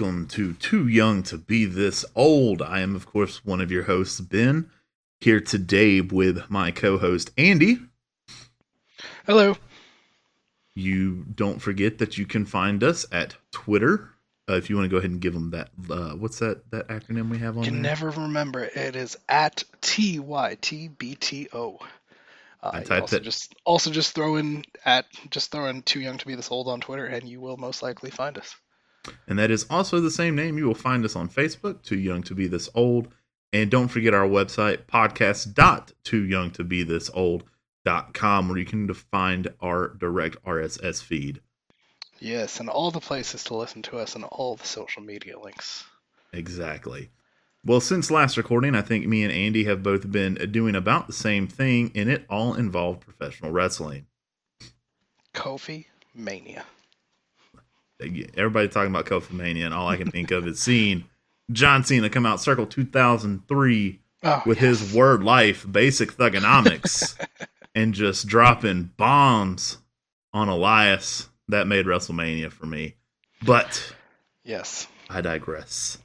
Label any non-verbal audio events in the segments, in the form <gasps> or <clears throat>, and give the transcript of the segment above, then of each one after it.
welcome to Too Young to Be This Old. I am, of course, one of your hosts, Ben, here today with my co host, Andy. Hello. You don't forget that you can find us at Twitter. Uh, if you want to go ahead and give them that, uh, what's that that acronym we have on You can there? never remember. It is at T Y T B T O. Uh, I typed also it. just also just throw in at just throw in too young to be this old on Twitter and you will most likely find us. And that is also the same name. You will find us on Facebook, Too Young to Be This Old. And don't forget our website, podcast.tooyoungtobethisold.com, where you can find our direct RSS feed. Yes, and all the places to listen to us and all the social media links. Exactly. Well, since last recording, I think me and Andy have both been doing about the same thing, and it all involved professional wrestling. Kofi Mania. Everybody talking about Kofi Mania, and all I can think of is seeing John Cena come out Circle 2003 Oh, with yes. his word life, basic Thuganomics, <laughs> and just dropping bombs on Elias. That made WrestleMania for me. But Yes. I digress.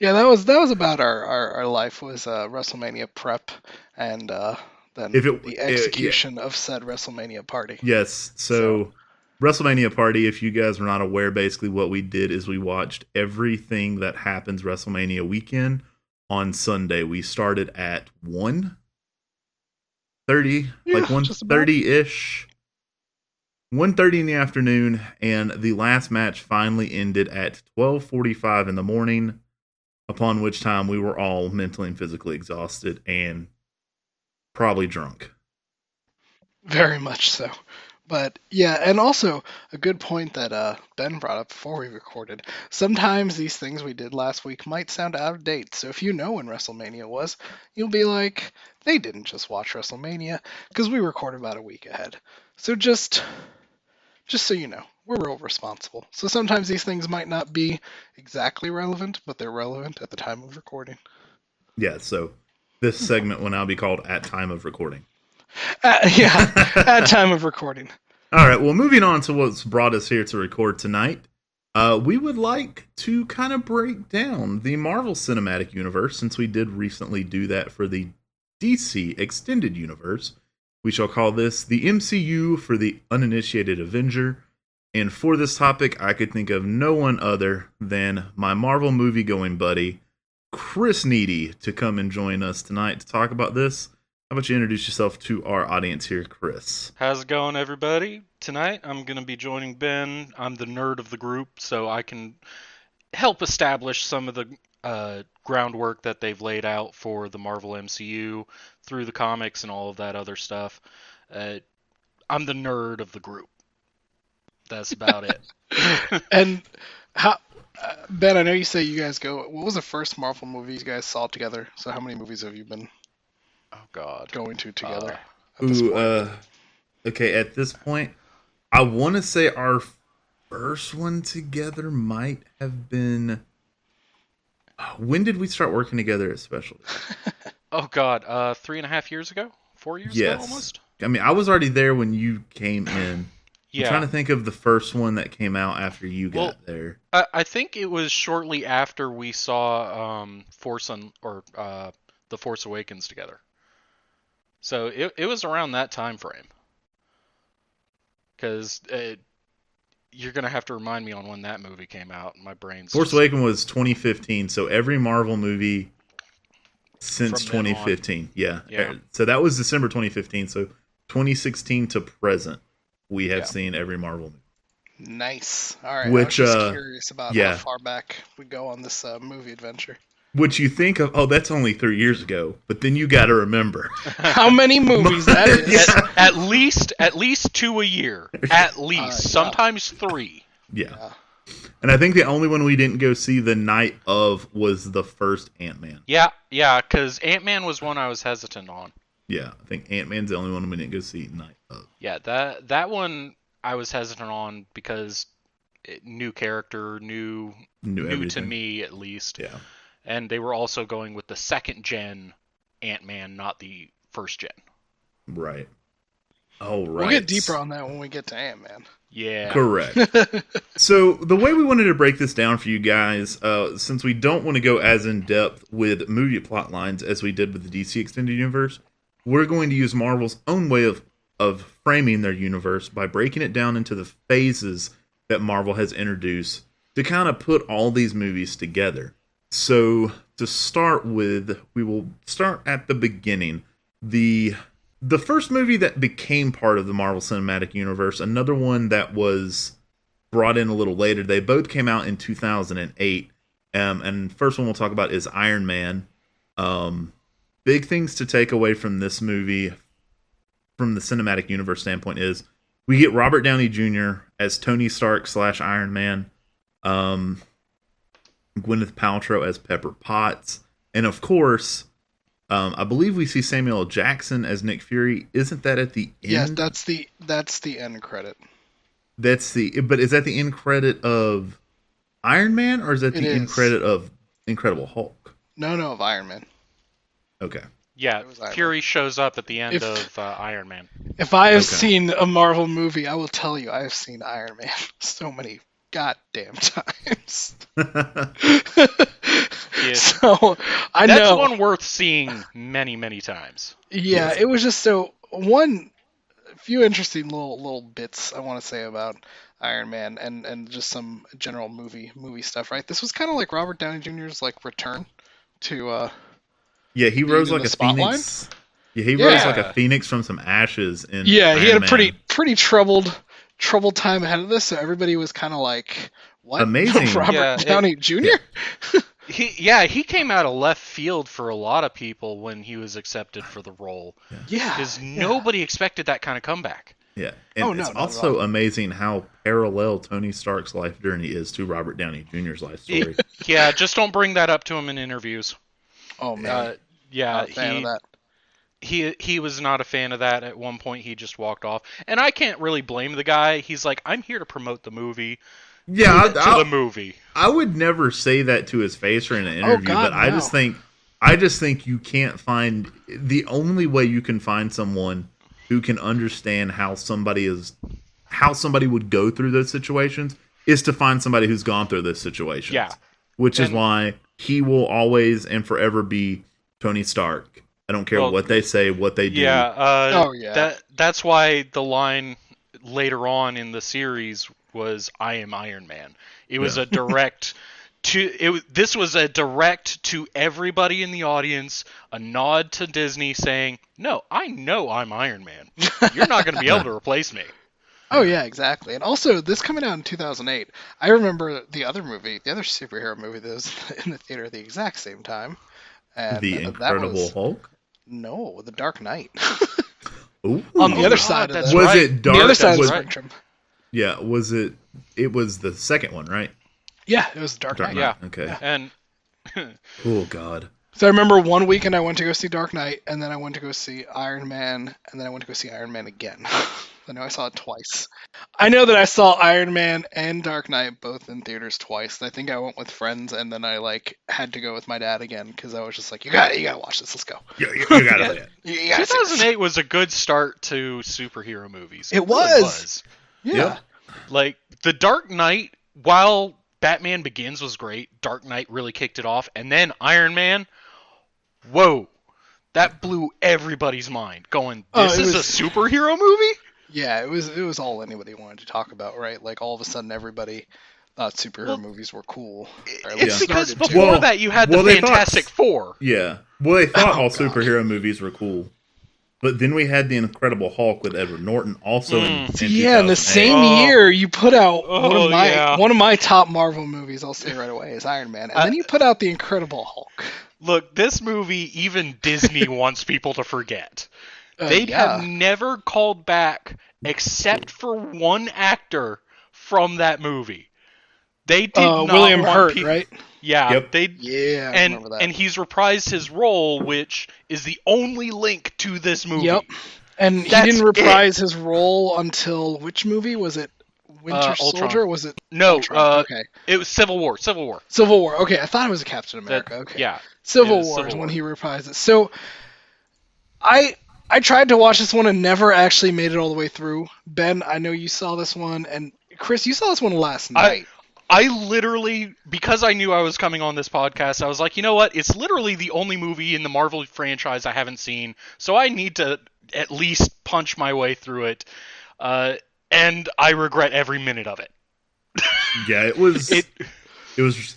Yeah, that was that was about our our, our life was uh, WrestleMania prep and uh, then If it- the uh, yeah. execution of said WrestleMania party. Yes. So, WrestleMania Party, if you guys were not aware, basically what we did is we watched everything that happens WrestleMania weekend on Sunday. We started at 1 30, Yeah, like 1 30 ish. 1.30 in the afternoon and the last match finally ended at 12.45 in the morning upon which time we were all mentally and physically exhausted and probably drunk Very much so. But yeah, and also a good point that uh, Ben brought up before we recorded. Sometimes these things we did last week might sound out of date. So if you know when WrestleMania was, you'll be like, they didn't just watch WrestleMania because we recorded about a week ahead. So just, just so you know, we're real responsible. So sometimes these things might not be exactly relevant, but they're relevant at the time of recording. Yeah, so this segment will now be called At Time of Recording. Uh, <laughs> yeah, at time of recording. All right, well, moving on to what's brought us here to record tonight, uh, we would like to kind of break down the Marvel Cinematic Universe since we did recently do that for the DC Extended Universe. We shall call this the MCU for the Uninitiated Avenger. And for this topic, I could think of no one other than my Marvel movie going buddy, Chris Needy, to come and join us tonight to talk about this. How about you introduce yourself to our audience here, Chris? How's it going, everybody? Tonight I'm going to be joining Ben. I'm the nerd of the group, so I can help establish some of the uh, groundwork that they've laid out for the Marvel MCU through the comics and all of that other stuff. Uh, I'm the nerd of the group. That's about it. <laughs> And how, uh, Ben? I know you say you guys go. What was the first Marvel movie you guys saw together? So how many movies have you been oh God. going to together? Uh, at this Ooh, point? uh, okay. At this point, I want to say our first one together might have been. When did we start working together, especially? <laughs> Oh God. Uh, three and a half years ago, four years ago, Yes. almost. I mean, I was already there when you came in. <sighs> Yeah. I'm trying to think of the first one that came out after you got Well, there. I, I think it was shortly after we saw um, Force on or uh, the Force Awakens together. So it it was around that time frame. Because you're gonna have to remind me on when that movie came out. My brain's Force just- Awakens was 2015, so every Marvel movie since From then on. 2015. Yeah. Yeah. So that was December 2015. So 2016 to present, we have Yeah. seen every Marvel movie. nice. All right. Which, I was just uh, curious about yeah. how far back we go on this uh, movie adventure. Which you think of, oh, that's only three years ago. But then you got to remember. <laughs> How many movies that is? <laughs> at, at least at least two a year. At <laughs> least. Uh, yeah. Sometimes three. Yeah. Yeah. And I think the only one we didn't go see the night of was the first Ant Man. Yeah, yeah, because Ant Man was one I was hesitant on. Yeah. I think Ant Man's the only one we didn't go see night of. Yeah, that that one I was hesitant on because it, new character, new Knew new to me at least, Yeah. And they were also going with the second gen Ant Man, not the first gen. Right. Oh, right. We'll get deeper on that when we get to Ant Man. Yeah. Correct. <laughs> so the way we wanted to break this down for you guys, uh, since we don't want to go as in depth with movie plot lines as we did with the DC extended universe, we're going to use Marvel's own way of of framing their universe by breaking it down into the phases that Marvel has introduced to kind of put all these movies together. So to start with, we will start at the beginning. The the first movie that became part of the Marvel Cinematic Universe, another one that was brought in a little later. They both came out in 2008. Um, and first one we'll talk about is Iron Man. Um, big things to take away from this movie, from the cinematic universe standpoint, is we get Robert Downey Jr. as Tony Stark slash Iron Man, um, Gwyneth Paltrow as Pepper Potts, and of course, um, I believe we see Samuel Jackson as Nick Fury. Isn't that at the end? Yes, that's the that's the end credit. That's the. But is that the end credit of Iron Man, or is that It the end credit of Incredible Hulk? No, no, of Iron Man. Okay. Yeah, It was Iron Fury shows up at the end If- of uh, Iron Man. If I have Okay. seen a Marvel movie, I will tell you I have seen Iron Man <laughs> so many goddamn times. <laughs> Yeah. <laughs> So I know That's know. one worth seeing many, many times. Yeah, Yes. it was just so one few interesting little little bits I want to say about Iron Man and and just some general movie movie stuff. Right, this was kind of like Robert Downey Jr.'s like return to uh yeah, he rose like a spotlight? phoenix. Yeah, he rose Yeah. like a phoenix from some ashes. In yeah he Iron had a Man. pretty pretty troubled troubled time ahead of this, so everybody was kind of like what Amazing. <laughs> Robert Yeah, it- Downey Jr. <laughs> He, yeah, he came out of left field for a lot of people when he was accepted for the role, Yeah, because yeah. nobody expected that kind of comeback. Yeah, and Oh, no, it's also amazing how parallel Tony Stark's life journey is to Robert Downey Jr.'s life story. <laughs> Yeah, just don't bring that up to him in interviews. Oh man, Uh, yeah, not a fan he, of that. He he was not a fan of that. At one point, he just walked off, and I can't really blame the guy. He's like, I'm here to promote the movie yeah, I, to I- the movie. I would never say that to his face or in an oh, interview, Oh, God, but I just think I just think you can't find the only way you can find someone who can understand how somebody is how somebody would go through those situations is to find somebody who's gone through those situations. Yeah. Which is why he will always and forever be Tony Stark. I don't care Well, what they say, what they do. Yeah. Uh, Oh, yeah. That that's why the line later on in the series was "I am Iron Man." It was Yeah. a direct <laughs> to it. This was a direct to everybody in the audience, a nod to Disney saying, "No, I know I'm Iron Man. You're not going to be able to <laughs> replace me." Oh yeah, exactly. And also, this coming out in 2008, I remember the other movie, the other superhero movie that was <laughs> in the theater at the exact same time. And the that Incredible was, Hulk. No, The Dark Knight. <laughs> Ooh. On the Oh, other God, side of that's the, was right. it the dark? other side of the right. spectrum. Yeah, was it? It was the second one, right? Yeah, it was The Dark, Dark Knight. Yeah. Okay. And <laughs> Oh God. So I remember one weekend I went to go see Dark Knight, and then I went to go see Iron Man, and then I went to go see Iron Man again. <laughs> I know I saw it twice. I know that I saw Iron Man and Dark Knight both in theaters twice. I think I went with friends, and then I like had to go with my dad again because I was just like, "You got it, you gotta watch this. Let's go." You, you, you gotta <laughs> Yeah. it. You, you gotta 2008 was a good start to superhero movies. It really was. Yeah. Yep. Like The Dark Knight, while Batman Begins was great, Dark Knight really kicked it off, and then Iron Man, whoa, that blew everybody's mind. Going, Oh, this is was- a superhero movie? Yeah, it was it was all anybody wanted to talk about, right? Like all of a sudden everybody thought superhero Well, movies were cool. It's least because before Well- that you had well, the they thought- Fantastic Four. Yeah. Well, they thought <laughs> Oh, all God. superhero movies were cool, but then we had the Incredible Hulk with Edward Norton, also in, Mm. in yeah, in the same Oh. year you put out one Oh, of my yeah. one of my top Marvel movies. I'll say right away is Iron Man, and I- then you put out the Incredible Hulk. Look, this movie, even Disney <laughs> wants people to forget. Uh, They'd yeah. have never called back except for one actor from that movie. They did uh, not William want Hurt, peop- right? Yeah, Yep. they Yeah, and and he's reprised his role, which is the only link to this movie. Yep. And he didn't it. reprise his role until which movie was it? Winter Uh, Soldier? Was it No, uh, okay. it was Civil War. Civil War. Civil War. Okay, I thought it was a Captain That- America. okay. Yeah. Civil War Civil is when he reprised it. So, I I tried to watch this one and never actually made it all the way through. Ben, I know you saw this one, and Chris, you saw this one last I- night. I literally, because I knew I was coming on this podcast, I was like, you know what? It's literally the only movie in the Marvel franchise I haven't seen, so I need to at least punch my way through it. Uh, and I regret every minute of it. <laughs> Yeah, it was. It it was.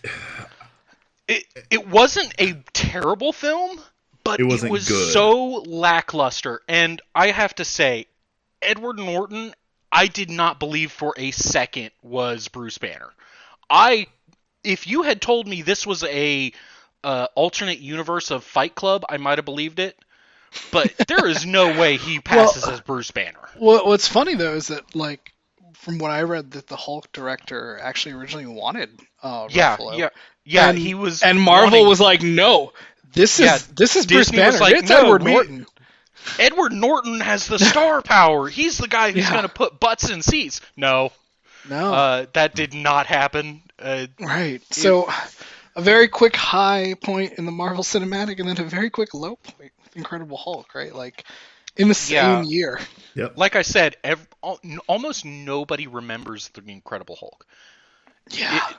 it it wasn't a terrible film, but It it, wasn't was good. so lackluster. And I have to say, Edward Norton, I did not believe for a second was Bruce Banner. I, if you had told me this was a uh, alternate universe of Fight Club, I might have believed it. But there is no <laughs> way he passes as Bruce Banner. What, what's funny though is that like from what I read that the Hulk director actually originally wanted uh, Yeah, Ruffalo. yeah, yeah. and, he was, and Marvel wanting- was like, no, this is Yeah, this is Disney was Banner. like, it's "No, Edward we- Norton. Edward Norton has the star <laughs> power. He's the guy who's Yeah. going to put butts in seats. No, No, Uh, that did not happen. Uh, right. So a very quick high point in the Marvel Cinematic, and then a very quick low point with Incredible Hulk. Right, like in the same Yeah. year. Yep. like I said, ev- almost nobody remembers the Incredible Hulk. Yeah. It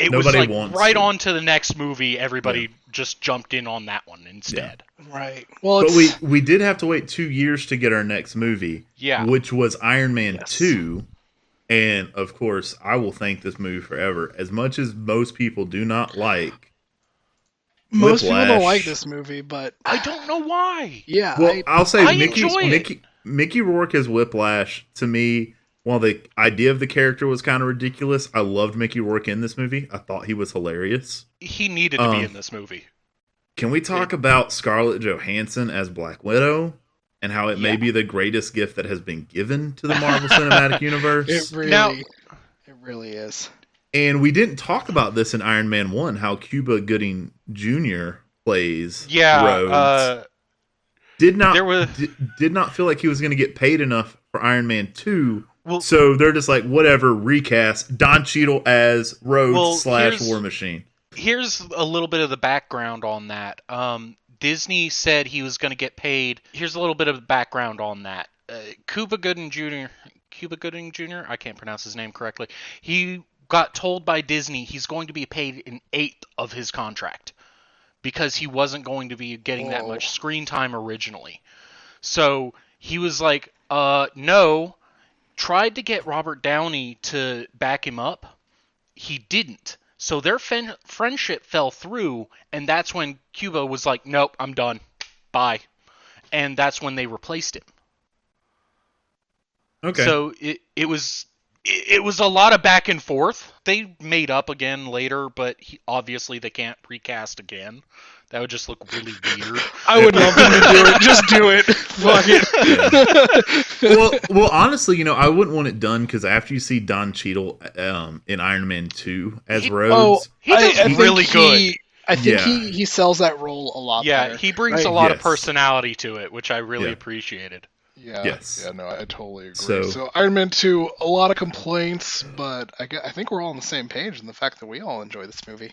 was Nobody like wants right to. on to the next movie. Everybody just jumped in on that one instead. right. Well, But it's, we we did have to wait two years to get our next movie. Yeah. Which was Iron Man Yes. two. And of course, I will thank this movie forever. As much as most people do not like most people don't like this movie, but I don't know why. yeah, Well, I, I'll say I Mickey enjoy it. Mickey Mickey Rourke as Whiplash to me. While the idea of the character was kind of ridiculous, I loved Mickey Rourke in this movie. I thought he was hilarious. He needed to Um, be in this movie. Can we talk about Scarlett Johansson as Black Widow and how it may be the greatest gift that has been given to the Marvel Cinematic <laughs> Universe? it really, Now- it really is. And we didn't talk about this in Iron Man 1 how Cuba Gooding Jr. plays Yeah. Rhodes. Uh, did not there was- di- did not feel like he was going to get paid enough for Iron Man 2. Well, So they're just like whatever recast Don Cheadle as Rhodes Well, slash War Machine. here's a little bit of the background on that. Um, Disney said he was going to get paid. Here's a little bit of the background on that. Uh, Cuba Gooding Jr. Cuba Gooding Jr. I can't pronounce his name correctly. He got told by Disney he's going to be paid an eighth of his contract because he wasn't going to be getting that much screen time originally. So he was like, uh, no. Tried to get Robert Downey to back him up. He didn't. So their friendship fell through, and that's when Cuba was like, nope, I'm done. Bye. And that's when they replaced him. Okay. So it, it was it, it was a lot of back and forth. They made up again later, but he, obviously they can't recast again. That would just look really weird. <laughs> I would love them to do it. Just do it. Fuck it. <laughs> well, well, honestly, you know, I wouldn't want it done because after you see Don Cheadle um, in Iron Man 2 as He- Oh, He does think really he- I think Yeah. he, he sells that role a lot yeah, better. he brings right? a lot of personality to it, which I really Yeah. appreciated. Yeah. Yes. Yeah, no, I totally agree. So- So, Iron Man 2, a lot of complaints, but I, I think we're all on the same page in the fact that we all enjoy this movie.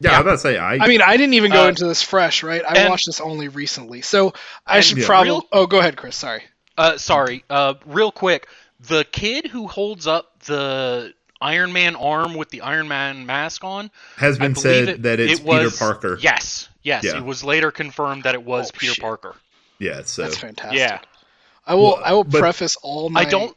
Yeah, Yeah. I was about to say, I, I mean, I didn't even go Uh, into this fresh, right? I and- watched this only recently. So I should Yeah. probably. real- Oh, go ahead, Chris. Sorry. Uh, sorry. Uh, real quick, the kid who holds up the Iron Man arm with the Iron Man mask on has been said it- that it's it Peter Parker. Yes, yes. Yeah. It was later confirmed that it was Oh, Peter shit. Parker. Yeah, so That's fantastic. Yeah. I will. Well, I will preface all my. I don't.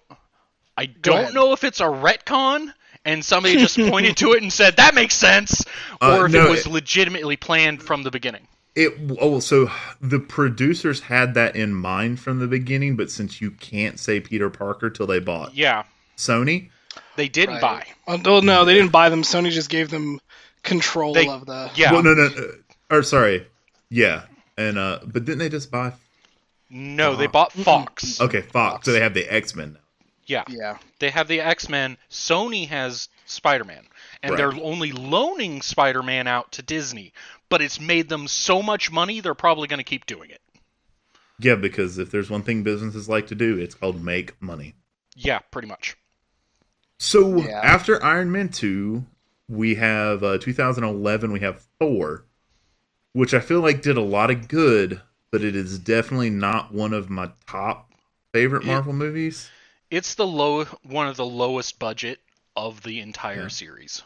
I don't know if it's a retcon and somebody just pointed to it and said that makes sense, Uh, or if no, it was it- legitimately planned from the beginning. it. Oh, so the producers had that in mind from the beginning, but since you can't say Peter Parker till they bought Yeah, Sony, they didn't Right. buy. Oh, no, no, they didn't buy them. Sony just gave them control They- of the. Yeah. well, no, no, uh, or sorry, yeah, and uh, but didn't they just buy? No, they Uh, bought Fox. Okay, Fox, so they have the X Men now. Yeah. Yeah. They have the X Men. Sony has Spider Man. And Right. they're only loaning Spider Man out to Disney. But it's made them so much money, they're probably going to keep doing it. Yeah, because if there's one thing businesses like to do, it's called make money. Yeah, pretty much. So Yeah. after Iron Man 2, we have uh, 2011, we have Thor, which I feel like did a lot of good, but it is definitely not one of my top favorite It- Marvel movies. It's the low one of the lowest budget of the entire Yeah. series,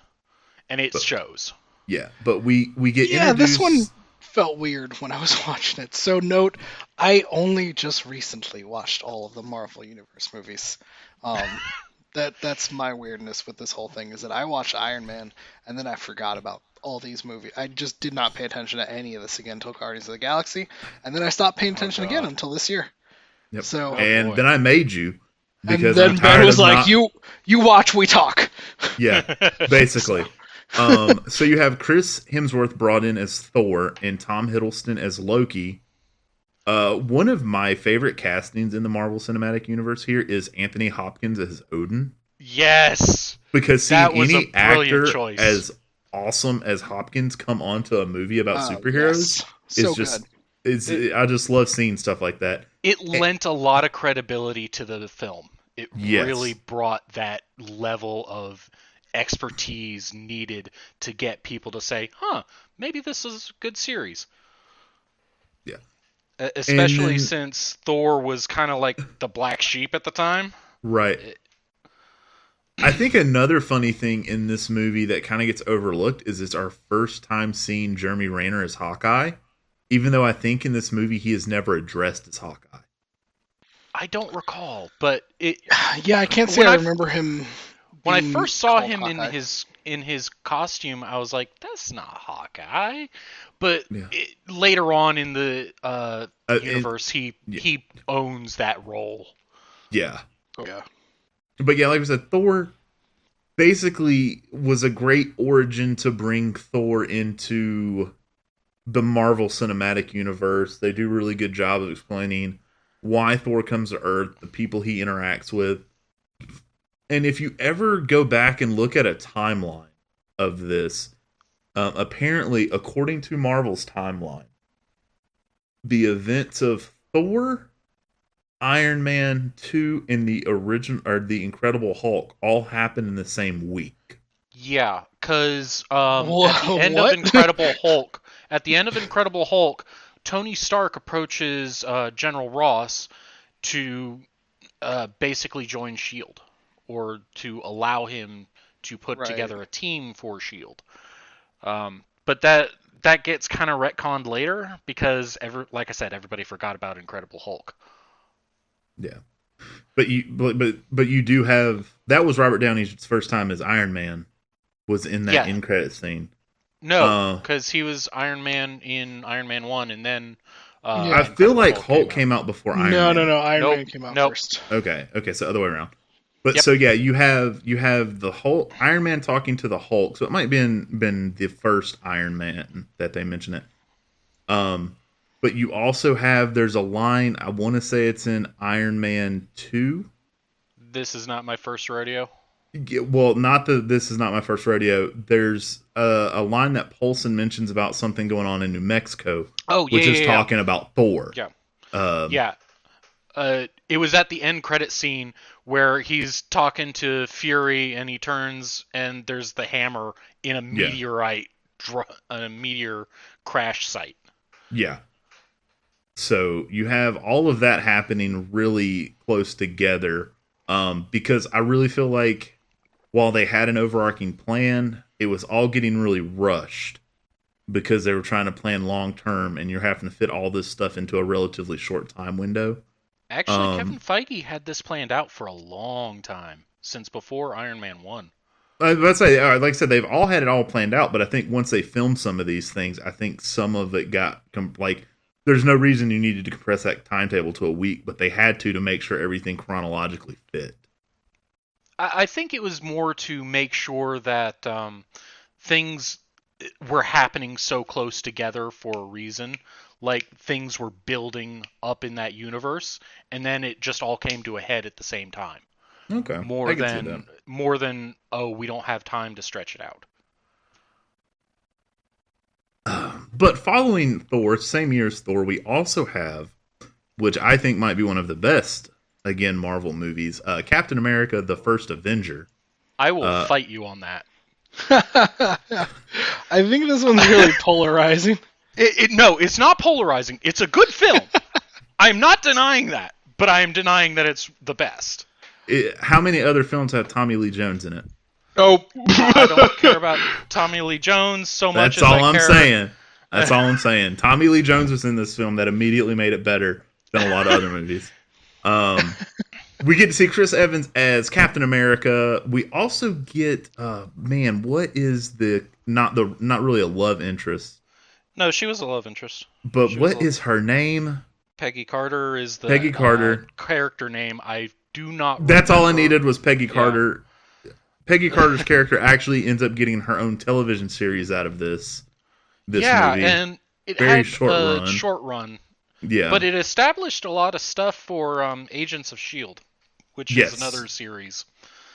and it But- shows. Yeah, but we we get Yeah, this one felt weird when I was <laughs> watching it. So note, I only just recently watched all of the Marvel Universe movies. Um, <laughs> that that's my weirdness with this whole thing is that I watched Iron Man and then I forgot about all these movies. I just did not pay attention to any of this again until Guardians of the Galaxy, and then I stopped paying attention again until this year. Yep. So and boy. then I made you and because then I'm Ben was like, not- "You you watch, we talk." Yeah, <laughs> basically. um, so you have Chris Hemsworth brought in as Thor and Tom Hiddleston as Loki. Uh, one of my favorite castings in the Marvel Cinematic Universe here is Anthony Hopkins as Odin yes. because seeing That was any a actor choice. as awesome as Hopkins come onto a movie about Oh, superheroes yes. So is just good. it's I just love seeing stuff like that. It eh. lent a lot of credibility to the film. It Yes. really brought that level of expertise needed to get people to say, "Huh, maybe this is a good series." Yeah. Especially then- since Thor was kind of like the black sheep at the time. Right. I think another funny thing in this movie that kind of gets overlooked is it's our first time seeing Jeremy Renner as Hawkeye, even though I think in this movie he is never addressed as Hawkeye. I don't recall, but it <sighs> Yeah, I can't say I I- remember him. when I first saw called him in his in his costume, I was like, "That's not Hawkeye." But Yeah. it, later on in the uh, Uh, it- universe, he yeah. he owns that role. yeah. Yeah. But yeah, like I said, Thor basically was a great origin to bring Thor into the Marvel Cinematic Universe. They do a really good job of explaining why Thor comes to Earth, the people he interacts with. And if you ever go back and look at a timeline of this, uh, apparently, according to Marvel's timeline, the events of Thor, Iron Man 2 and the original or the Incredible Hulk all happen in the same week. Yeah, because um, Wha- at the end what? of Incredible <laughs> Hulk, at the end of Incredible Hulk, Tony Stark approaches uh, General Ross to uh, basically join Shield, or to allow him to put Right. together a team for Shield. Um, but that that gets kind of retconned later because ever like I said, everybody forgot about Incredible Hulk. Yeah. But you but but, but you do have that was Robert Downey's first time as Iron Man was in that Yeah. in credit scene. No, Uh, because he was Iron Man in Iron Man one, and then. Uh, Yeah. I feel like Hulk Hulk out. came out before Iron no, Man. no, no. No, Iron Nope, Man came out nope. first. Okay, okay, so other way around. But Yep. so yeah, you have you have the Hulk Iron Man talking to the Hulk. So it might have been been the first Iron Man that they mention it. Um but you also have there's a line I want to say it's in Iron Man 2. This is not my first rodeo. Yeah, well, not that this is not my first rodeo. There's a, a line that Coulson mentions about something going on in New Mexico, Oh yeah, which is yeah, talking about Thor. Yeah. Um, yeah. Uh, it was at the end credit scene where he's talking to Fury and he turns and there's the hammer in a Yeah. meteorite, a meteor crash site. Yeah. So you have all of that happening really close together. Um, because I really feel like while they had an overarching plan, it was all getting really rushed because they were trying to plan long term and you're having to fit all this stuff into a relatively short time window. Actually, Um, Kevin Feige had this planned out for a long time, since before Iron Man 1. Uh, Let's say, uh, like I said, they've all had it all planned out, but I think once they filmed some of these things, I think some of it got like. There's no reason you needed to compress that timetable to a week, but they had to to make sure everything chronologically fit. I, I think it was more to make sure that um, things were happening so close together for a reason. Like things were building up in that universe, and then it just all came to a head at the same time. Okay, More than more than oh, we don't have time to stretch it out. <sighs> But following Thor, same year as Thor, we also have, which I think might be one of the best again Marvel movies, uh, Captain America: The First Avenger. I will Uh, fight you on that. <laughs> I think this one's really <laughs> polarizing. It, it, no, it's not polarizing. It's a good film. <laughs> I'm not denying that, but I am denying that it's the best. It- how many other films have Tommy Lee Jones in it? Oh, I don't care about Tommy Lee Jones so much That's as all I I'm care. saying. That's all I'm saying. Tommy Lee Jones was in this film that immediately made it better than a lot of other movies. Um, <laughs> we get to see Chris Evans as Captain America. We also get, uh, man, what is the not the not really a love interest, No, she was a love interest. but She was what a- is her name? Peggy Carter is the Peggy Carter. uh, character name. I do not. That's all I needed was Peggy Carter. Peggy Carter's character actually ends up getting her own television series out of this. This yeah, movie, and it Very had short a run. short run, yeah, but it established a lot of stuff for um, Agents of Shield, which Yes. is another series.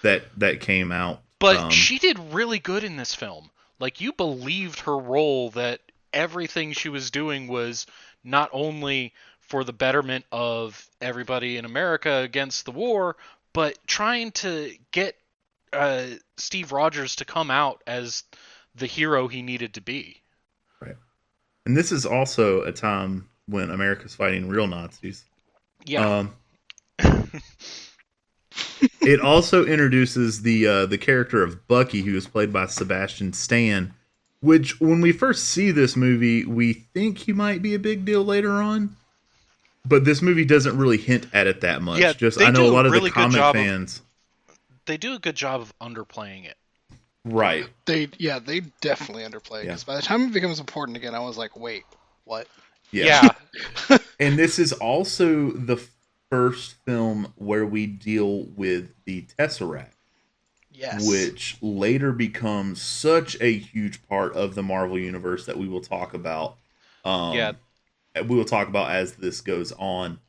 that that came out. But um, she did really good in this film. Like you believed her role that everything she was doing was not only for the betterment of everybody in America against the war, but trying to get uh, Steve Rogers to come out as the hero he needed to be. Right. And this is also a time when America's fighting real Nazis. Yeah. Um, <laughs> it also introduces the uh, the character of Bucky, who is played by Sebastian Stan. Which, when we first see this movie, we think he might be a big deal later on. But this movie doesn't really hint at it that much. Yeah, Just I know a lot a of the comic job of- fans. they do a good job of underplaying it. Right. they yeah, they definitely underplay Yeah. because by the time it becomes important again, I was like, wait, what? Yeah. yeah. <laughs> And this is also the first film where we deal with the Tesseract. Yes. which later becomes such a huge part of the Marvel universe that we will talk about. Um, Yeah. we will talk about as this goes on.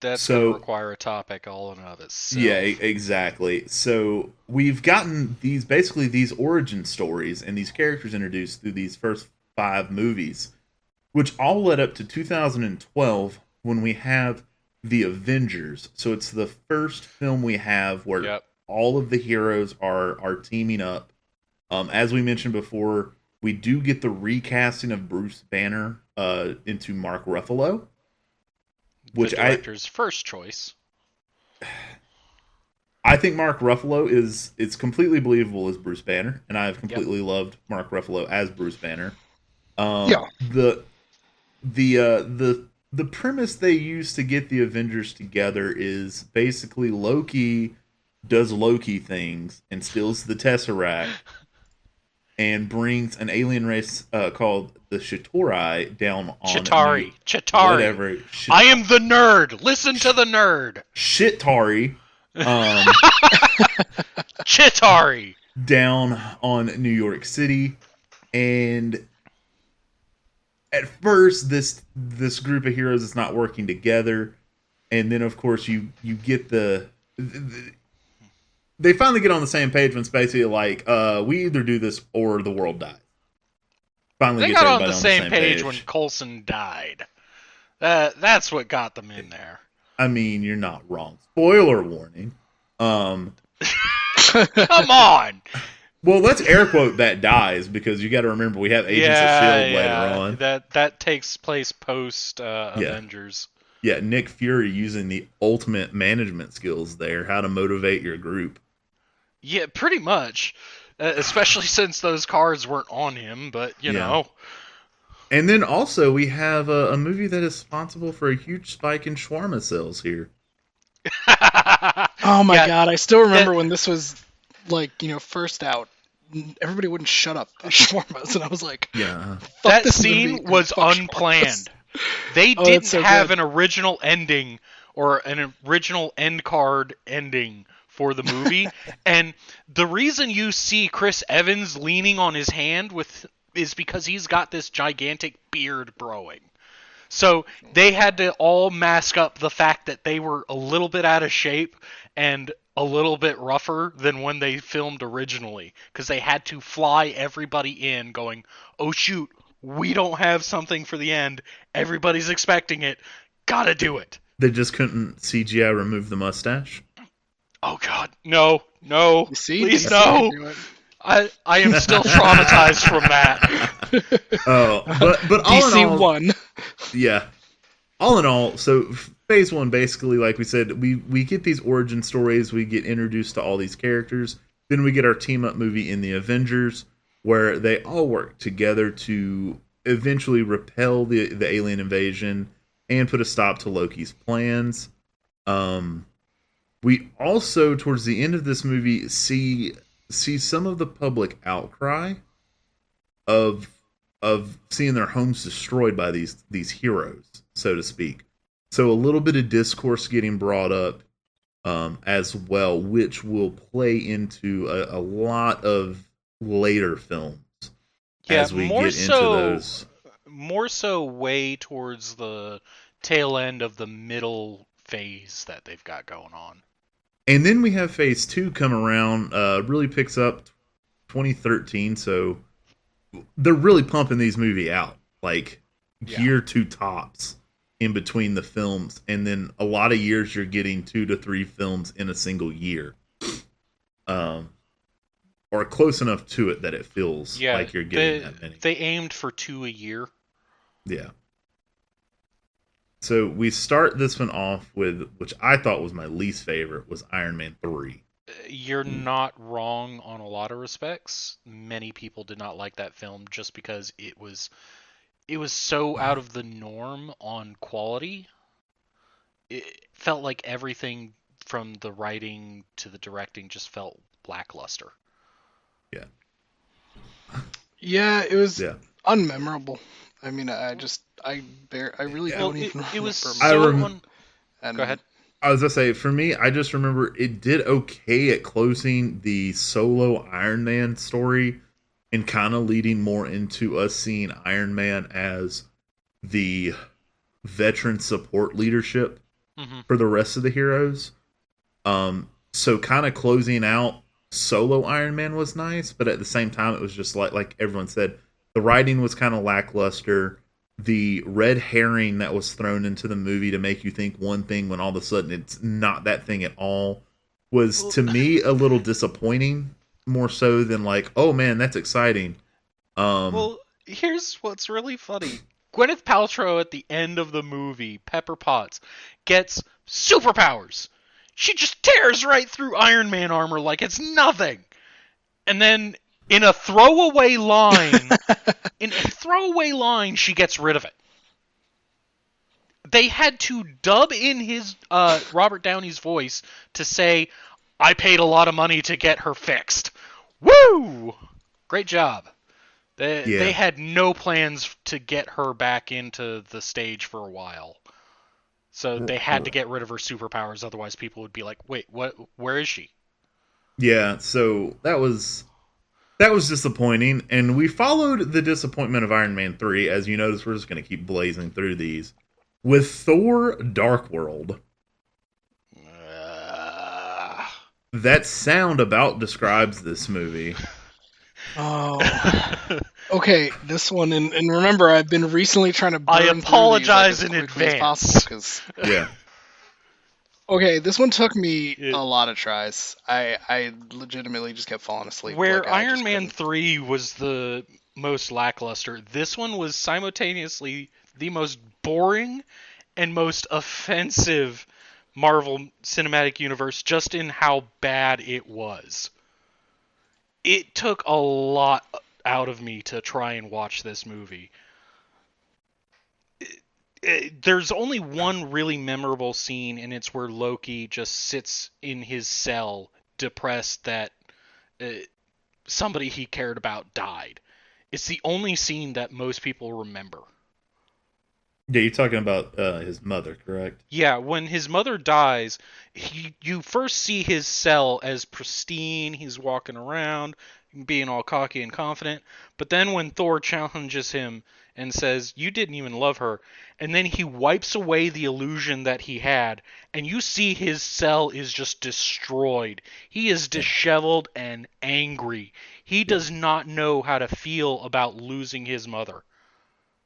That's So- going to require a topic all in and of itself. Yeah, exactly. So we've gotten these basically these origin stories and these characters introduced through these first five movies, which all led up to 2012 when we have the Avengers. So it's the first film we have where Yep. all of the heroes are are teaming up. Um, as we mentioned before, we do get the recasting of Bruce Banner uh, into Mark Ruffalo, which the I first choice. <sighs> I think Mark Ruffalo is it's completely believable as Bruce Banner, and I've completely loved Mark Ruffalo as Bruce Banner. Um, Yeah. The the uh, the the premise they use to get the Avengers together is basically Loki does Loki things and steals the Tesseract and brings an alien race uh, called the Chitauri down on Chitari. New- Chitari. whatever I am the nerd. Listen to the nerd. Chitari um, <laughs> Chitari. down on New York City, and at first this this group of heroes is not working together, and then of course you you get the. they finally get on the same page when it's basically like, uh, we either do this or the world dies. Finally, They got on everybody the same, page, when Coulson died. That that's what got them in there. I mean, you're not wrong. Spoiler warning. Um, <laughs> Come on. Well, let's air quote that dies because you got to remember we have Agents yeah, of Shield yeah. later on. That that takes place post uh, Yeah. Avengers. Yeah, Nick Fury using the ultimate management skills there, how to motivate your group. Yeah, pretty much. Uh, especially <laughs> since those cards weren't on him, but you Yeah. know. And then also we have a, a movie that is responsible for a huge spike in shawarma sales here. <laughs> Oh my Yeah, god, I still remember that- when this was like, you know, first out. Everybody wouldn't shut up about shawarmas, and I was like, Yeah, uh-huh. that scene was unplanned. shawarmas. <laughs> They Oh, didn't it's so have good. an original ending or an original end card ending for the movie. <laughs> and the reason you see Chris Evans leaning on his hand with is because he's got this gigantic beard growing. So they had to all mask up the fact that they were a little bit out of shape and a little bit rougher than when they filmed originally because they had to fly everybody in going, "Oh shoot, we don't have something for the end. Everybody's expecting it. Got to do it." they just couldn't CGI remove the mustache. Oh god, no. No. You see, Please DC no. Can do it. I I am still traumatized from that. <laughs> Oh, but but all DC in <laughs> all, one. yeah. All in all, so phase one basically, like we said, we we get these origin stories, we get introduced to all these characters, then we get our team up movie in the Avengers, where they all work together to eventually repel the the alien invasion and put a stop to Loki's plans. Um, we also towards the end of this movie see see some of the public outcry of of seeing their homes destroyed by these these heroes, so to speak. So a little bit of discourse getting brought up um, as well, which will play into a, a lot of later films Yeah, as we more get into those. more so way towards the tail end of the middle phase that they've got going on. And then we have Phase Two come around. Uh, really picks up 2013, so they're really pumping these movie out like Yeah. year two tops in between the films, and then a lot of years you're getting two to three films in a single year, um, or close enough to it that it feels Yeah, like you're getting they, that many. they aimed for two a year. Yeah. So we start this one off with, which I thought was my least favorite, was Iron Man three. You're Hmm. not wrong on a lot of respects. Many people did not like that film just because it was it was so out of the norm on quality. It felt like everything from the writing to the directing just felt lackluster. Yeah. Yeah, it was Yeah. unmemorable. I mean, I just, I bear, I really Yeah. Well, don't it, even it was remember. I so rem- un- and Go ahead. I was gonna say, for me, I just remember it did okay at closing the solo Iron Man story and kind of leading more into us seeing Iron Man as the veteran support leadership Mhm. for the rest of the heroes. Um, so kind of closing out solo Iron Man was nice, but at the same time, it was just like like everyone said, the writing was kind of lackluster. The red herring that was thrown into the movie to make you think one thing when all of a sudden it's not that thing at all was to <laughs> me a little disappointing, more so than like, oh man, that's exciting. Um, Well, here's what's really funny. Gwyneth Paltrow at the end of the movie, Pepper Potts, gets superpowers. She just tears right through Iron Man armor like it's nothing. And then in a throwaway line, <laughs> in a throwaway line, she gets rid of it. They had to dub in his uh, Robert Downey's voice to say, "I paid a lot of money to get her fixed." Woo! Great job. They Yeah. they had no plans to get her back into the stage for a while. So they had to get rid of her superpowers otherwise people would be like, "Wait, what where is she?" Yeah, so that was that was disappointing, and we followed the disappointment of Iron Man three. As you notice, we're just going to keep blazing through these with Thor: Dark World. Uh, That sound about describes this movie. Oh, <laughs> okay. This one, and, and remember, I've been recently trying to. Burn I through these, like, apologize as in advance. possible, 'cause- Yeah, okay, this one took me Yeah. a lot of tries. I I legitimately just kept falling asleep. Where like, Iron Man couldn't. 3 was the most lackluster, this one was simultaneously the most boring and most offensive Marvel Cinematic Universe just in how bad it was. It took a lot out of me to try and watch this movie. There's only one really memorable scene, and it's where Loki just sits in his cell, depressed that uh, somebody he cared about died. It's the only scene that most people remember. yeah. You're talking about uh, his mother, correct? Yeah, when his mother dies, he, you first see his cell as pristine. He's walking around, being all cocky and confident. But then when Thor challenges him and says, You didn't even love her, and then he wipes away the illusion that he had, and you see his cell is just destroyed. He is disheveled and angry. He does not know how to feel about losing his mother.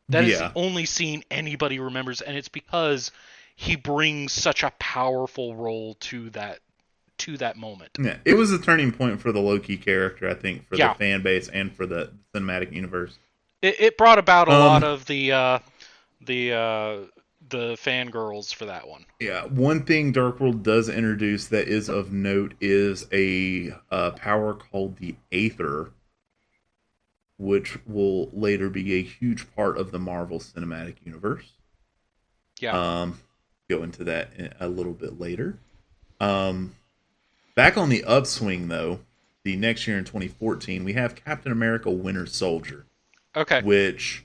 That is Yeah. the only scene anybody remembers, and it's because he brings such a powerful role to that to that moment. Yeah, it was a turning point for the Loki character, I think, for Yeah. the fan base and for the cinematic universe. It, it brought about a Um, lot of the uh, the uh, the fangirls for that one. Yeah, one thing Dark World does introduce that is of note is a uh, power called the Aether, which will later be a huge part of the Marvel Cinematic Universe. Yeah. Um, go into that in- a little bit later. Um, back on the upswing, though, the next year in 2014, we have Captain America: Winter Soldier okay. which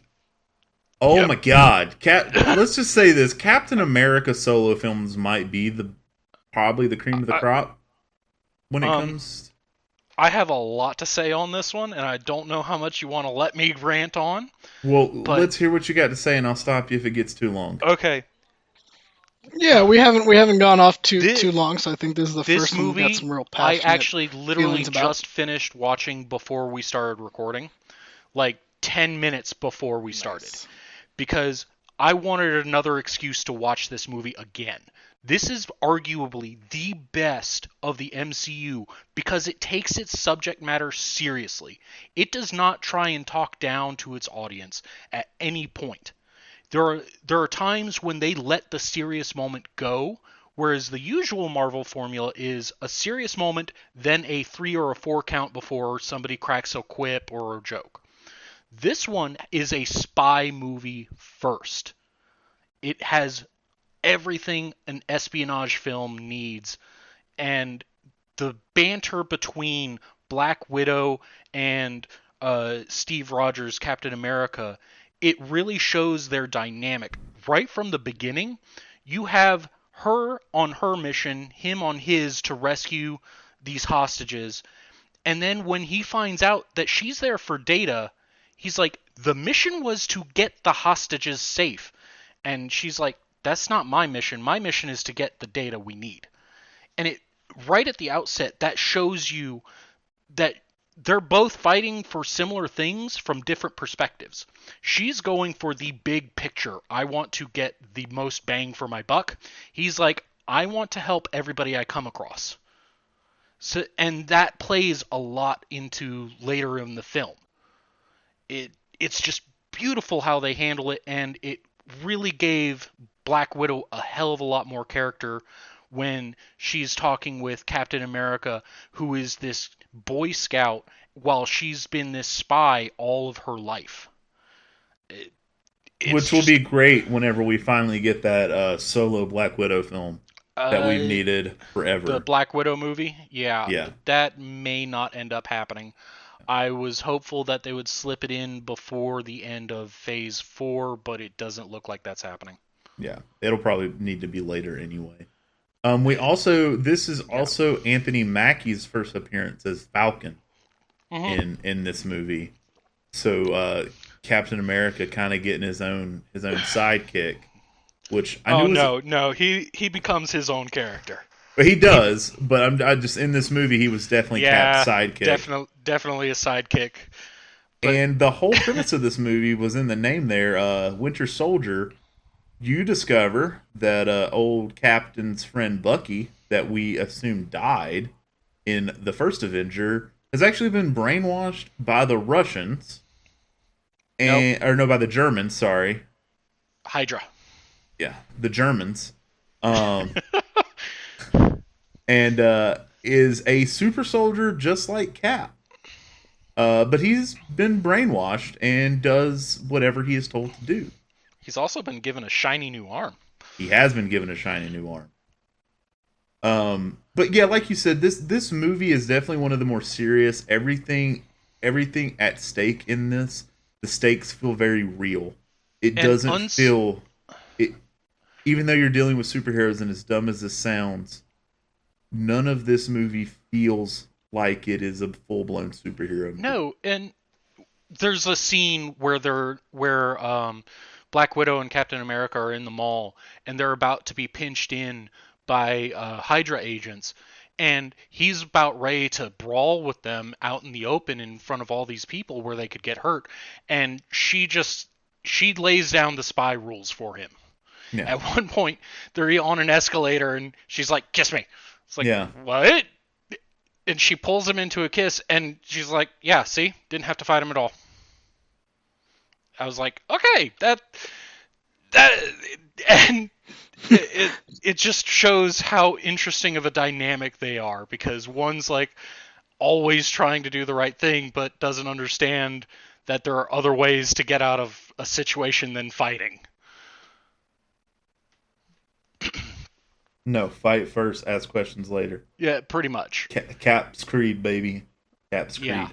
oh Yep. my god Cap, let's just say this captain america solo films might be the probably the cream of the I- crop when it Um, comes I have a lot to say on this one, and I don't know how much you want to let me rant on. well but- let's hear what you got to say and i'll stop you if it gets too long Okay. Yeah, we haven't we haven't gone off too Thi- too long, so I think this is the this first movie, got some real I actually literally feelings about. just finished watching before we started recording, like 10 minutes before we started. Nice. because I wanted another excuse to watch this movie again. This is arguably the best of the MCU because it takes its subject matter seriously. It does not try and talk down to its audience at any point. There are there are times when they let the serious moment go, whereas the usual Marvel formula is a serious moment, then a 3 or a 4 count before somebody cracks a quip or a joke. This one is a spy movie first. It has everything an espionage film needs, and the banter between Black Widow and uh, Steve Rogers, Captain America, it really shows their dynamic. Right from the beginning, you have her on her mission, him on his to rescue these hostages. And then when he finds out that she's there for data, he's like, the mission was to get the hostages safe. And she's like, that's not my mission. My mission is to get the data we need. And it right at the outset that shows you that they're both fighting for similar things from different perspectives. She's going for the big picture. I want to get the most bang for my buck. He's like, I want to help everybody I come across. So and that plays a lot into later in the film. It it's just beautiful how they handle it and it really gave Black Widow a hell of a lot more character when she's talking with Captain America who is this boy scout while she's been this spy all of her life. It- it's which will just- be great whenever we finally get that uh, solo black widow film that uh, we've needed forever The Black Widow movie? Yeah. Yeah. That may not end up happening. I was hopeful that they would slip it in before the end of phase four, but it doesn't look like that's happening. Yeah, it'll probably need to be later anyway. Um, we also this is also Anthony Mackie's first appearance as Falcon Mhm. in in this movie. So uh, Captain America kind of getting his own his own sidekick, which I oh no, no, he he becomes his own character. but he does. But I'm I just in this movie he was definitely yeah, Cap's sidekick. definitely, definitely a sidekick. but- And the whole premise of this movie was in the name there, uh, Winter Soldier. You discover that uh, old Captain's friend Bucky, that we assume died in the first Avenger, has actually been brainwashed by the Russians, and or no, by the Germans. Sorry, Hydra. yeah, the Germans, um, <laughs> and uh, is a super soldier just like Cap. Uh, but he's been brainwashed and does whatever he is told to do. He's also been given a shiny new arm. He has been given a shiny new arm. Um, but yeah, like you said, this this movie is definitely one of the more serious. Everything, everything at stake in this, the stakes feel very real. It And doesn't uns- feel it, even though you're dealing with superheroes, and as dumb as this sounds, none of this movie feels like it is a full blown superhero. Movie. No, and there's a scene where they're where um, Black Widow and Captain America are in the mall, and they're about to be pinched in by uh, Hydra agents, and he's about ready to brawl with them out in the open in front of all these people where they could get hurt, and she just she lays down the spy rules for him. Yeah. At <laughs> one point, they're on an escalator, and she's like, "Kiss me." It's like, Yeah. what? And she pulls him into a kiss, and she's like, yeah, see, didn't have to fight him at all. I was like, okay, that that <laughs> and it, it it just shows how interesting of a dynamic they are because one's like always trying to do the right thing but doesn't understand that there are other ways to get out of a situation than fighting. No, fight first, ask questions later. Yeah, pretty much. Ca- Cap's Creed, baby. Cap's Creed. Yeah.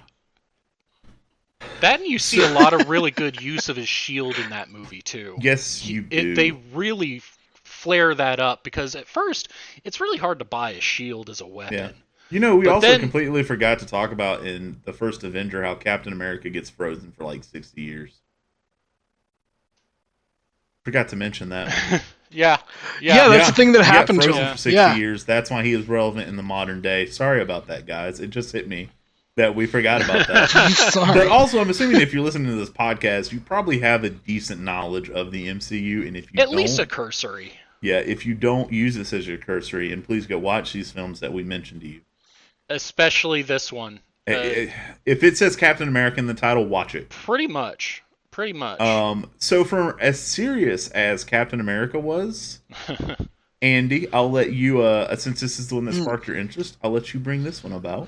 That and you see a lot of really good use of his shield in that movie too. Yes, you do. It, they really flare that up because at first it's really hard to buy a shield as a weapon. Yeah. You know, we But also then- completely forgot to talk about in the first Avenger how Captain America gets frozen for like 60 years. Forgot to mention that. <laughs> Yeah, Yeah, yeah. that's the thing that He got happened to frozen him. for 60 Yeah. years. That's why he is relevant in the modern day. Sorry about that, guys. It just hit me that we forgot about that. <laughs> Sorry. But also, I'm assuming if you're listening to this podcast, you probably have a decent knowledge of the MCU, and if you At don't, least a cursory. yeah, if you don't use this as your cursory, and please go watch these films that we mentioned to you. Especially this one. Eh, Uh, eh, if it says Captain America in the title, watch it. pretty much. Pretty much. Um, so for as serious as Captain America was, <laughs> Andy, I'll let you. Uh, since this is the one that sparked your interest, I'll let you bring this one about.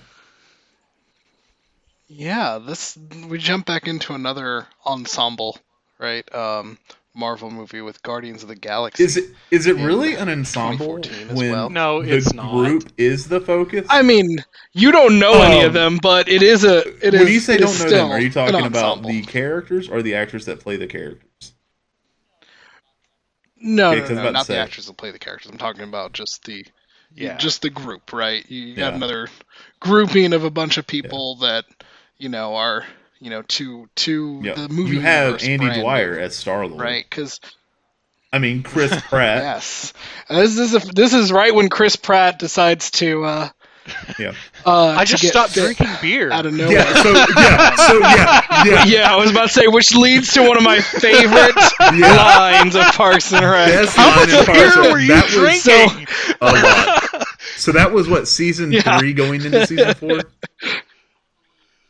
Yeah, this we jump back into another ensemble, right? Um, Marvel movie with Guardians of the Galaxy. Is it is it really an ensemble 2014 when well. No, the it's not. The group is the focus? I mean, you don't know any Um, of them, but it is a. It is. when you say it don't know them, are you talking about the characters or the actors that play the characters? No, Okay, no, 'cause I no, not the actors that play the characters. I'm talking about just the, yeah. just the group, right? You got Yeah. another grouping of a bunch of people that, you know, are you know to to Yeah, the movie. you have universe Andy brand Dwyer new, as Star Lord, right? Because I mean Chris <laughs> Pratt. yes, this is a, this is right when Chris Pratt decides to. uh Yeah. <laughs> uh, I just stopped drinking beer. out of nowhere. Yeah. So yeah. <laughs> So yeah. Yeah. Yeah, I was about to say, which leads to one of my favorite Yeah. lines of Parks and Rec. Best How much beer and- were you that was drinking? a lot. So that was what season Yeah. three going into season four.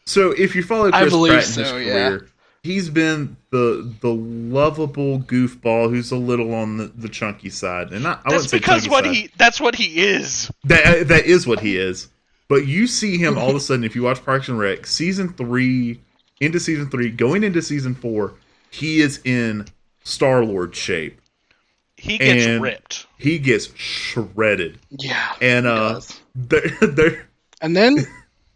So if you follow I Chris believe Pratt in his so, yeah. career, he's been the the lovable goofball who's a little on the, the chunky side, and not, I that's wouldn't because chunky what side. he that's what he is. That that is what he is. But you see him all of a <laughs> sudden if you watch Parks and Rec, season three into season three, going into season four, he is in Star Lord shape. He gets And- ripped. He gets shredded, Yeah, and he uh, does. <laughs> they're, they're, and then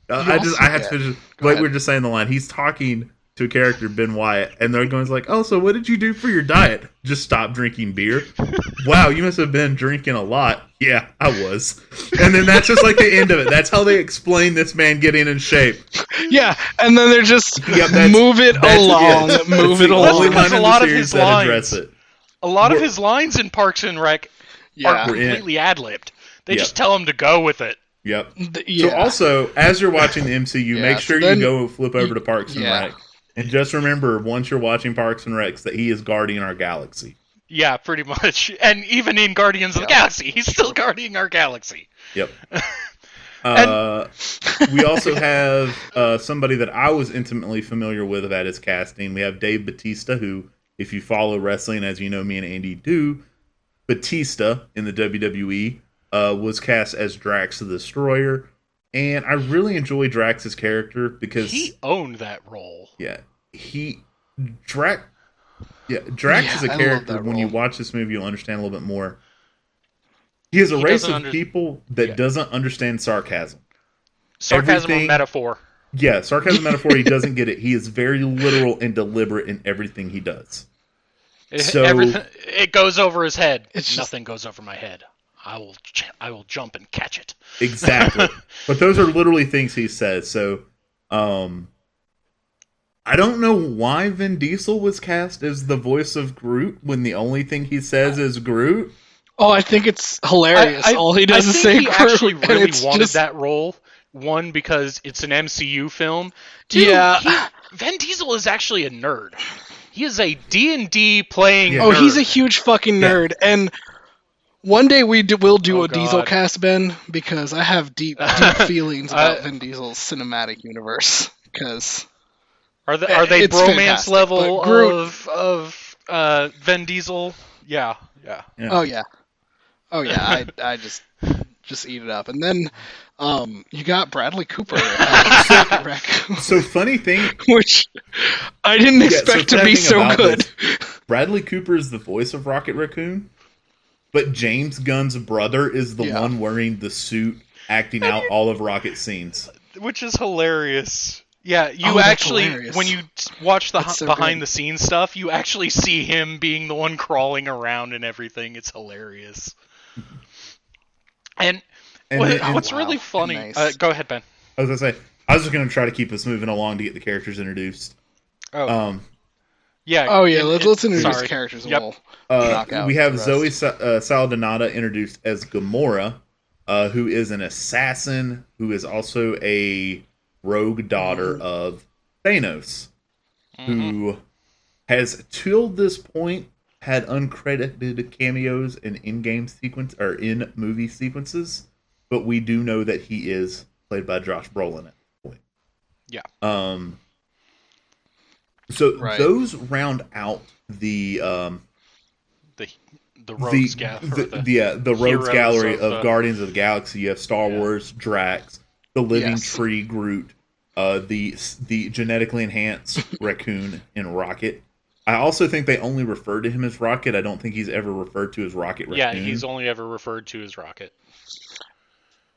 uh, I just I had to get- finish. Go Like ahead. we were just saying the line. He's talking to a character Ben Wyatt, and they're going like, "Oh, so what did you do for your diet? Just stop drinking beer." <laughs> wow, you must have been drinking a lot. Yeah, I was. And then that's just like the end of it. That's how they explain this man getting in shape. yeah, and then they're just Yep, move it along, yes, move it along. Only line a lot of his lines- it. A lot of We're- his lines in Parks and Rec yeah, are completely ad libbed. They Yeah. just tell him to go with it. Yep. th- yeah. So also, as you're watching the MCU, <laughs> Yeah, make so sure then- you go flip over to Parks and yeah. Rec, and just remember once you're watching Parks and Recs that he is guarding our galaxy. Yeah, pretty much. <laughs> And even in Guardians of the Galaxy, he's still guarding our galaxy. Yep. <laughs> Uh, we also have uh, somebody that I was intimately familiar with at his casting. We have Dave Batista, who, if you follow wrestling, as you know me and Andy do, Batista in the WWE uh, was cast as Drax the Destroyer, and I really enjoy Drax's character because He owned that role. yeah, he Drax. Yeah, Drax Yeah, is a I character. When you watch this movie, you'll understand a little bit more. He is a He race of under- people that Yeah. doesn't understand sarcasm. Sarcasm Everything- or metaphor. Yeah, sarcasm <laughs> metaphor. He doesn't get it. He is very literal and deliberate in everything he does. It, So- everything, it goes over his head. It's just- Nothing goes over my head. I will, ch- I will jump and catch it. Exactly. <laughs> but those are literally things he says. So, um, I don't know why Vin Diesel was cast as the voice of Groot when the only thing he says is Groot. oh, I think it's hilarious. I- I- All he does I is think say he Groot, actually really wanted just, that role. One because it's an MCU film. Two, Yeah. he- Vin Diesel is actually a nerd. He is a D and D playing. Yeah. Oh, he's a huge fucking Yeah. nerd, and One day we do, will do Oh, a Diesel cast, Ben, because I have deep, <laughs> deep feelings about I- Vin Diesel's cinematic universe. Because Are they are they It's bromance level Groot- of of uh, Vin Diesel? Yeah, yeah. Yeah. oh yeah, oh yeah, I I just just eat it up. And then um, you got Bradley Cooper, as Rocket Raccoon, So funny thing, <laughs> which I didn't Yeah, so expect to be so about good. Bradley Cooper is the voice of Rocket Raccoon, but James Gunn's brother is the Yeah. one wearing the suit, acting out all of Rocket scenes. Which is hilarious. Yeah, you Oh, actually hilarious. when you watch the so behind good. the scenes stuff, you actually see him being the one crawling around and everything. It's hilarious. And, And what- then- and- what's wow, really funny? nice. Uh, go ahead, Ben. I was gonna say, I was just gonna try to keep us moving along to get the characters introduced. Oh, Um, yeah. Oh yeah, it- let's, it- let's introduce sorry. characters. Yep. we'll uh, we have Zoe rest. Sa- uh, Saldana introduced as Gamora, uh, who is an assassin who is also a rogue daughter Mm-hmm. of Thanos, Mhm. who has till this point had uncredited cameos in in-game sequence or in movie sequences, but we do know that he is played by Josh Brolin at this point. Yeah. Um. So Right. those round out the um the the the rogues ga- or the, the- the, uh, the rogues gallery of, of, Guardians of the Galaxy. You have Star Yeah. Wars, Drax, the Living Yes. Tree Groot, uh, the the genetically enhanced <laughs> raccoon and Rocket. I also think they only refer to him as Rocket. I don't think he's ever referred to as Rocket Raccoon. yeah, he's only ever referred to as Rocket.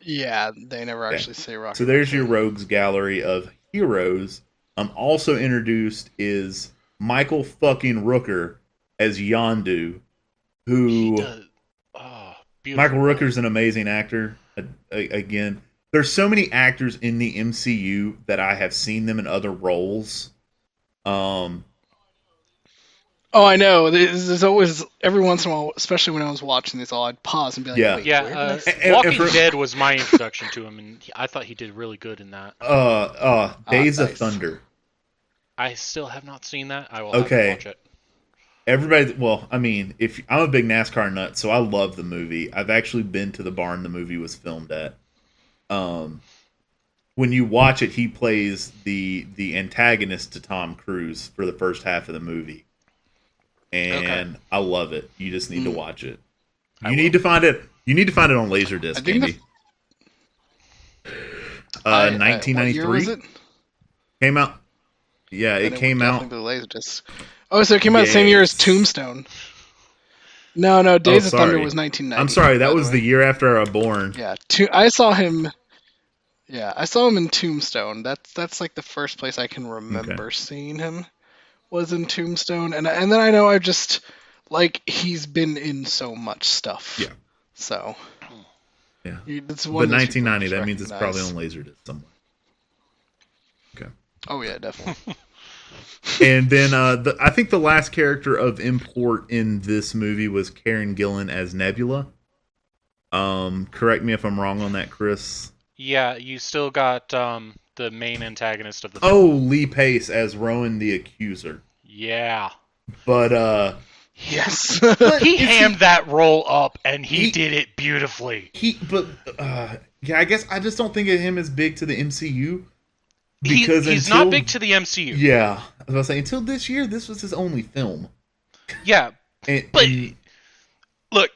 Yeah, they never actually say Rocket. So there's your rogues gallery of heroes. Um, also introduced is Michael fucking Rooker as Yondu, who does. Oh, beautiful. Michael Rooker's an amazing actor. A- a- Again, there's so many actors in the MCU that I have seen them in other roles. Um, Oh, I know. There's, there's always every once in a while, especially when I was watching this all, I'd pause and be like, Yeah. Wait, Yeah, where did uh, I see- And- and Walking for- Dead was my introduction to him, and he- I thought he did really good in that. uh, uh, Ah, Days of nice. Thunder. I still have not seen that. I will Okay. have to watch it. Everybody, well, I mean, if I'm a big NASCAR nut, so I love the movie. I've actually been to the barn the movie was filmed at. Um, when you watch it, he plays the the antagonist to Tom Cruise for the first half of the movie, and I love it. You just need to Mm. watch it. I You will. need to find it. You need to find it on Laserdisc, think Andy. I- Uh, I- what year 1993 was it? came out. Yeah, Then it came out. definitely be Laserdisc. Oh, so it came out the same year as Tombstone. No, no, Days of Thunder was 1990. I'm sorry, that was way. the year after I was born. Yeah, to, I saw him. Yeah, I saw him in Tombstone. That's that's like the first place I can remember seeing him was in Tombstone, and and then I know I just like he's been in so much stuff. Yeah. So. Yeah. You- It's one But of those people 1990, that means it's probably on recognize. Laserdisc somewhere. Oh yeah, definitely. <laughs> and then uh, the, I think the last character of import in this movie was Karen Gillan as Nebula. Um, correct me if I'm wrong on that, Chris. Yeah, you still got um, the main antagonist of the Oh, Lee Pace as Ronan the Accuser. Yeah. But uh, yes. <laughs> He Is he- hammed that role up, and he, He- did it beautifully. he, but uh, yeah, I guess I just don't think of him as big to the MCU He, he's until, not big to the MCU. Yeah, I was gonna say until this year, this was his only film, Yeah, and, but and look,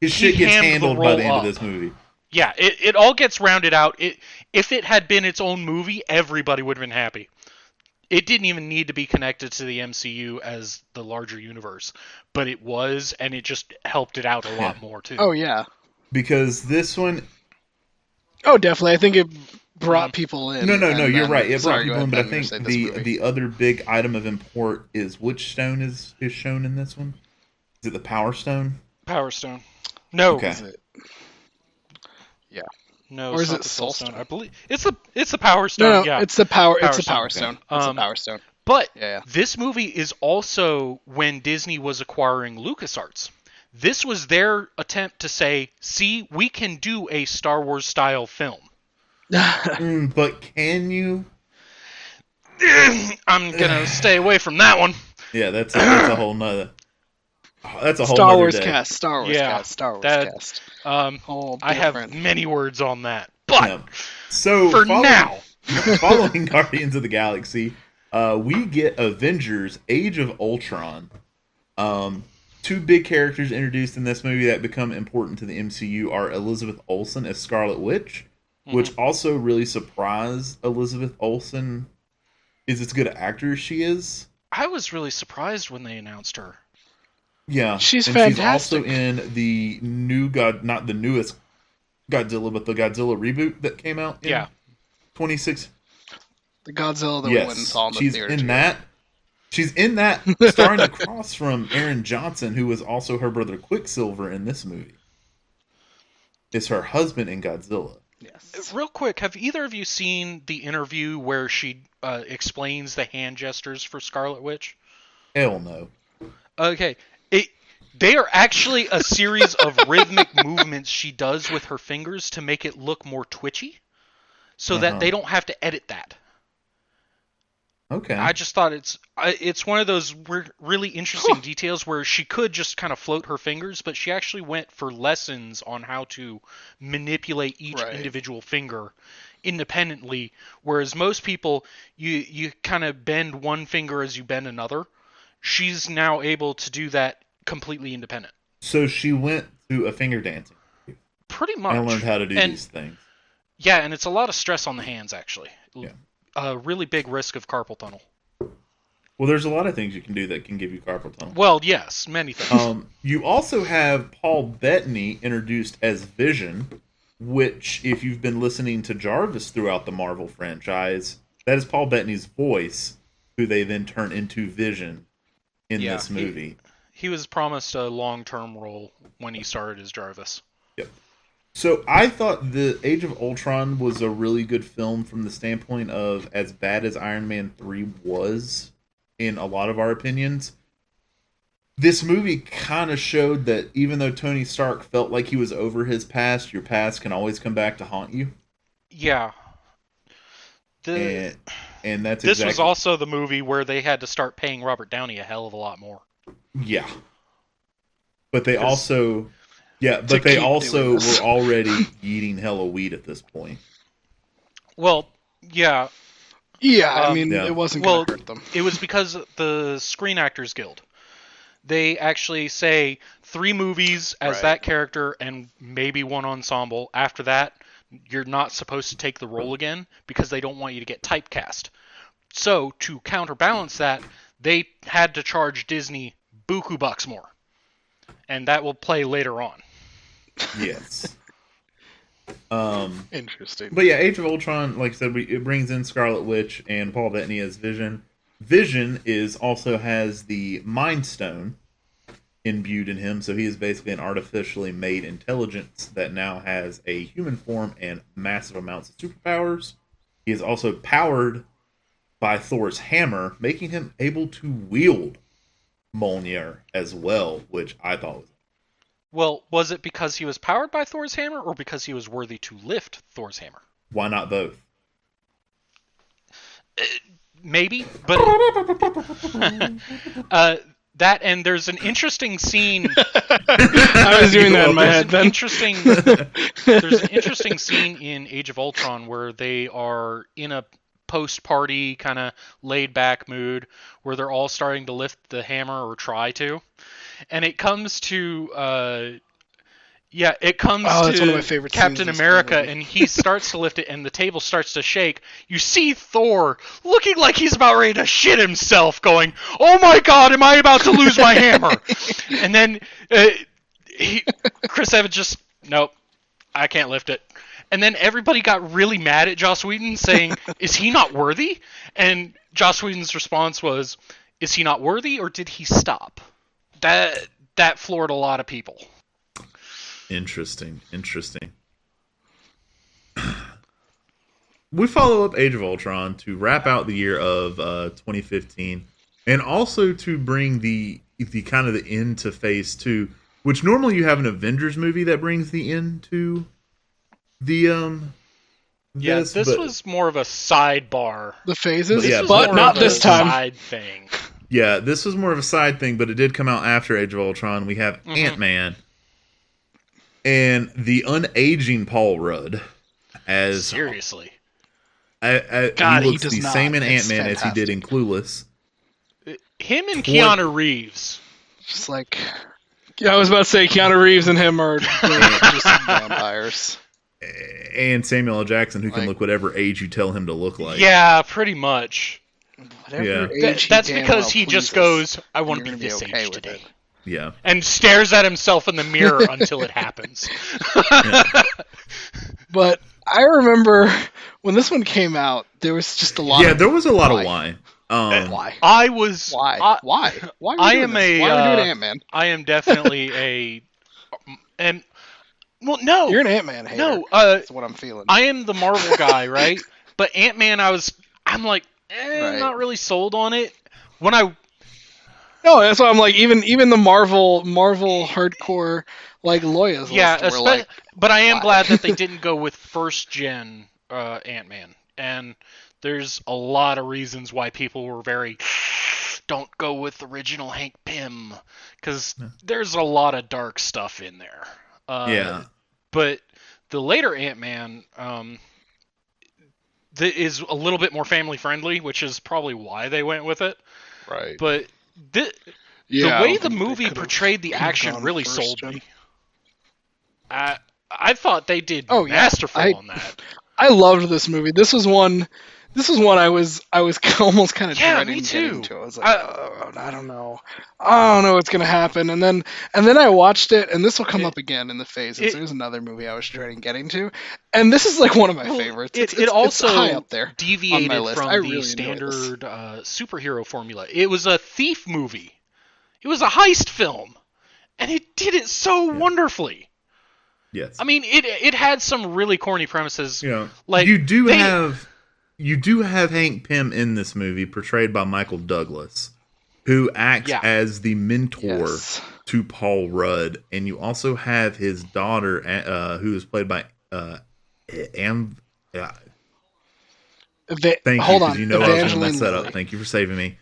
his he shit gets hammed the handled by the end role of this movie. yeah, it, it all gets rounded out. It if it had been its own movie, everybody would have been happy. It didn't even need to be connected to the MCU as the larger universe, but it was, and it just helped it out a lot more too. oh yeah. Because this one, Oh, definitely. I think it brought people in. No, no, no. You're right. It brought sorry, go people in, but I Ben, think the movie. the other big item of import is which stone is is shown in this one? Is it the Power Stone? Power Stone. No, Okay. Is it- no, Or is it the Soul Soul Stone. Stone? I believe it's the it's the Power Stone. No, no, yeah, it's the power. Power it's the power okay. stone. It's Um, the power stone. But Yeah, yeah. this movie is also when Disney was acquiring LucasArts. This was their attempt to say, see, we can do a Star Wars style film. Mm, but can you? <clears throat> I'm going <sighs> to stay away from that one. Yeah, that's a, that's a whole nother. Oh, that's a whole Star Wars day. cast, Star Wars Yeah, cast, Star Wars that- cast. Um, Whole I have many words on that, but Yeah. So for following- now, <laughs> following Guardians of the Galaxy, uh, we get Avengers: Age of Ultron. Um, two big characters introduced in this movie that become important to the MCU are Elizabeth Olsen as Scarlet Witch, which Mm-hmm. also really surprised Elizabeth Olsen. Is as good an actor as she is. I was really surprised when they announced her. Yeah, She's and fantastic. She's also in the new God, not the newest Godzilla, but the Godzilla reboot that came out. In Yeah. 26 the Godzilla that we went and yes, saw in the she's theater. in together. that. She's in that, starring across <laughs> from Aaron Johnson, who was also her brother Quicksilver in this movie. Is her husband in Godzilla? Yes. Real quick, have either of you seen the interview where she uh, explains the hand gestures for Scarlet Witch? Hell no. Okay, it they are actually a series of <laughs> rhythmic movements she does with her fingers to make it look more twitchy, so that Uh-huh. they don't have to edit that. Okay. I just thought it's it's one of those really interesting details where she could just kind of float her fingers, but she actually went for lessons on how to manipulate each Right. individual finger independently. Whereas most people, you you kind of bend one finger as you bend another. She's now able to do that completely independent. so she went to a finger dancing Pretty much. and learned how to do And- these things. Yeah, and it's a lot of stress on the hands actually. Yeah. A really big risk of carpal tunnel. Well, there's a lot of things you can do that can give you carpal tunnel. Well, yes, many things. Um, you also have Paul Bettany introduced as Vision, which, if you've been listening to Jarvis throughout the Marvel franchise, that is Paul Bettany's voice, who they then turn into Vision in Yeah, this he- movie. He was promised a long-term role when he started as Jarvis. So I thought the Age of Ultron was a really good film from the standpoint of as bad as Iron Man 3 was in a lot of our opinions. This movie kind of showed that even though Tony Stark felt like he was over his past, your past can always come back to haunt you. Yeah. The, And and that's this exactly was also the movie where they had to start paying Robert Downey a hell of a lot more. yeah. But they also yeah, but they also were already <laughs> eating hella weed at this point. Well, yeah, Yeah, I Um, mean, Yeah. it wasn't Well, going to hurt them. it was because the Screen Actors Guild. They actually say three movies as Right. that character and maybe one ensemble. After that, you're not supposed to take the role again because they don't want you to get typecast. So, to counterbalance that, they had to charge Disney buku bucks more. And that will play later on. Yes. <laughs> um Interesting. But yeah, Age of Ultron, like I said, we, it brings in Scarlet Witch and Paul Bettany as Vision. Vision is also has the Mind Stone imbued in him, so he is basically an artificially made intelligence that now has a human form and massive amounts of superpowers. He is also powered by Thor's hammer, making him able to wield Mjolnir as well, which I thought was Well, was it because he was powered by Thor's hammer or because he was worthy to lift Thor's hammer? why not both? Maybe, but <laughs> uh, that and there's an interesting scene. <laughs> I was doing that in my there's head an then. interesting. there's an interesting scene in Age of Ultron where they are in a post-party kind of laid-back mood where they're all starting to lift the hammer or try to, and it comes to. Uh, yeah, it comes Oh, to one of my Captain America, and he starts to lift it, and the table starts to shake. You see Thor looking like he's about ready to shit himself, going, "Oh my God, am I about to lose my hammer?" <laughs> And then uh, he, Chris Evans just, nope, I can't lift it. And then everybody got really mad at Joss Whedon, saying, <laughs> "Is he not worthy?" And Joss Whedon's response was, "Is he not worthy, or did he stop?" That that floored a lot of people. Interesting. Interesting. <clears throat> we follow up Age of Ultron to wrap out the year of uh, 2015, and also to bring the the kind of the end to Phase Two, which normally you have an Avengers movie that brings the end to the um. Yeah, this, but- was more of a sidebar. The phases, Yeah, but not this time. Side thing. <laughs> Yeah, this was more of a side thing, but it did come out after Age of Ultron. We have Mhm. Ant Man and the unaging Paul Rudd as Seriously. I, I, God, he he looks does the not. same in Ant Man as he did in Clueless. Him and What- Keanu Reeves. Just like, yeah, I was about to say Keanu Reeves and him are <laughs> just vampires. And Samuel L. Jackson, who can look whatever age you tell him to look like. yeah, pretty much. Whatever Yeah. age Th- he that's damn because well he just pleases, goes, I want to be this okay age today. it. Yeah. And stares at himself in the mirror <laughs> until it happens. <laughs> But I remember when this one came out, there was just a lot. Yeah, of, there was a lot Why? of why. Um, why? I was. Why? I, why? Why? Are I am this? a, Why are we doing uh, Ant Man? I am definitely a. And. Well, no. You're an Ant Man hater. no. Uh, that's what I'm feeling. I am the Marvel guy, right? <laughs> But Ant Man, I was. I'm like, eh, Right. not really sold on it. When I no, that's why I'm like even even the Marvel Marvel hardcore like lawyers. yeah, were espe- like but I am glad that they <laughs> didn't go with first gen uh, Ant Man, and there's a lot of reasons why people were very don't go with original Hank Pym because there's a lot of dark stuff in there. Uh, yeah. but the later Ant Man um, th- is a little bit more family friendly, which is probably why they went with it. right. But thi- yeah, the way the movie portrayed the action really first sold gen. me. I I thought they did Oh, yeah. masterful I- on that. I loved this movie. This was one. This is one I was I was <laughs> almost kind of Yeah, dreading me too. to. I was like, I- oh, I don't know, I don't know what's gonna happen. And then and then I watched it, and this will come It- up again in the phases. it- There's another movie I was dreading getting to, and this is like one of my Well, favorites. It, It's, it it's, also it's high up there. deviated list. from I the really enjoyed standard uh, superhero formula. It was a thief movie. It was a heist film, and it did it so wonderfully. Yes. I mean, it it had some really corny premises. Yeah. like, you do they- have you do have Hank Pym in this movie, portrayed by Michael Douglas, who acts Yeah. as the mentor Yes. to Paul Rudd, and you also have his daughter, uh, who is played by uh, Am. Uh, Eva- thank you, on, you know I was going to Evangeline that up. Thank you for saving me.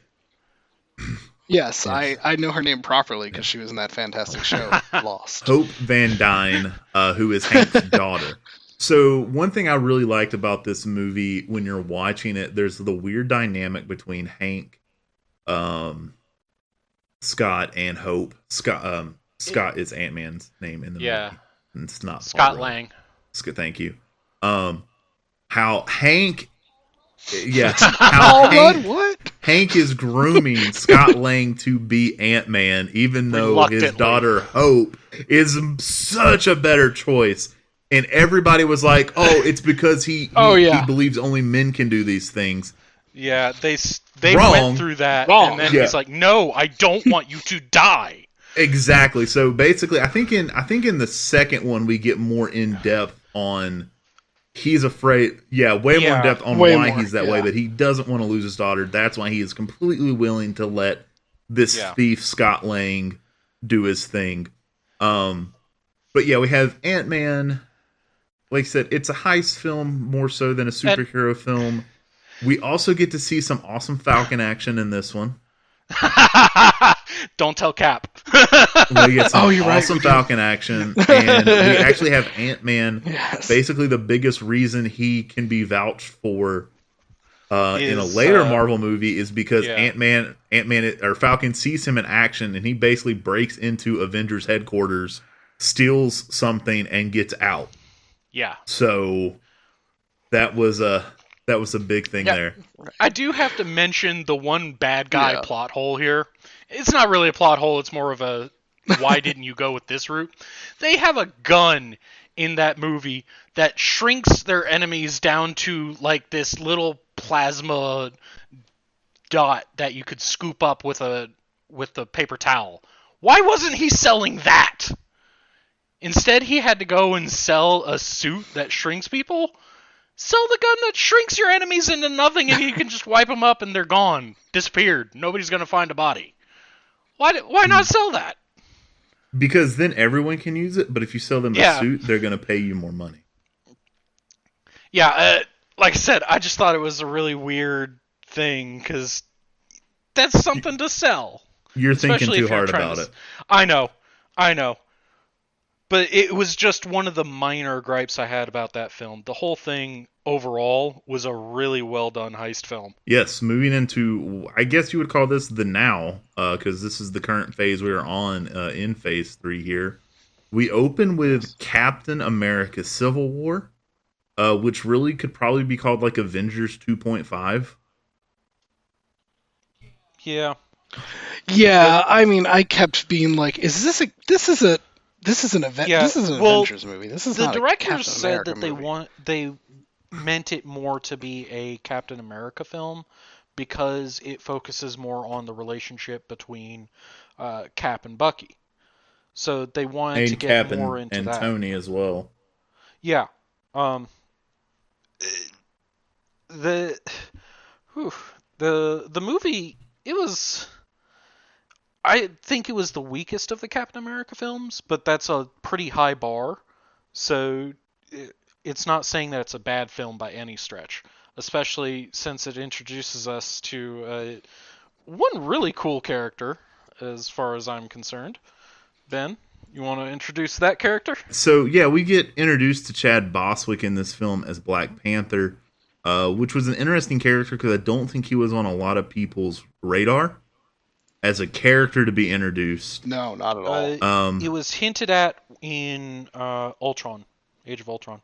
Yes, I, I know her name properly because she was in that fantastic show, <laughs> Lost. Hope Van Dyne, uh, who is Hank's <laughs> daughter. So one thing I really liked about this movie when you're watching it, there's the weird dynamic between Hank, um, Scott, and Hope. Scott, um, Scott is Ant Man's name in the Yeah. movie. It's not Scott Paul Rudd. Lang. Scott, thank you. Um, how Hank, yeah, <laughs> how Rudd? Hank, What? Hank is grooming Scott Lang to be Ant Man, even though his daughter Hope is such a better choice. And everybody was like, "Oh, <laughs> it's because he, he Oh, yeah. he believes only men can do these things." Yeah, they they Wrong. went through that, Wrong. and then Yeah. he's like, "No, I don't want you to die." Exactly. So basically, I think in I think in the second one we get more in depth on he's afraid. Yeah, way more in depth on why more, he's that way. yeah. That he doesn't want to lose his daughter. That's why he is completely willing to let this Yeah. thief Scott Lang do his thing. Um, but yeah, we have Ant Man. Like I said, it's a heist film more so than a superhero film. We also get to see some awesome Falcon action in this one. <laughs> don't tell Cap. We get <laughs> some Oh, you're right, awesome we do. Falcon action, <laughs> and we actually have Ant Man. Yes. Basically, the biggest reason he can be vouched for uh, in a later uh, Marvel movie is because yeah. Ant Man, Ant Man or Falcon sees him in action, and he basically breaks into Avengers headquarters, steals something, and gets out. Yeah, So that was a that was a big thing Yeah. there. I do have to mention the one bad guy Yeah. plot hole here. It's not really a plot hole, it's more of a why <laughs> didn't you go with this route? They have a gun in that movie that shrinks their enemies down to like this little plasma dot that you could scoop up with a with a paper towel. Why wasn't he selling that? Instead, he had to go and sell a suit that shrinks people. Sell the gun that shrinks your enemies into nothing, and you can just wipe them up and they're gone, disappeared. Nobody's gonna find a body. Why? Why not sell that? Because then everyone can use it, but if you sell them Yeah. a suit, they're going to pay you more money. Yeah, uh, like I said, I just thought it was a really weird thing because that's something to sell. You're thinking too hard about to- it. I know, I know. But it was just one of the minor gripes I had about that film. The whole thing overall was a really well done heist film. Yes, moving into, I guess you would call this the now, because this is the current phase we are on uh, in phase three here. We open with Captain America Civil War, uh, which really could probably be called like Avengers 2.5. Yeah. Yeah, I mean, I kept being like, "Is this a? This is a. This is an event. Yeah, This is an well, Avengers movie. This is the not a directors Captain said America that they movie." want they meant it more to be a Captain America film because it focuses more on the relationship between uh, Cap and Bucky. So they wanted to get Cap more and, into and that. Tony as well. Yeah. Um. The, whew, the the movie it was. I think it was the weakest of the Captain America films, but that's a pretty high bar. So it, it's not saying that it's a bad film by any stretch, especially since it introduces us to uh, one really cool character, as far as I'm concerned. Ben, you want to introduce that character? So yeah, we get introduced to Chad Boswick in this film as Black Panther, uh, which was an interesting character because I don't think he was on a lot of people's radar as a character to be introduced. No, not at all. Uh, Um, it was hinted at in uh, Ultron, Age of Ultron.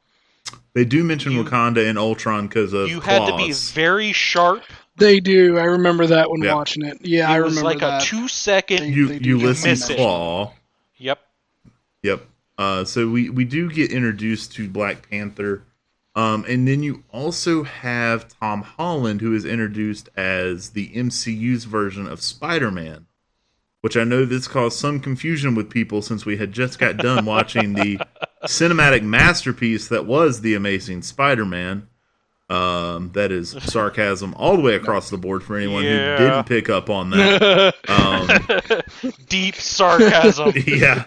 they do mention you- Wakanda in Ultron because of You claws. had to be very sharp. they do. I remember that when Yeah. watching it. Yeah, I it was remember like that. a two second. They- you do you just listen miss claw. Yep. Yep. Uh, so we we do get introduced to Black Panther, um, and then you also have Tom Holland, who is introduced as the MCU's version of Spider Man, which I know this caused some confusion with people since we had just got done <laughs> watching the cinematic masterpiece that was the Amazing Spider Man. Um, that is sarcasm all the way across the board for anyone Yeah. who didn't pick up on that. Um, <laughs> Deep sarcasm. <laughs> yeah.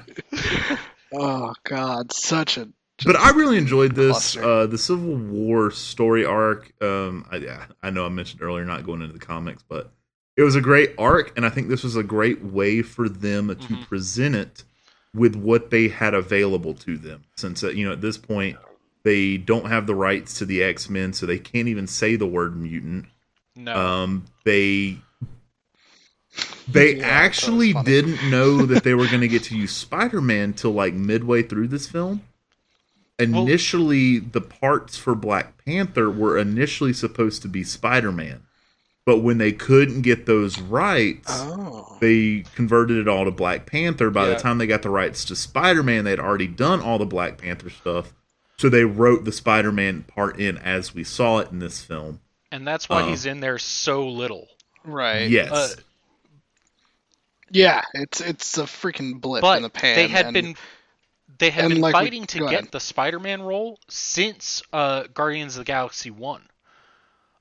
oh God, such a. but I really enjoyed this. Uh, the Civil War story arc. Um, I, yeah, I know I mentioned earlier not going into the comics, but it was a great arc, and I think this was a great way for them to Mhm. present it with what they had available to them. Since uh, you know at this point they don't have the rights to the X Men, so they can't even say the word mutant. No. Um, they they Yeah, actually didn't know that they were going <laughs> to get to use Spider-Man till like midway through this film. Initially, the parts for Black Panther were initially supposed to be Spider-Man, but when they couldn't get those rights, Oh. they converted it all to Black Panther. By Yeah. the time they got the rights to Spider Man, they'd already done all the Black Panther stuff. So they wrote the Spider Man part in as we saw it in this film. and that's why uh, he's in there so little. Right. Yes. Uh, Yeah, it's it's a freaking blip but in the pan. they had and- been they have and been like we- fighting to get ahead. the Spider-Man role since uh, Guardians of the Galaxy One.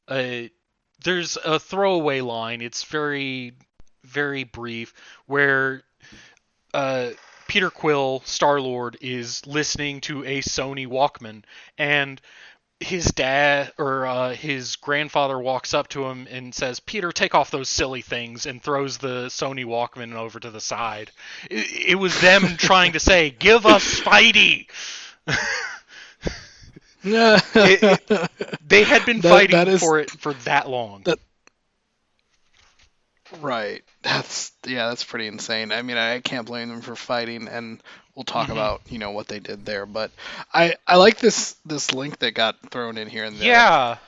Uh, there's a throwaway line. It's very very brief where uh, Peter Quill, Star Lord, is listening to a Sony Walkman, and his dad or uh, his grandfather walks up to him and says, "Peter, take off those silly things," and throws the Sony Walkman over to the side. It, it was them <laughs> trying to say, "Give us Spidey." <laughs> It- They had been That- fighting that is- for it for that long. That- right. That's yeah, that's pretty insane. I mean, I can't blame them for fighting, and we'll talk Mhm. about you know what they did there. But I I like this this link that got thrown in here in the yeah,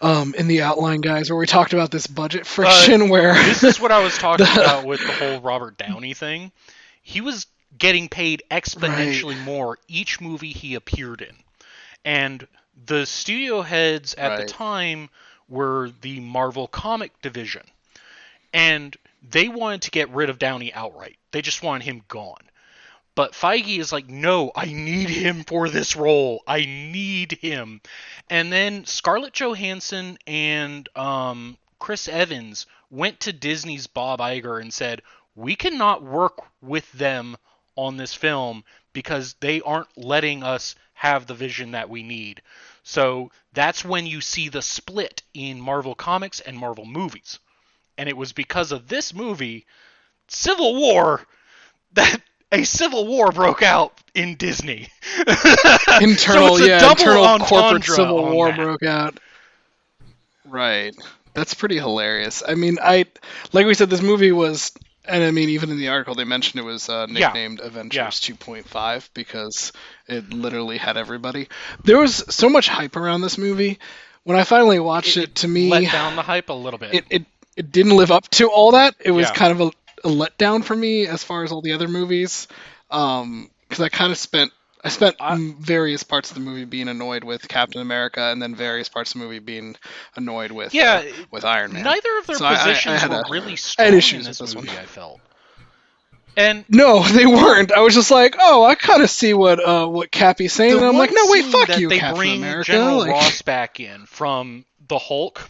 um in the outline guys where we talked about this budget friction <laughs> where this is what I was talking <laughs> The- about with the whole Robert Downey thing. He was getting paid exponentially more each movie he appeared in. And the studio heads at Right. the time were the Marvel comic division. And they wanted to get rid of Downey outright. They just wanted him gone. But Feige is like, no, I need him for this role. I need him. And then Scarlett Johansson and um, Chris Evans went to Disney's Bob Iger and said, we cannot work with them on this film because they aren't letting us have the vision that we need. So that's when you see the split in Marvel Comics and Marvel movies. And it was because of this movie, Civil War, <laughs> that a civil war broke out in Disney. <laughs> internal, so yeah, internal corporate civil war that. broke out. Right. That's pretty hilarious. I mean, I like we said, this movie was, and I mean, even in the article they mentioned it was uh, Yeah. nicknamed Avengers 2.5 because it literally had everybody. There was so much hype around this movie. When I finally watched it, to me, let down the hype a little bit. it, it it didn't live up to all that. It was Yeah. kind of a, a letdown for me as far as all the other movies, because I kind of spent I spent I- various parts of the movie being annoyed with Captain America, and then various parts of the movie being annoyed with Yeah, uh, with Iron Man. Neither of their So I- I- I positions had were a- really I strong had in issues this, with this movie. one. I felt, and No, <laughs> they weren't. I was just like, oh, I kind of see what uh, what Cappy's saying, and I'm like, no, wait, fuck that you, they Captain bring America. General Like- Ross back in from the Hulk.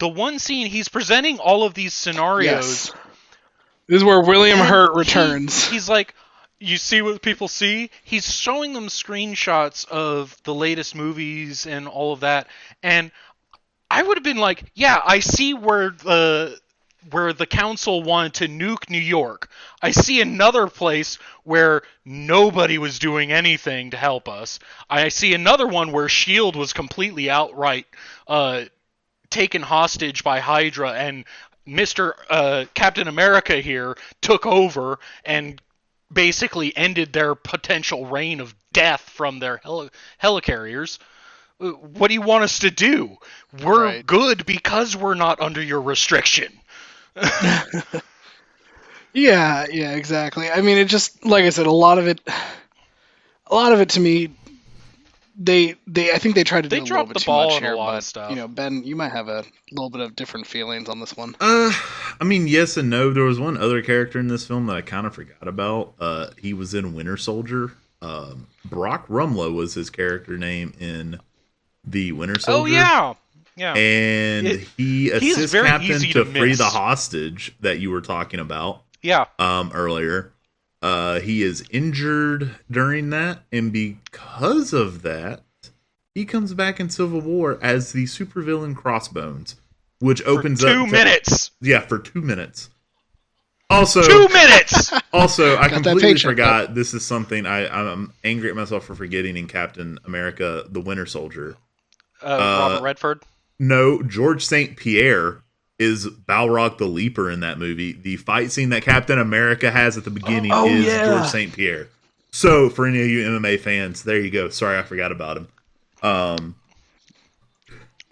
The one scene he's presenting all of these scenarios. yes. This is where William Hurt he- returns. <laughs> he's like, you see what people see? He's showing them screenshots of the latest movies and all of that, and I would have been like, yeah, I see where the where the council wanted to nuke New York. I see another place where nobody was doing anything to help us. I see another one where Shield was completely outright uh, taken hostage by Hydra and Mr. Uh, Captain America here took over and basically ended their potential reign of death from their heli- helicarriers. Uh, What do you want us to do? We're Right. good because we're not under your restriction. <laughs> Yeah, yeah, exactly. I mean, it just like I said, a lot of it, a lot of it to me, they they I think they tried to They do a little bit the too ball much on a here, lot of but stuff. you know, Ben, you might have a little bit of different feelings on this one. Uh, I mean, yes and no. There was one other character in this film that I kind of forgot about. Uh, he was in Winter Soldier. Um, Brock Rumlow was his character name in the Winter Soldier. Oh yeah, yeah. and It- he he's assists Captain to, to free the hostage that you were talking about yeah. um, earlier. Uh, he is injured during that, and because of that, he comes back in Civil War as the supervillain Crossbones, which opens For up two minutes. yeah, for two minutes. Also, Two minutes. <laughs> also, I completely paycheck, forgot. This is something I, I'm angry at myself for forgetting in Captain America: The Winter Soldier. Uh, Robert Redford. No, George St. Pierre is Batroc the Leaper in that movie. The fight scene that Captain America has at the beginning Oh, is yeah. George St. Pierre. So, for any of you MMA fans, there you go. Sorry, I forgot about him. Um,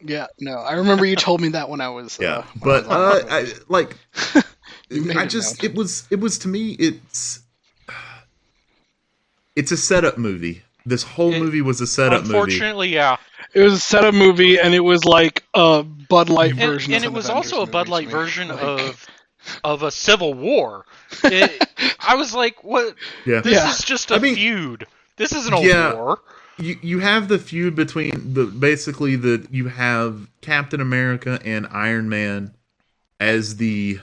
Yeah, no, I remember you told me that when I was yeah, uh, when I but was uh, I, like, <laughs> I just known. it was it was to me it's it's a setup movie. This whole It- movie was a setup movie. Unfortunately, yeah. It was a setup movie, and it was like a Bud Light And, version, and of it was Avengers also a Bud Light version Like, of of a civil war. It, <laughs> I was like, what? Yeah, This Yeah. is just a I mean- feud. This isn't a Yeah. war. you you have the feud between the basically the you have Captain America and Iron Man as the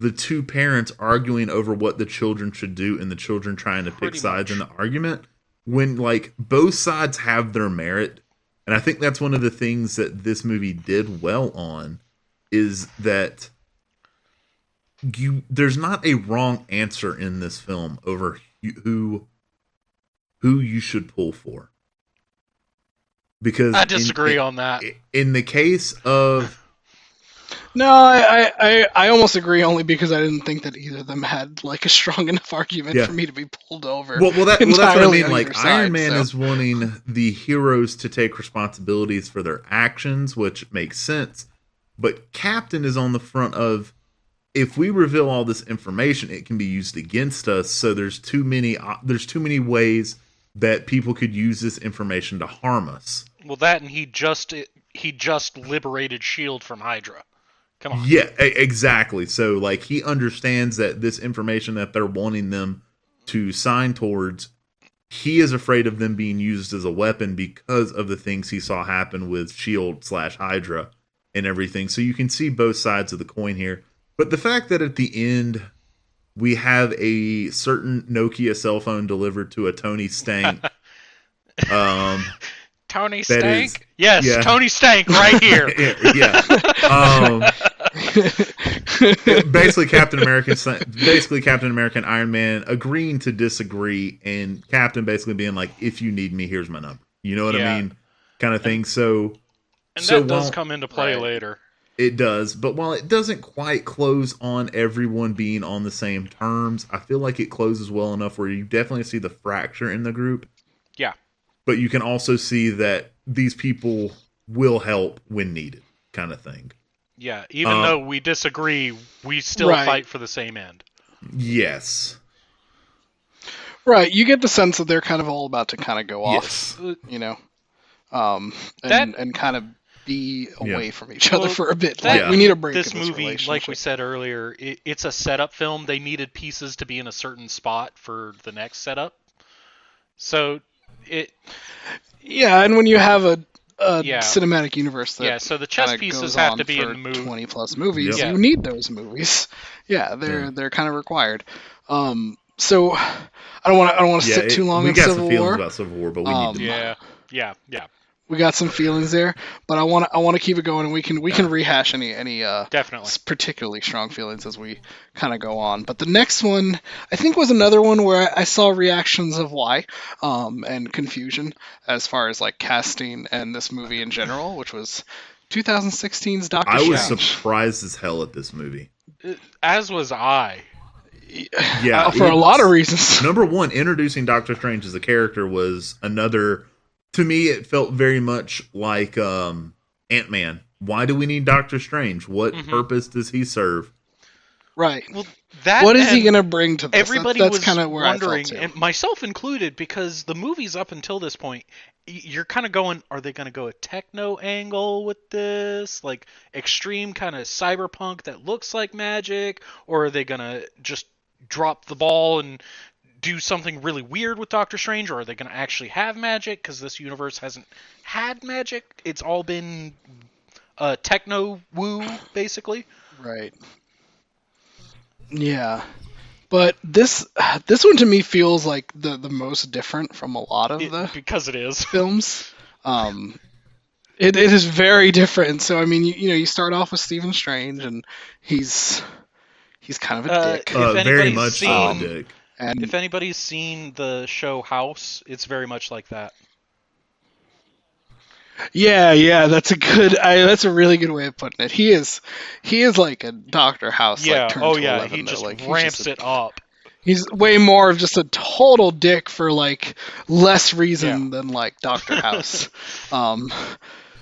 the two parents arguing over what the children should do and the children trying to pick Pretty sides in the argument when like both sides have their merit and I think that's one of the things that this movie did well on is that you there's not a wrong answer in this film over who- who you should pull for because I disagree in, on that. in the case of No, I, I, I, I almost agree only because I didn't think that either of them had like a strong <laughs> enough argument Yeah. for me to be pulled over. well, well, that, well that's what I mean. Like your Iron Man so. is wanting the heroes to take responsibilities for their actions, which makes sense. But Captain is on the front of if we reveal all this information, it can be used against us. So there's too many there's too many ways that people could use this information to harm us. Well, that and he just he just liberated Shield from Hydra. Come on. Yeah, exactly. So like he understands that this information that they're wanting them to sign towards, he is afraid of them being used as a weapon because of the things he saw happen with Shield slash Hydra and everything. So you can see both sides of the coin here. But the fact that at the end we have a certain Nokia cell phone delivered to a Tony Stank. <laughs> um Tony Stank. is- yes, yeah. Tony Stank right here. <laughs> yeah. Um, <laughs> <laughs> basically Captain American, basically Captain America and Iron Man agreeing to disagree, and Captain basically being like, "If you need me, here's my number." You know what Yeah. I mean? Kind of thing. So And So that does come into play Right. later. it does, but while it doesn't quite close on everyone being on the same terms, I feel like it closes well enough where you definitely see the fracture in the group. Yeah. But you can also see that these people will help when needed, kind of thing. Yeah, even Um, though we disagree, we still Right. fight for the same end. Yes. right. You get the sense that they're kind of all about to kind of go off. Yes. You know, um, and That- and kind of be Yeah. away from each other Well, for a bit. that- Like we need a break. This this movie, like we said earlier, it, it's a setup film. They needed pieces to be in a certain spot for the next setup. So it Yeah, and when you have a, a Yeah. cinematic universe that yeah, so the chess pieces have to be in the movie. twenty plus movies, Yep. you need those movies. <laughs> Yeah, they're Yeah. they're kind of required. Um, so I don't want to I don't want to Yeah, sit it- too long we in got Civil some feelings War. about Civil War, but we Um, need to. Yeah, yeah, yeah, We got some feelings there, but I want to I want to keep it going, and we can we can rehash any any uh, definitely. particularly strong feelings as we kind of go on. But the next one, I think, was another one where I saw reactions of why um, and confusion as far as like casting and this movie in general, which was 2016's Doctor I was Strange. surprised as hell at this movie. As was I. Yeah, Uh, <laughs> for a lot of reasons. Number one, introducing Doctor Strange as a character was another. To me, it felt very much like um, Ant Man. Why do we need Doctor Strange? What Mhm. purpose does he serve? right. Well, that What is he going to bring to this? That- Everybody that's was kind of where wondering, I felt too. and myself included, because the movies up until this point, you're kind of going, are they going to go a techno angle with this, like extreme kind of cyberpunk that looks like magic, or are they going to just drop the ball and do something really weird with Doctor Strange, or are they going to actually have magic? Because this universe hasn't had magic; it's all been uh, techno woo, basically. Right. Yeah. But this <sighs> this one to me feels like the the most different from a lot of It- the because it is. <laughs> films. Um, it, it is very different. So I mean, you, you know, you start off with Stephen Strange, and he's he's kind of a Uh, dick, Uh, very much so, seen- Dick. And If anybody's seen the show House, it's very much like that. yeah, yeah, that's a good. I, that's a really good way of putting it. He is he is like a Doctor House. yeah. Like, oh to yeah. 11, He though. just like, ramps just a- it up. He's way more of just a total dick for like less reason than like Doctor <laughs> House. um,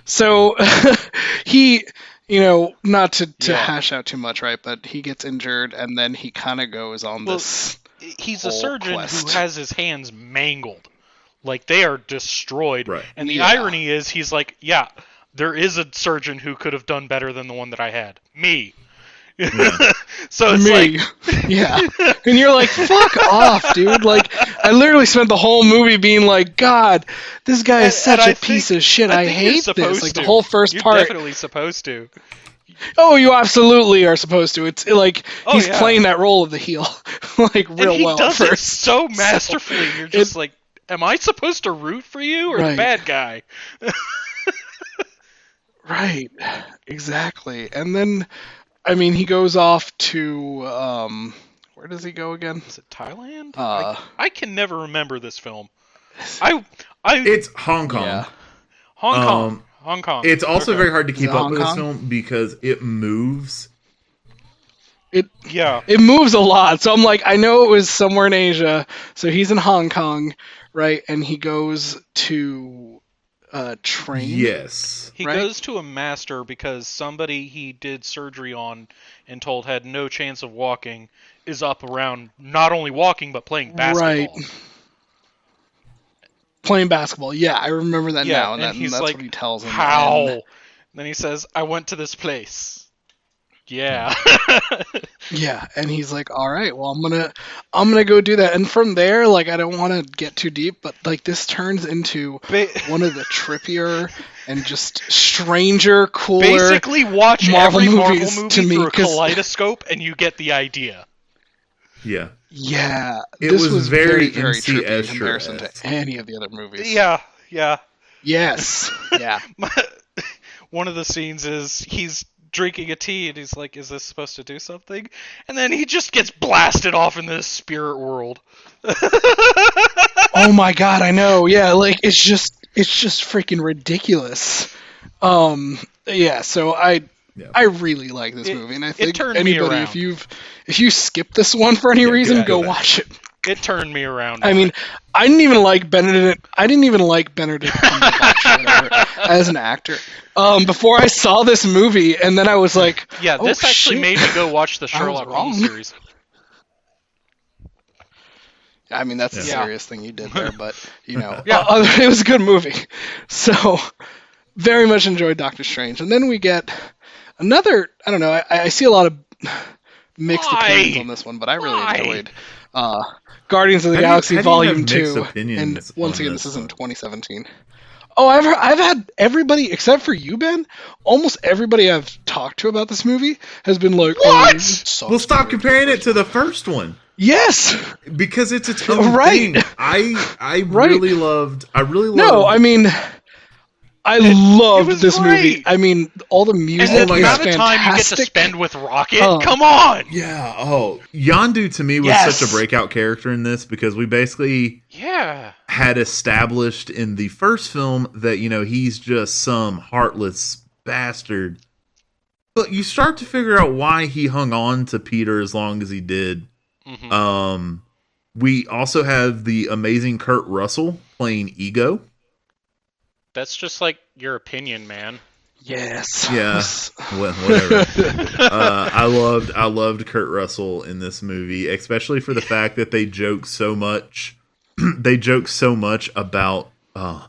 so <laughs> he, you know, not to, to Yeah. hash out too much, right? But he gets injured and then he kind of goes on Well, this. He's a surgeon quest. who has his hands mangled, like they are destroyed. Right. And the Yeah. irony is, he's like, yeah, there is a surgeon who could have done better than the one that I had. Me. Yeah. <laughs> so it's Me, like, <laughs> yeah, <laughs> and you're like, "Fuck off, dude!" Like, I literally spent the whole movie being like, "God, this guy is And- such and a I piece think- of shit. I, think you're hate this." Like the whole 1st You're part, definitely supposed to. Oh, you absolutely are supposed to. It's like Oh, he's yeah. playing that role of the heel, <laughs> like real and he well does at it <laughs> so masterfully. You're just it- like, am I supposed to root for you or the bad guy? <laughs> Right, exactly. And then, I mean, he goes off to um, where does he go again? Is it Thailand? Uh, I can never remember this film. I, I, It's Hong Kong. Yeah. Hong Kong, um, Hong Kong. It's also Okay. very hard to keep up Hong with this film because it moves. It yeah. It moves a lot, so I'm like, I know it was somewhere in Asia. So he's in Hong Kong, right? And he goes to uh, train. Yes. He right? goes to a master because somebody he did surgery on and told had no chance of walking is up around not only walking but playing basketball. Right. Playing basketball. Yeah, I remember that Yeah, now. And, and that, he's that's like, what he tells him. How? And- Then he says, "I went to this place." Yeah. <laughs> Yeah, and he's like, "All right, well, I'm gonna, I'm gonna go do that." And from there, like, I don't want to get too deep, but like, this turns into Ba- one of the trippier and just stranger, cooler. Basically, watch Marvel every Marvel movies movie to me, through a <laughs> 'cause- kaleidoscope, and you get the idea. Yeah. Yeah, It this was was very very, very trippy in comparison to any of the other movies. Yeah, yeah. Yes. <laughs> Yeah. <laughs> One of the scenes is he's drinking a tea and he's like, "Is this supposed to do something?" And then he just gets blasted off in this spirit world. oh my <laughs> god, I know. Yeah, like it's just it's just freaking ridiculous. Um, yeah. So I Yeah. I really like this It- movie, and I it think turned anybody, around. if you've if you skip this one for any Yeah, reason, go go watch it. It turned me around. I mean, it. I didn't even like Benedict. I didn't even like Benedict Cumberbatch as an actor. Um, before I saw this movie, and then I was like, yeah, oh, this actually shit. made me go watch the <laughs> Sherlock Holmes series. I mean, that's a Yeah. serious thing you did there, <laughs> but you know, Yeah. <laughs> uh, it was a good movie. So, very much enjoyed Doctor Strange, and then we get another. I don't know. I, I see a lot of <sighs> mixed Why? opinions on this one, but I really Why? enjoyed uh, Guardians of the How Galaxy you Volume Two, and once on again, this this is in 2017. Oh, I've heard, I've had everybody except for you, Ben. Almost everybody I've talked to about this movie has been like, "Oh, What? it sucks Well, stop comparing it to the first one Yes. because it's its <laughs> own Right. thing. I I Right. really loved. I really loved. No, I mean, I loved was this movie. I mean, all the music And the my amount of time you get to spend with Rocket, Oh. come on! Yeah. Oh, Yondu to me was Yes. such a breakout character in this because we basically Yeah. had established in the first film that you know he's just some heartless bastard. But you start to figure out why he hung on to Peter as long as he did. Mhm. Um, we also have the amazing Kurt Russell playing Ego. That's just like your opinion, man. Yes. Yeah. <laughs> Wha- Whatever. uh, I loved I loved Kurt Russell in this movie, especially for the fact that they joke so much. <clears throat> they joke so much about uh,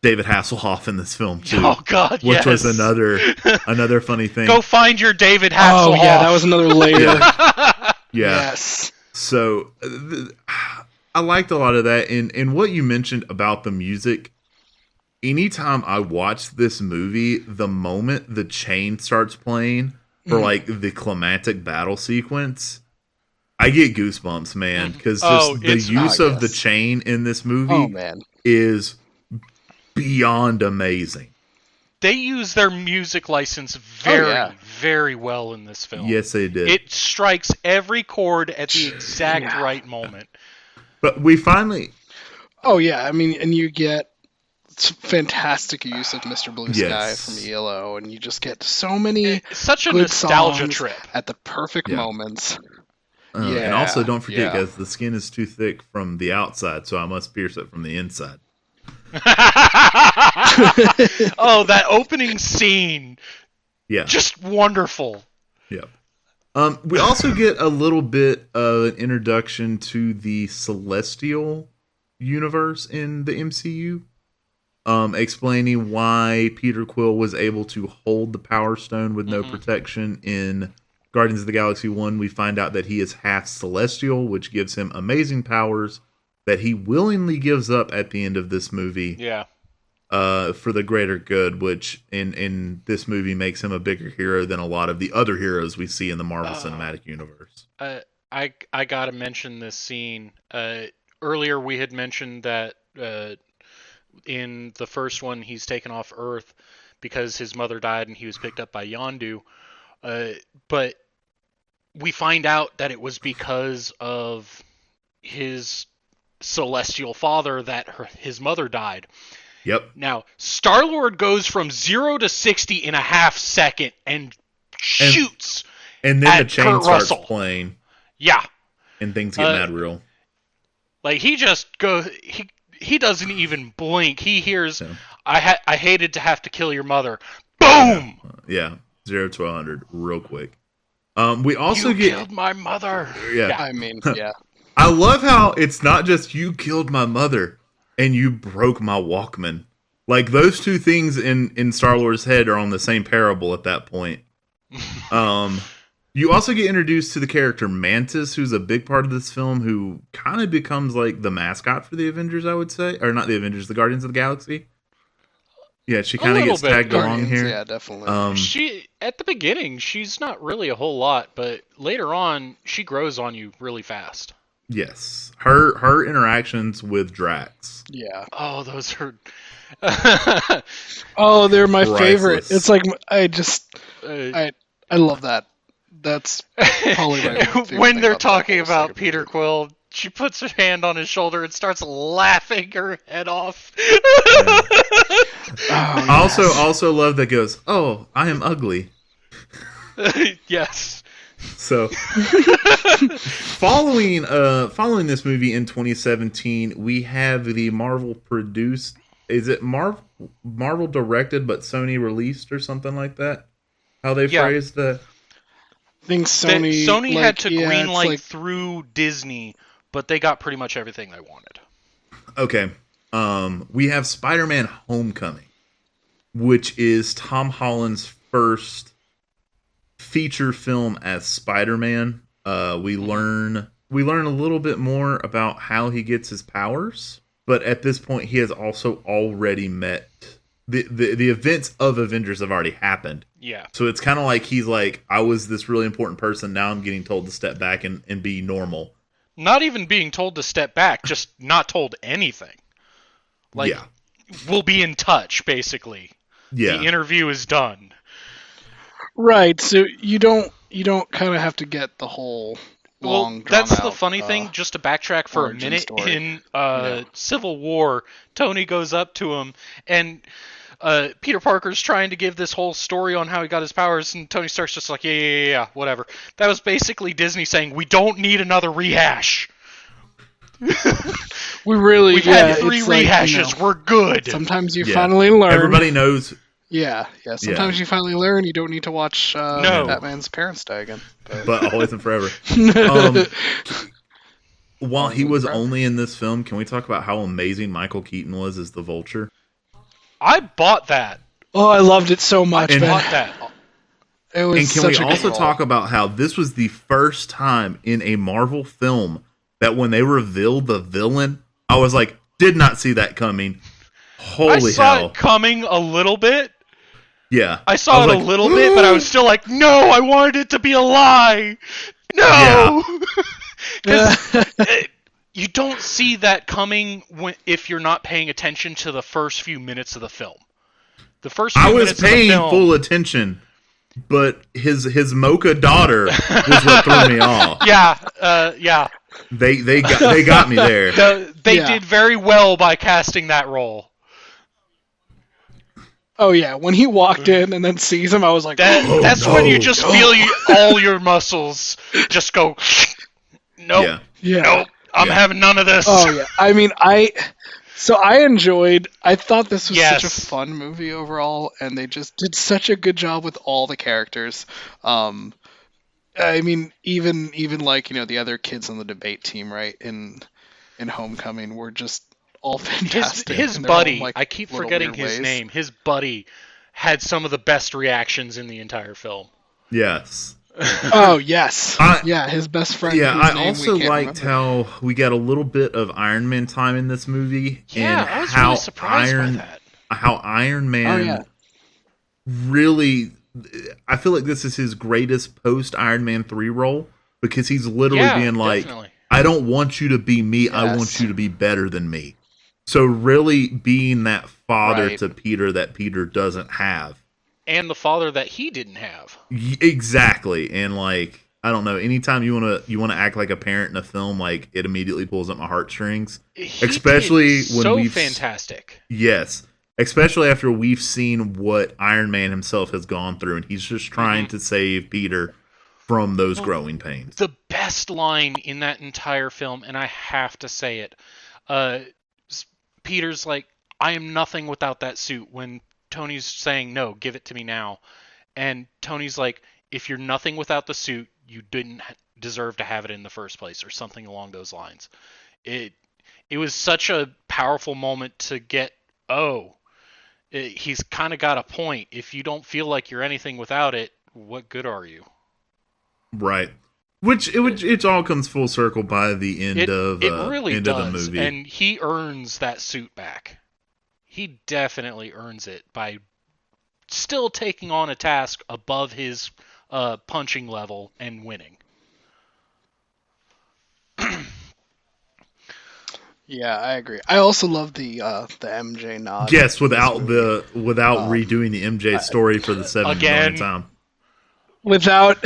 David Hasselhoff in this film too, Oh God, which yes. was another another funny thing. Go find your David Hasselhoff. Oh yeah, that was another layer. <laughs> yeah. Yes. So uh, th- I liked a lot of that, and and what you mentioned about the music. Anytime I watch this movie, the moment the chain starts playing for Mhm. like the climactic battle sequence, I get goosebumps, man. Because just Oh, the use of the chain in this movie Oh man. is beyond amazing. They use their music license very, yeah. very well in this film. Yes, they did. It strikes every chord at the exact Yeah. right moment. but we finally, Oh yeah. I mean, and you get s- fantastic use of Mr. Blue Sky Yes. from ELO, and you just get so many It's such a good nostalgia songs trip. at the perfect Yeah. moments. uh, and also don't forget, yeah. guys, the skin is too thick from the outside, so I must pierce it from the inside. <laughs> oh, that opening scene, Yeah. just wonderful. Yep. Um, we also get a little bit of an introduction to the celestial universe in the MCU, um, explaining why Peter Quill was able to hold the Power Stone with no Mhm. protection in Guardians of the Galaxy One. We find out that he is half celestial, which gives him amazing powers that he willingly gives up at the end of this movie Yeah. uh, for the greater good, which in in this movie makes him a bigger hero than a lot of the other heroes we see in the Marvel Uh, Cinematic Universe. Uh, I I gotta mention this scene. Uh, earlier we had mentioned that uh, in the first one he's taken off Earth because his mother died and he was picked up by Yondu. Uh, but we find out that it was because of his celestial father that her, his mother died. Yep. Now, Star Lord goes from zero to 60 in a half second and shoots. And then the chain Kurt starts Russell. playing, yeah. and things get Uh, mad real. Like he just goes he he doesn't even blink. He hears Yeah. I ha- I hated to have to kill your mother. Boom. Yeah, zero to a hundred real quick. Um, we also you get killed my mother. yeah. I mean, <laughs> yeah. I love how it's not just you killed my mother and you broke my Walkman. Like those two things in in Star Lord's head are on the same parable at that point. <laughs> Um, you also get introduced to the character Mantis, who's a big part of this film, who kind of becomes like the mascot for the Avengers, I would say, or not the Avengers, the Guardians of the Galaxy. Yeah, she kind of little gets bit. tagged along here. Yeah, definitely. Um, she at the beginning she's not really a whole lot, but later on she grows on you really fast. Yes, her her interactions with Drax. Yeah. Oh, those are. <laughs> Oh, they're my favorite. It's like I just Uh, I I love that. That's Probably <laughs> my when they're talking whole about Peter movie. Quill, she puts her hand on his shoulder and starts laughing her head off. oh, I also also love that goes. Oh, I am ugly. <laughs> yes. So <laughs> following uh following this movie in 2017, we have the Marvel produced is it Marvel Marvel directed but Sony released or something like that? How they Yeah. phrased the I think They- Sony Sony like, had to yeah, greenlight it's like through Disney, but they got pretty much everything they wanted. Okay. Um we have Spider-Man Homecoming, which is Tom Holland's first feature film as Spider-Man. Uh we learn we learn a little bit more about how he gets his powers, but at this point he has also already met the the, the events of Avengers have already happened. Yeah. So it's kind of like he's like I was this really important person, now I'm getting told to step back and, and be normal. Not even being told to step back, just not told anything. Like, yeah. we'll be in touch, basically. Yeah. The interview is done. right. So you don't you don't kind of have to get the whole long. well, that's the funny uh, thing. Just to backtrack for a minute, story. in uh, Yeah. Civil War, Tony goes up to him, and uh, Peter Parker's trying to give this whole story on how he got his powers, and Tony Stark's just like, yeah, yeah, yeah, yeah, whatever. That was basically Disney saying, we don't need another rehash. <laughs> We really We've yeah, had three it's like, you rehashes. know, We're good. sometimes you Yeah. finally learn. Everybody knows Yeah, yeah. Sometimes you finally learn you don't need to watch uh, No. Batman's parents die again. But, <laughs> but always and forever. <laughs> Um, While he was only in this film, can we talk about how amazing Michael Keaton was as the Vulture? I bought that. oh, I loved it so much. And- Bought that. It was And can such we a also role. talk about how this was the first time in a Marvel film that when they revealed the villain, I was like, did not see that coming. I Holy saw hell. it coming a little bit. Yeah. I saw was it like, a little bit, but I was still like, no, I wanted it to be a lie. No. <laughs> 'Cause, uh, you don't see that coming when, if you're not paying attention to the first few minutes of the film. The first few I was minutes paying of the film, full attention, but his his mocha daughter was what threw me <laughs> off. Yeah, uh, yeah. They they got they got me there. <laughs> The, they Yeah. did very well by casting that role. oh yeah, when he walked in and then sees him, I was like, That Oh, that's no, when you just no. feel you, <laughs> all your muscles just go. Nope, Yeah. yeah. nope. I'm Yeah. having none of this. Oh yeah. I mean, I so I enjoyed. I thought this was such a fun movie overall, and they just did such a good job with all the characters. Um, I mean, even even like you know the other kids on the debate team, right? In in Homecoming, were just all <laughs> fantastic. his in their own, buddy. like, I keep forgetting his ways. name. His buddy had some of the best reactions in the entire film. Yes. Oh <laughs> yes, I- yeah, his best friend. Yeah, I also liked remember. how we got a little bit of Iron Man time in this movie, Yeah, and I was how really surprised Iron by that. how Iron oh, Man Oh, yeah. really. I feel like this is his greatest post Iron Man three role because he's literally Yeah, being like, definitely. "I don't want you to be me. I want you to be better than me." So really being that father Right. to Peter that Peter doesn't have. And the father that he didn't have. Exactly, and like I don't know. Anytime you want to you want to act like a parent in a film, like it immediately pulls at my heartstrings. He Especially when so we've- fantastic. Yes, especially after we've seen what Iron Man himself has gone through, and he's just trying to save Peter from those growing pains. the best line in that entire film, and I have to say it. Uh, Peter's like, "I am nothing without that suit." When Tony's saying, "No, give it to me now," and Tony's like, "If you're nothing without the suit, you didn't deserve to have it in the first place," or something along those lines. It it was such a powerful moment to get. Oh, it, he's kind of got a point. If you don't feel like you're anything without it, what good are you? Right. Which it which it all comes full circle by the end it, of it uh, really end does, of the movie. and he earns that suit back. He definitely earns it by still taking on a task above his uh, punching level and winning. <clears throat> Yeah, I agree. I also love the uh, the MJ nod. Yes, without the without Um, redoing the MJ story for the seventh Again. time. Without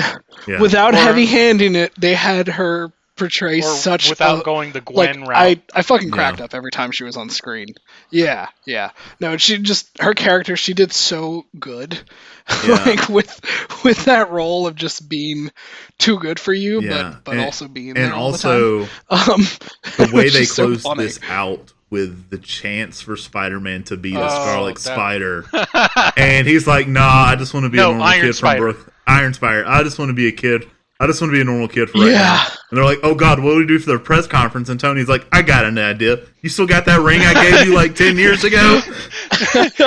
Yeah. without Or- heavy handing it, they had her portray or such without a, going the like Gwen route. I I fucking Yeah. cracked up every time she was on screen. Yeah, yeah. No, she just her character she did so good. <laughs> Yeah. like with with that role of just being too good for you, Yeah, but but and- also being there and all the time. also <laughs> Um, the way <laughs> they is so closed this out with the chance for Spider-Man to be the Oh, Scarlet that- Spider, and he's like, "Nah, I just want to be No, a normal Iron kid Spider. from Brook Iron Spider. I just want to be a kid. I just want to be a normal kid for right Yeah. now." And they're like, "Oh God, what do we do for the press conference?" And Tony's like, "I got an idea. You still got that ring I gave you like ten years ago?" <laughs>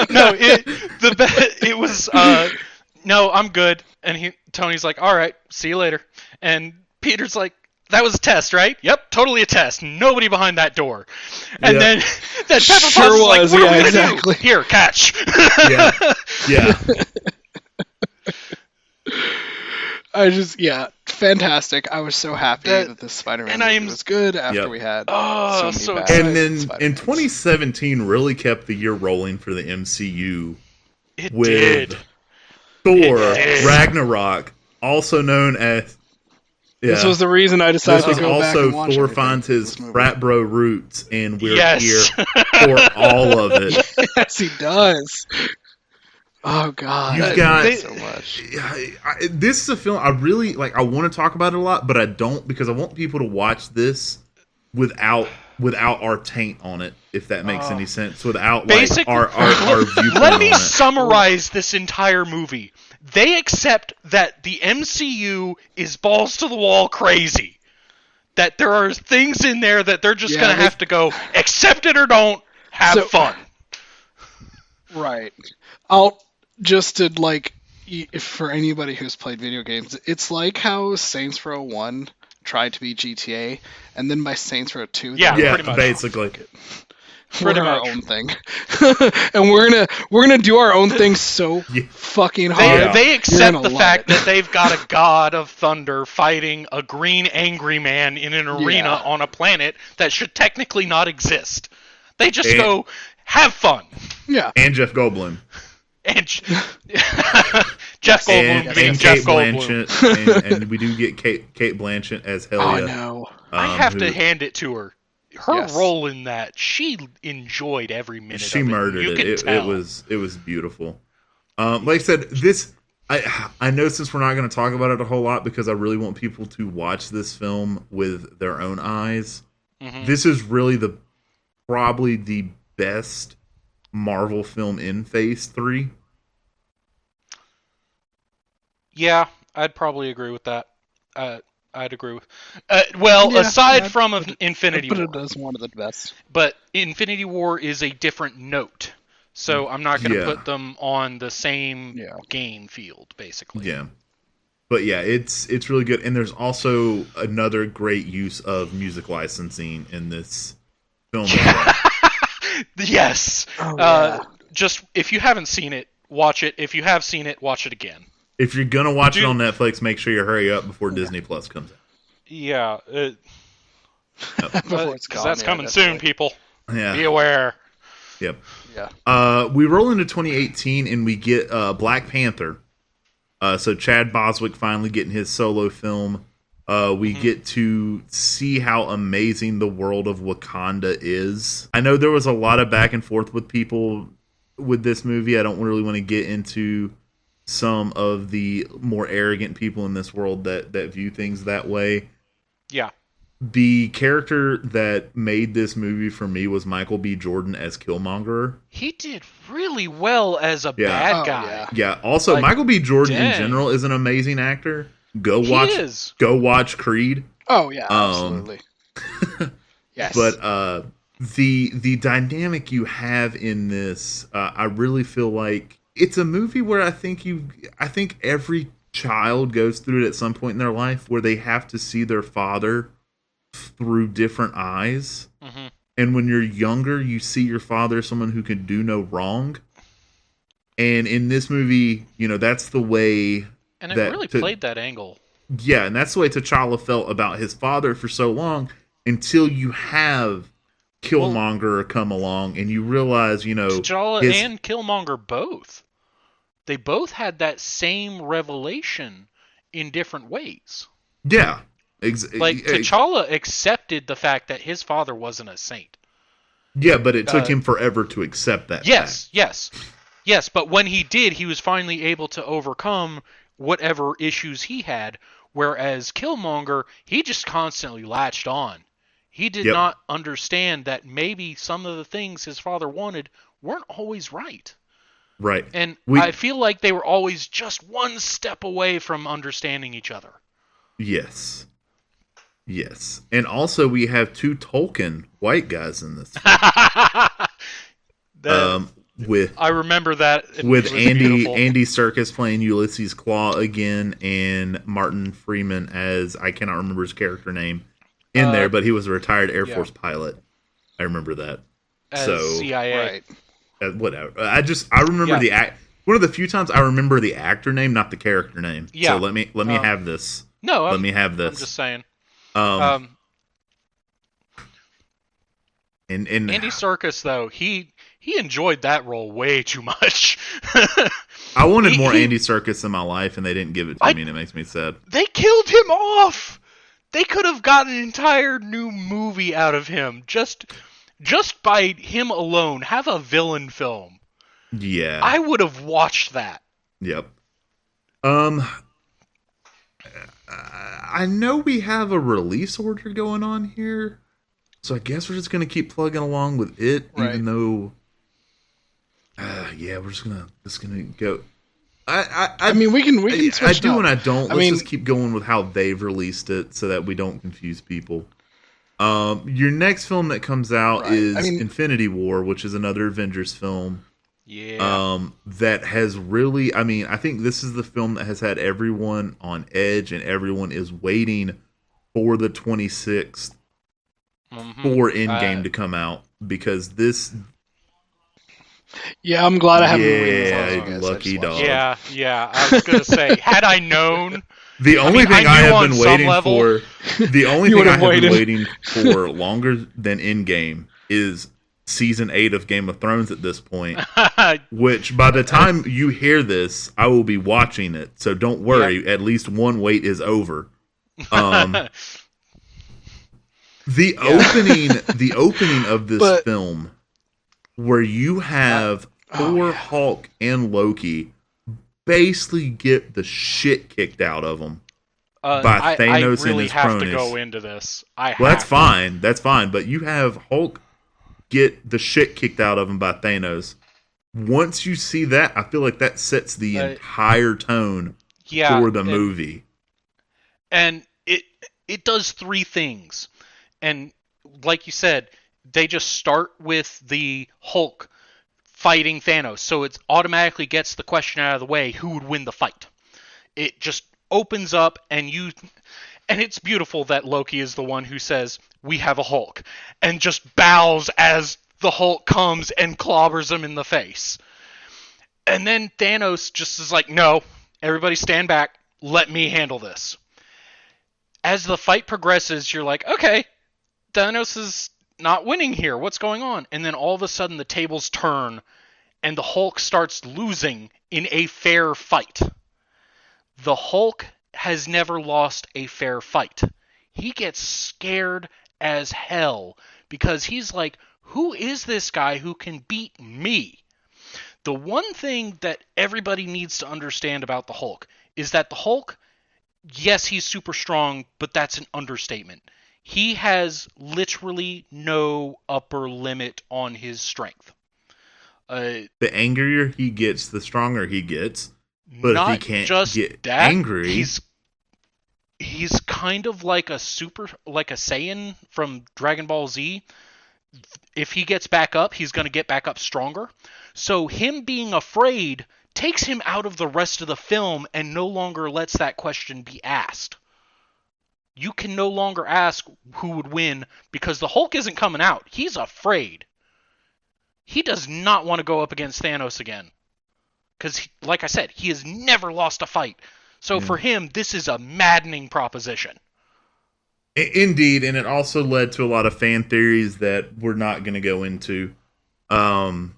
no, it the be- it was uh no, I'm good. And he Tony's like, "All right, see you later." And Peter's like, "That was a test, right?" "Yep, totally a test. Nobody behind that door." And Yeah. then <laughs> then Pepper Sure Potts is like, was, "What are we gonna exactly. do? Here, catch." yeah, <laughs> yeah. I just yeah, fantastic. I was so happy That- that, this Spider-Man and movie I'm- was good after Yep. we had Oh, so many so bad excited. And then Spider-Mans. in 2017 really kept the year rolling for the MCU it with did. Thor It did. Ragnarok, also known as yeah. This was the reason I decided This was to go back also and watch Thor everything finds his this frat bro roots, and we're Yes. here <laughs> for all of it. yes, he does. Oh God, You've I got- love it so much. I, I, this is a film I really like. I want to talk about it a lot, but I don't because I want people to watch this without without our taint on it. If that makes Oh. any sense, without like our our, <laughs> our viewpoint Let me on it. summarize this entire movie. They accept that the MCU is balls to the wall crazy. That there are things in there that they're just Yeah, gonna they- have to go accept it or don't have So- fun. Right. I'll just to like, if for anybody who's played video games, it's like how Saints Row One tried to be GTA, and then by Saints Row Two, Yeah, yeah, pretty much. basically. Pretty we're our own thing, <laughs> and we're gonna we're gonna do our own thing so <laughs> Yeah. fucking hard. Yeah. they accept the fact it. that they've got a <laughs> god of thunder fighting a green angry man in an arena Yeah. on a planet that should technically not exist. They just And- go have fun. yeah, And Jeff Goldblum <laughs> And J- Jeff Goldblum and, being and Jeff Cate Goldblum. Blanchett, and, and we do get Cate Cate Blanchett as <laughs> oh, Hela. I know. I um, have to hand it to her. Her Yes. role in that, she enjoyed every minute. she of it. murdered you it. Could It, tell. it was it was beautiful. Um, like I said, this I I know since we're not going to talk about it a whole lot because I really want people to watch this film with their own eyes. Mhm. This is really the probably the best Marvel film in Phase Three. Yeah, I'd probably agree with that. Uh, I'd agree with. Uh, well, Yeah, aside I'd from put Infinity But War, it is one of the best. but Infinity War is a different note, so I'm not going to Yeah. put them on the same Yeah. game field, basically. Yeah. But yeah, it's it's really good, and there's also another great use of music licensing in this film. as well. <laughs> Yes. Oh, Uh, just if you haven't seen it, watch it. If you have seen it, watch it again. If you're gonna watch it on Netflix, make sure you hurry up before Disney Plus comes out. Yeah, uh, <laughs> Before it's 'cause gone, that's yeah, coming definitely. soon, people. Yeah. Be aware. Yep. Yeah. Uh, we roll into 2018 and we get uh, Black Panther. Uh, so Chad Boswick finally getting his solo film. Uh, we get to see how amazing the world of Wakanda is. I know there was a lot of back and forth with people with this movie. I don't really want to get into some of the more arrogant people in this world that that view things that way. Yeah. The character that made this movie for me was Michael B. Jordan as Killmonger. He did really well as a Yeah. bad Oh, guy. yeah. Yeah. Also, Like, Michael B. Jordan in general is an amazing actor. Go He watch. is. Go watch Creed. Oh yeah, Um, absolutely. <laughs> yes. But uh, the the dynamic you have in this, uh, I really feel like it's a movie where I think you, I think every child goes through it at some point in their life where they have to see their father through different eyes. hmm And when you're younger, you see your father as someone who can do no wrong. And in this movie, you know, that's the way And it That- really to- played that angle. Yeah, and that's the way T'Challa felt about his father for so long until you have Killmonger come along, and you realize, you know, T'Challa his- and Killmonger both. They both had that same revelation in different ways. yeah, ex- Like T'Challa accepted the fact that his father wasn't a saint. yeah, but it took uh, him forever to accept that. Yes, yes. Yes, but when he did, he was finally able to overcome whatever issues he had, whereas Killmonger, he just constantly latched on. He did Yep. not understand that maybe some of the things his father wanted weren't always right. Fact. right. And We- I feel like they were always just one step away from understanding each other. Yes. Yes. And also we have two Tolkien white guys in this. <laughs> That- um with I remember that. With Andy beautiful. Andy Serkis playing Ulysses Klaue again and Martin Freeman as I cannot remember his character name in Uh, there, but he was a retired Air yeah. Force pilot. I remember that. as so- CIA. Right. Uh, whatever. I just I remember Yeah. the act one of the few times I remember the actor name, not the character name. Yeah. So let me let me Um, have this. No, let I'm, me have this. I'm just saying. um, Um, and and Andy Serkis though, he he enjoyed that role way too much. I wanted he- more he- Andy Serkis in my life, and they didn't give it to I- me, and it makes me sad. they killed him off. They could have got an entire new movie out of him just just by him alone. Have a villain film. Yeah. I would have watched that. Yep. Um, I know we have a release order going on here, so I guess we're just gonna keep plugging along with it, Right. even though. Uh, yeah, we're just gonna just gonna go. I I, I mean, we can we can I, switch. I do up. and I don't. I Let's mean- just keep going with how they've released it, so that we don't confuse people. Um, your next film that comes out Right. is I mean- Infinity War, which is another Avengers film Yeah. um that has really i mean i think this is the film that has had everyone on edge and everyone is waiting for the 26th Mhm. for endgame Uh, to come out because this Yeah, I'm glad I haven't Yeah, for it, I guess. I lucky dog. Yeah, yeah. I was gonna say, had I known, <laughs> the only mean, thing I i, have been waiting level- for <laughs> the only thing i have been waiting <laughs> for longer than endgame is season 8 of game of thrones at this point <laughs> which by the time you hear this i will be watching it. So don't worry at least one wait is over. Um the opening the opening of this But- film where you have Oh, thor yeah. hulk and loki basically get the shit kicked out of them uh, by Thanos I and really his have to cronies. go into this. I well that's to. fine that's fine but you have hulk get the shit kicked out of him by thanos once you see that i feel like that sets the Uh, entire tone Yeah, for the and- movie and it it does three things and like you said they just start with the hulk fighting thanos. So it automatically gets the question out of the way who would win the fight? It just opens up and you and it's beautiful that loki is the one who says we have a hulk and just bows as the hulk comes and clobbers him in the face. And then thanos just is like no everybody stand back. Let me handle this. As the fight progresses, you're like, okay, Thanos is not winning here. What's going on? And then all of a sudden, the tables turn, and the Hulk starts losing in a fair fight. The Hulk has never lost a fair fight. He gets scared as hell because he's like, who is this guy who can beat me? The one thing that everybody needs to understand about the Hulk is that the Hulk yes, he's super strong, but that's an understatement. He has literally no upper limit on his strength. Uh, the angrier he gets the stronger he gets But if he can't just get that, angry- he's he's kind of like a super like a Saiyan from Dragon Ball Z. If he gets back up, he's going to get back up stronger. So him being afraid takes him out of the rest of the film and no longer lets that question be asked. You can no longer ask who would win because the Hulk isn't coming out. He's afraid. He does not want to go up against Thanos again. Because, like I said, he has never lost a fight. So for him, this is a maddening proposition. Indeed, and it also led to a lot of fan theories that we're not going to go into. Um,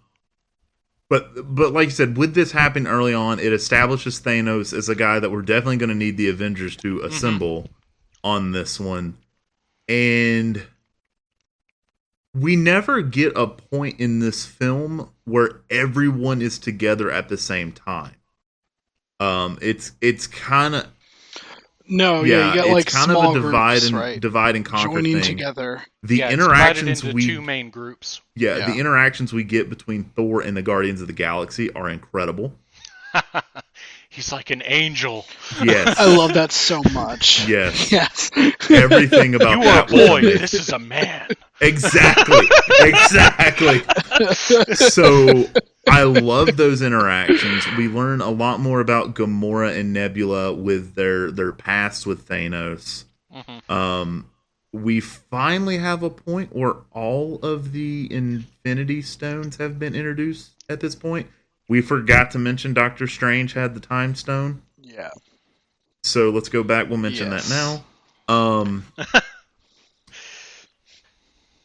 but but like you said, with this happening early on, it establishes Thanos as a guy that we're definitely going to need the Avengers to assemble on this one, and we never get a point in this film where everyone is together at the same time. Um, it's it's kind of No, yeah, yeah, it's like kind small of a divide groups, and right? divide and conquer Joining thing. together. The yeah, interactions we two main groups. yeah, Yeah. the interactions we get between Thor and the Guardians of the Galaxy are incredible. <laughs> He's like an angel. Yes, I love that so much. yes, <laughs> Yes. everything about You are a boy. This is a man. exactly, exactly. So I love those interactions. We learn a lot more about Gamora and Nebula with their their past with Thanos. Mhm. Um, we finally have a point where all of the Infinity Stones have been introduced at this point. We forgot to mention Doctor Strange had the Time Stone. yeah. So let's go back. We'll mention Yes. that now. Um, <laughs>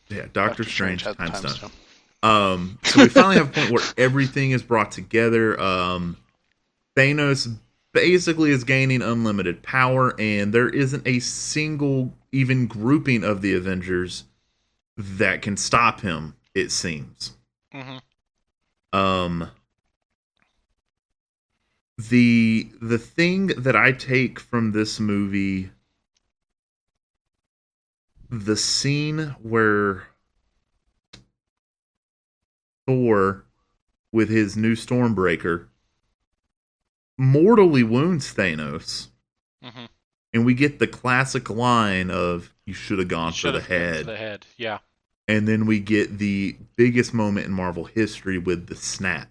yeah, Doctor, Strange, had Time, Time Stone. Stone. Um, so we finally have a point where everything is brought together. Um, Thanos basically is gaining unlimited power, and there isn't a single even grouping of the Avengers that can stop him. It seems. hmm Um, the the thing that I take from this movie, the scene where Thor, with his new Stormbreaker, mortally wounds Thanos, hmm and we get the classic line of "You should have gone for the head." The head. Yeah. and then we get the biggest moment in Marvel history with the snap.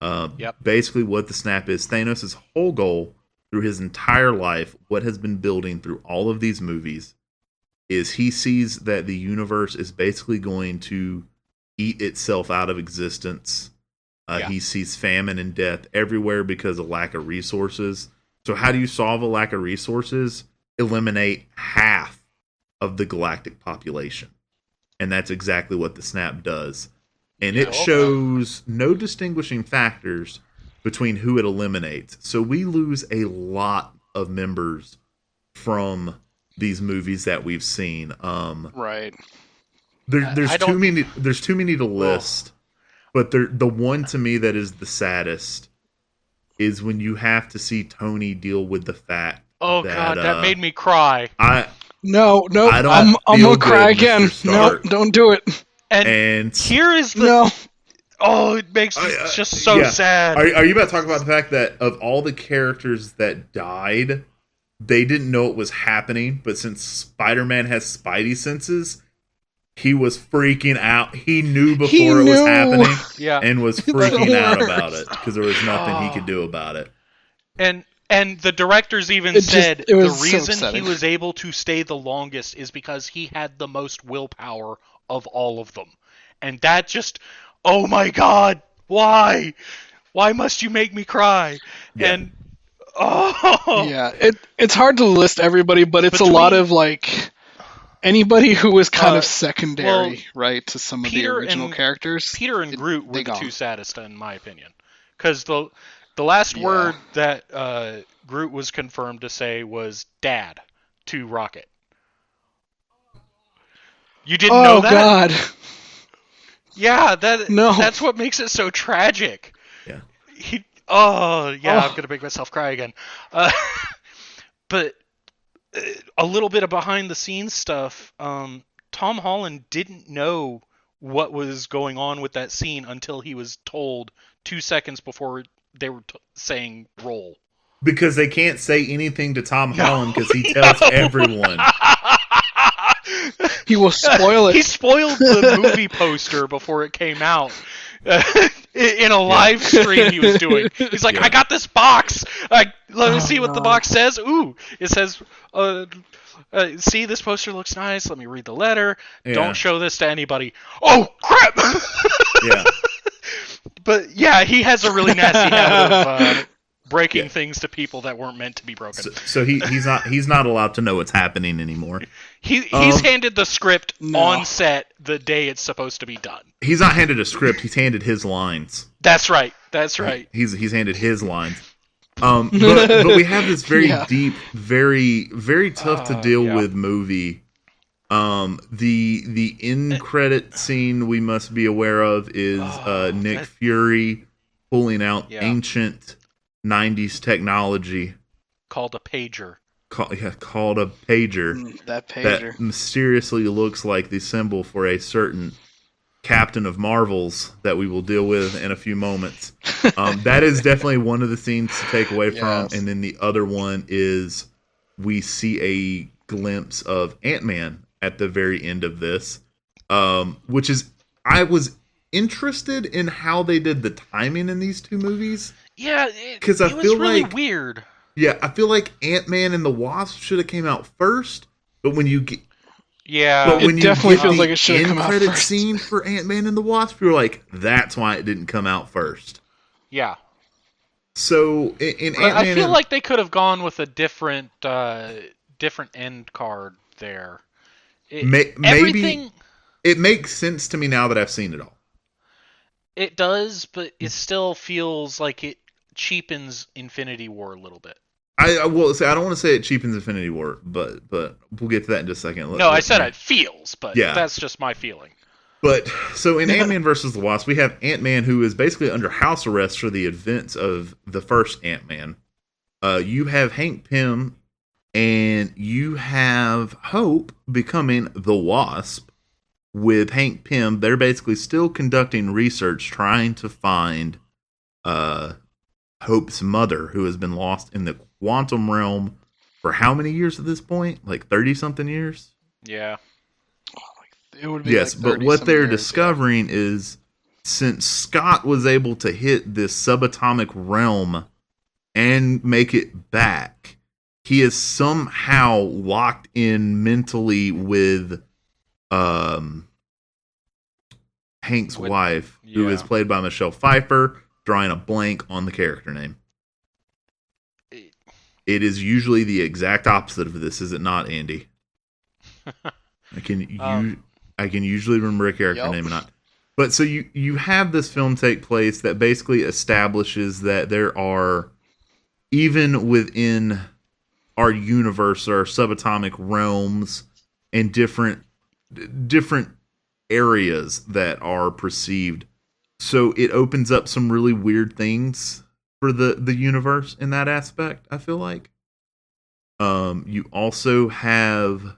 Uh, Yep. Basically, what the snap is Thanos' whole goal through his entire life, what has been building through all of these movies, is he sees that the universe is basically going to eat itself out of existence. Uh, Yeah. He sees famine and death everywhere because of lack of resources. So, how do you solve a lack of resources? Eliminate half of the galactic population and that's exactly what the snap does. And Yeah, it okay. shows no distinguishing factors between who it eliminates. So we lose a lot of members from these movies that we've seen. Um, Right. there, there's I too don't- many. There's too many to list, but there, the one to me that is the saddest is when you have to see Tony deal with the fact. Oh that, god, uh, that made me cry. I No, no, I don't I'm, I'm gonna cry again. No, Stark. don't do it. And, and here is the No. oh, it makes I- me I- uh, just so yeah. sad. Are, are you about to talk about the fact that of all the characters that died, they didn't know it was happening, but since Spider Man has Spidey senses, he was freaking out. He knew before He it was happening <laughs> yeah. and was <laughs> freaking out about it because there was nothing he could oh. do about it. And and the directors even It said it was the so reason he was able to stay the longest is because he had the most willpower of all of them. And that just oh my god, why? Why must you make me cry? Yeah. And oh Yeah, it it's hard to list everybody, but it's a lot of like anybody who was kind Uh, of secondary, well, right, to some of Peter the original and- characters. Peter and It- Groot were the gone. two saddest in my opinion. Cuz the the last Yeah. word that uh, Groot was confirmed to say was dad to Rocket. You didn't oh know that? Oh, God, Yeah, that No. that's what makes it so tragic. Yeah. He oh yeah, Oh. I'm gonna make myself cry again. Uh, <laughs> but uh, a little bit of behind the scenes stuff. Um, Tom Holland didn't know what was going on with that scene until he was told two seconds before they were t- saying roll. Because they can't say anything to Tom No. Holland because he <laughs> tells everyone. <laughs> he will <laughs> spoil it. he spoiled the movie poster before it came out. <laughs> in a live stream he was doing. He's like, Yeah. I got this box. Like, let me Oh, see what the box says. Ooh, it says, uh, uh, see, this poster looks nice. Let me read the letter. Yeah. Don't show this to anybody. Oh, crap! Yeah. <laughs> but yeah, he has a really nasty habit of uh, breaking Yeah. things to people that weren't meant to be broken. So, so he he's not he's not allowed to know what's happening anymore. he he's um, handed the script No. on set the day it's supposed to be done. He's not handed a script. He's handed his lines. That's right. That's right. He's he's handed his lines. Um, <laughs> but, but we have this very Yeah. deep, very very tough to Uh, deal yeah. with movie. Um, the the in credit scene we must be aware of is uh, Oh, Nick that- Fury pulling out Yeah. ancient '90s technology Called a pager. call, yeah, called a pager Mm, that pager. that mysteriously looks like the symbol for a certain captain of Marvels that we will deal with in a few moments. <laughs> Um, that is definitely one of the scenes to take away Yes. from, and then the other one is we see a glimpse of Ant Man at the very end of this, um, which is I was interested in how they did the timing in these two movies. Yeah, because I it feel really like- weird. Yeah, I feel like Ant Man and the Wasp should have came out first, but when you get Yeah, But It when you definitely feels like it should've end come out credit first. scene for Ant Man and the Wasp, you're like, that's why it didn't come out first. yeah. So in, in I, feel like they could have gone with a different, uh, different end card there. It, May- maybe- it makes sense to me now that I've seen it all. it does, but it still feels like it cheapens Infinity War a little bit. I, I will say I don't want to say it cheapens Infinity War, but but we'll get to that in just a second. Let- No, I said it feels, but Yeah. that's just my feeling. But so in <laughs> Ant Man versus the Wasp, we have Ant Man who is basically under house arrest for the events of the first Ant Man. Uh, you have Hank Pym and you have Hope becoming the Wasp with Hank Pym. They're basically still conducting research trying to find uh, Hope's mother, who has been lost in the quantum realm for how many years at this point? Like 30 something years? Yeah. It would be Yes, like but what they're years, yeah. discovering is since Scott was able to hit this subatomic realm and make it back, he is somehow locked in mentally with um Hank's With- wife, who is played by Michelle Pfeiffer, drawing a blank on the character name. It- is usually the exact opposite of this, is it not, Andy? <laughs> I can you Um, I can usually remember a character Yup. name or not. But so you you have this film take place that basically establishes that there are even within our universe or subatomic realms and different different areas that are perceived. So it opens up some really weird things for the the universe in that aspect, I feel like. Um you also have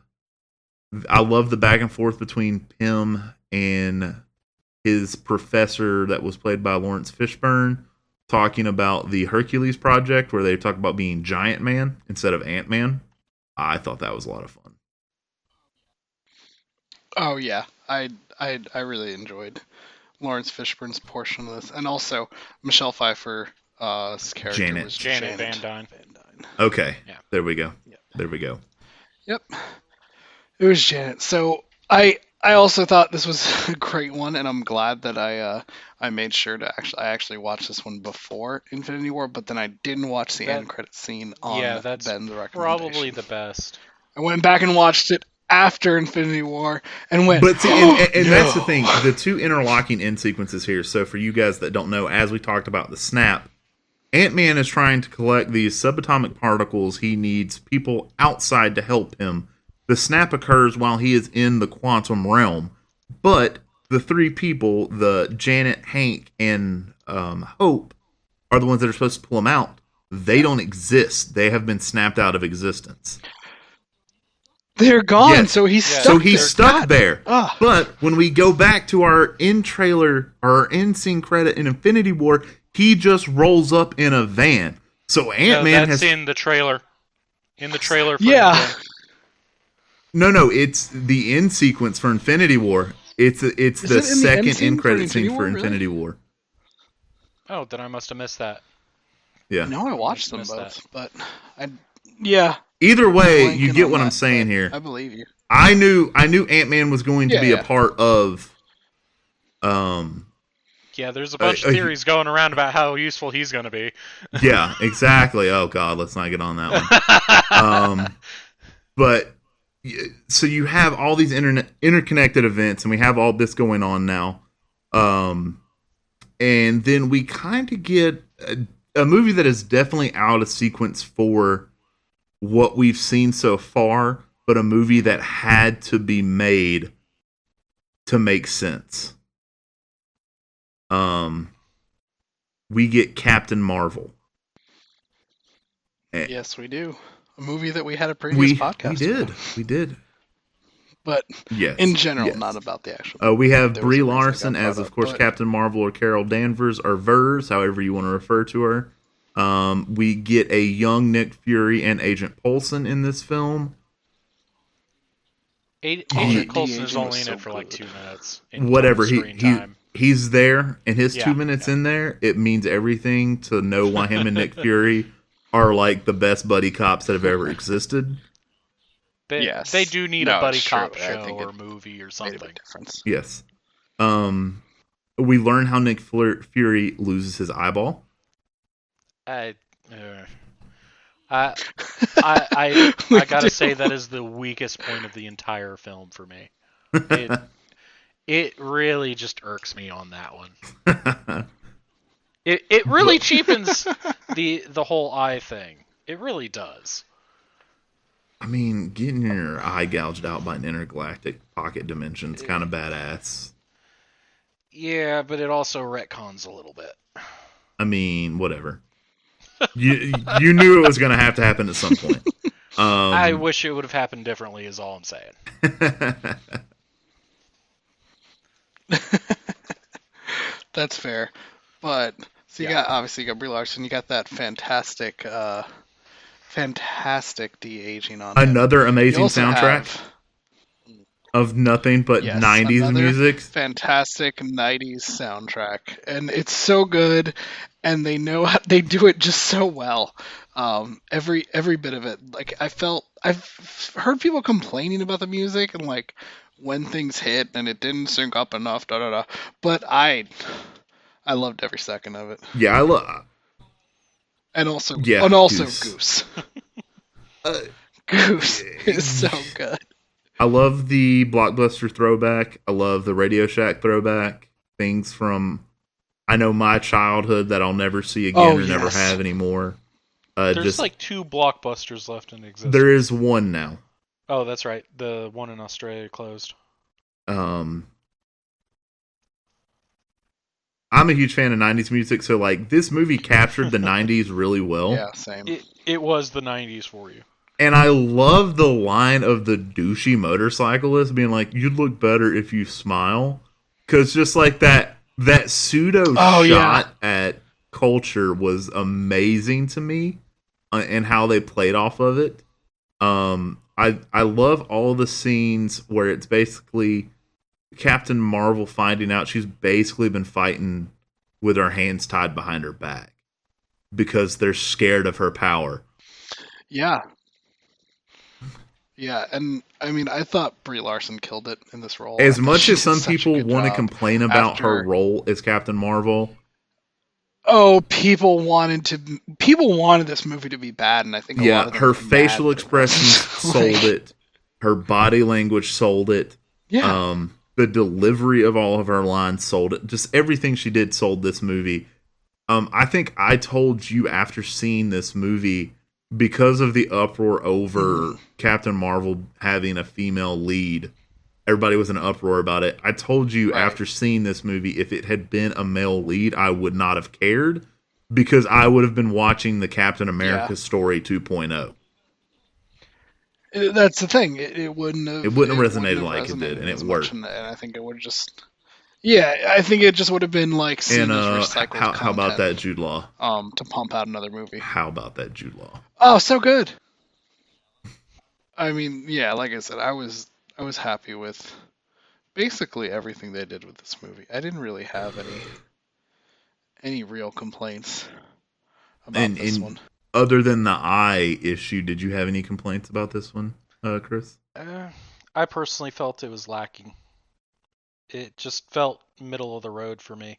I love the back and forth between Pym and his professor that was played by Laurence Fishburne talking about the Hercules project where they talk about being Giant Man instead of Ant Man. I thought that was a lot of fun. Oh yeah, I I I really enjoyed Laurence Fishburne's portion of this, and also Michelle Pfeiffer's uh, character Janet. was Janet Janet, Van Dyne. Van Dyne. Okay. Yeah. There we go. Yep. There we go. Yep, it was Janet. So I I also thought this was <laughs> a great one, and I'm glad that I uh I made sure to actually I actually watched this one before Infinity War, but then I didn't watch the That- end credit scene on yeah, that's Ben's recommendation. Probably the best. I went back and watched it after Infinity War and went. But see, and, and, and <gasps> that's the thing. The two interlocking end sequences here. So for you guys that don't know, as we talked about the snap, Ant Man is trying to collect these subatomic particles. He needs people outside to help him. The snap occurs while he is in the quantum realm, but the three people, the Janet, Hank, and um, Hope, are the ones that are supposed to pull him out. They don't exist. They have been snapped out of existence. They're gone, Yes. so he's Yeah. stuck so he's there. stuck God. there. Ah. But when we go back to our end trailer, our end scene credit in Infinity War, he just rolls up in a van. So Ant Man that's has in the trailer. In the trailer. For Yeah. Endgame. no, no. It's the end sequence for Infinity War. It's it's Is the it in the end second end for credit Infinity scene for War, really? Infinity War. Oh, then I must have missed that. Yeah. No, I watched them Missed both, but I yeah. Either way, you get on what I'm saying here. I believe you. I knew I knew Ant Man was going to Yeah, be yeah. a part of um Yeah, there's a bunch Uh, of uh, theories going around about how useful he's going to be. yeah, exactly. Oh God, let's not get on that one. um, <laughs> but so you have all these internet interconnected events, and we have all this going on now. Um, and then we kind of get a, a movie that is definitely out of sequence for what we've seen so far, but a movie that had to be made to make sense. Um, we get Captain Marvel. Yes, we do. A movie that we had a previous we, podcast. we did. about. We did. but Yes. in general, yes. not about the actual. Uh, we have Brie a reason it got Larson as, of course, but- Captain Marvel or Carol Danvers or Vers, however you want to refer to her. Um, we get a young Nick Fury and Agent Coulson in this film. A- Oh, Agent Coulson is only in so it for like two minutes. in Whatever he screen he he's there, and his Yeah, two minutes yeah. in there, it means everything to know why him and Nick Fury are like the best buddy cops that have ever <laughs> existed. They, Yes. they do need No, a buddy cop true. Show or movie or something. Yes. Um, we learn how Nick Fury loses his eyeball. I, uh, I, <laughs> I, I, <laughs> I gotta say that is the weakest point of the entire film for me. It, <laughs> it really just irks me on that one. It, it really cheapens the the whole eye thing. It really does. I mean, getting your eye gouged out by an intergalactic pocket dimension is kind of badass. Yeah, but it also retcons a little bit. I mean, whatever. You you knew it was going to have to happen at some point. <laughs> Um, I wish it would have happened differently. Is all I'm saying. <laughs> <laughs> That's fair. But so you Yeah. got obviously you got Brie Larson. You got that fantastic, uh, fantastic de aging on. Another You amazing also soundtrack have- of nothing but Yes, 90s music. fantastic 90s soundtrack and it's so good and they know how, they do it just so well um, every every bit of it like i felt i've heard people complaining about the music and like when things hit and it didn't sync up enough da da da but i i loved every second of it Yeah, I love. and also Yeah, and also Goose. goose <laughs> Uh, <laughs> goose is so good I love the blockbuster throwback. I love the Radio Shack throwback. Things from I know my childhood that I'll never see again Oh, or never have anymore. Uh, There's just like two blockbusters left in existence. there is one now. Oh, that's right. The one in Australia closed. Um, I'm a huge fan of '90s music, so like this movie captured the <laughs> '90s really well. yeah same It it was the 90s for you. And I love the line of the douchey motorcyclist being like, "You'd look better if you smile," because just like that that pseudo Oh, yeah. shot at culture was amazing to me, uh, and how they played off of it. Um, I I love all the scenes where it's basically Captain Marvel finding out she's basically been fighting with her hands tied behind her back because they're scared of her power. Yeah. Yeah, and I mean, I thought Brie Larson killed it in this role. as much as some people want to complain about her role as Captain Marvel, oh, people wanted to, people wanted this movie to be bad, and I think a lot yeah, her facial mad that it expressions <laughs> sold it. Her body language sold it. Yeah, Um, the delivery of all of her lines sold it. Just everything she did sold this movie. Um, I think I told you after seeing this movie because of the uproar over Mhm. Captain Marvel having a female lead. Everybody was in an uproar about it. I told you Right. after seeing this movie, if it had been a male lead, I would not have cared because I would have been watching the Captain America Yeah. story 2.0. That's the thing. It, it wouldn't have. It wouldn't have wouldn't resonated have like it did, and it worked. And, and I think it would have just. Yeah, I think it just would have been like seen And as uh, recycled how, how about that Jude Law? Um, to pump out another movie. How about that Jude Law? Oh, so good. I mean, yeah, like I said, I was I was happy with basically everything they did with this movie. I didn't really have any any real complaints about And- this and- one. Other than the eye issue, did you have any complaints about this one, uh, Chris? Uh, I personally felt it was lacking. It just felt middle of the road for me.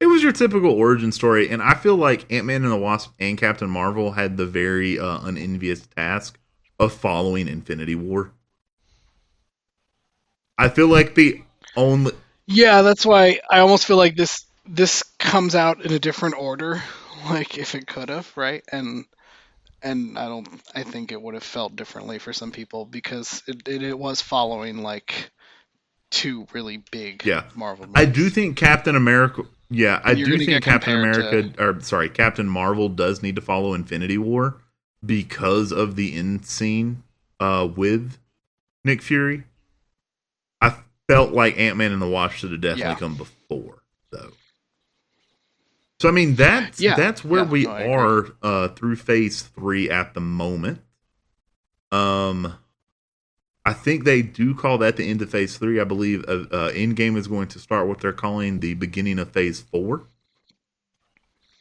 it was your typical origin story, and I feel like Ant Man and the Wasp and Captain Marvel had the very uh, unenvious task of following Infinity War. I feel like the only Yeah, that's why I almost feel like this this comes out in a different order, <laughs> like if it could have, right? And and I don't I think it would have felt differently for some people because it it, it was following like two really big Yeah. Marvel movies. I do think Captain America. Yeah, I do think Captain America, or sorry, Captain Marvel does need to follow Infinity War because of the end scene uh, with Nick Fury. I felt like Ant Man and the Wasp should have definitely Yeah. come before, though. So I mean that's Yeah, that's where yeah, we no, are uh, through Phase Three at the moment. Um, I think they do call that the end of phase three. I believe uh, uh, Endgame is going to start what they're calling the beginning of phase four.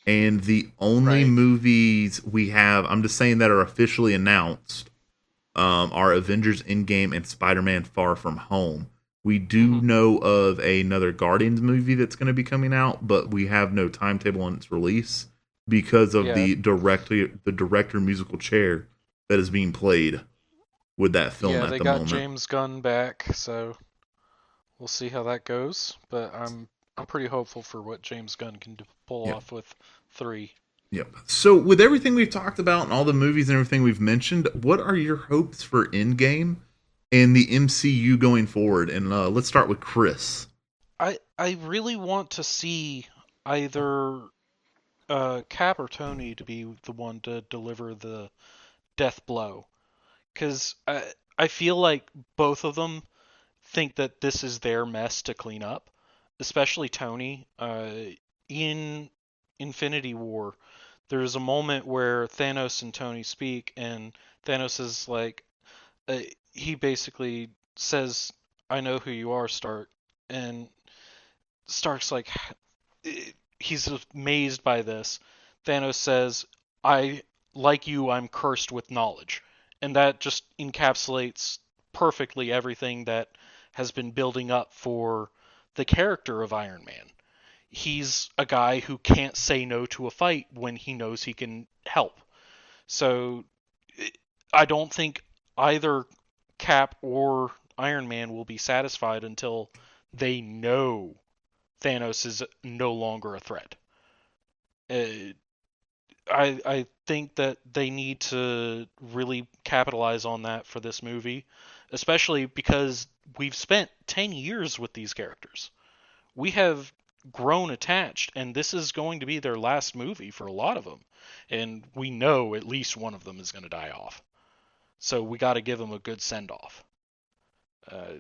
And the only Right. movies we have, I'm just saying that are officially announced, um, are Avengers Endgame and Spider Man Far From Home. We do Mhm. know of another Guardians movie that's going to be coming out, but we have no timetable on its release because of Yeah. the director the director musical chair that is being played with that film yeah, at they the got moment. James Gunn back, so we'll see how that goes. But I'm I'm pretty hopeful for what James Gunn can do, pull Yeah. off with three. Yep. So with everything we've talked about and all the movies and everything we've mentioned, what are your hopes for Endgame and the MCU going forward? And uh, let's start with Chris. I I really want to see either uh, Cap or Tony to be the one to deliver the death blow, because I I feel like both of them think that this is their mess to clean up, especially Tony. Uh, in Infinity War, there's a moment where Thanos and Tony speak, and Thanos is like, uh, he basically says, "I know who you are, Stark," and Stark's like, <sighs> he's amazed by this. Thanos says, "I like you. I'm cursed with knowledge," and that just encapsulates perfectly everything that has been building up for the character of Iron Man. He's a guy who can't say no to a fight when he knows he can help. So I don't think either Cap or Iron Man will be satisfied until they know Thanos is no longer a threat. Uh, I I think that they need to really capitalize on that for this movie, especially because we've spent 10 years with these characters. We have grown attached and this is going to be their last movie for a lot of them and we know at least one of them is going to die off. So we got to give them a good send off. Uh,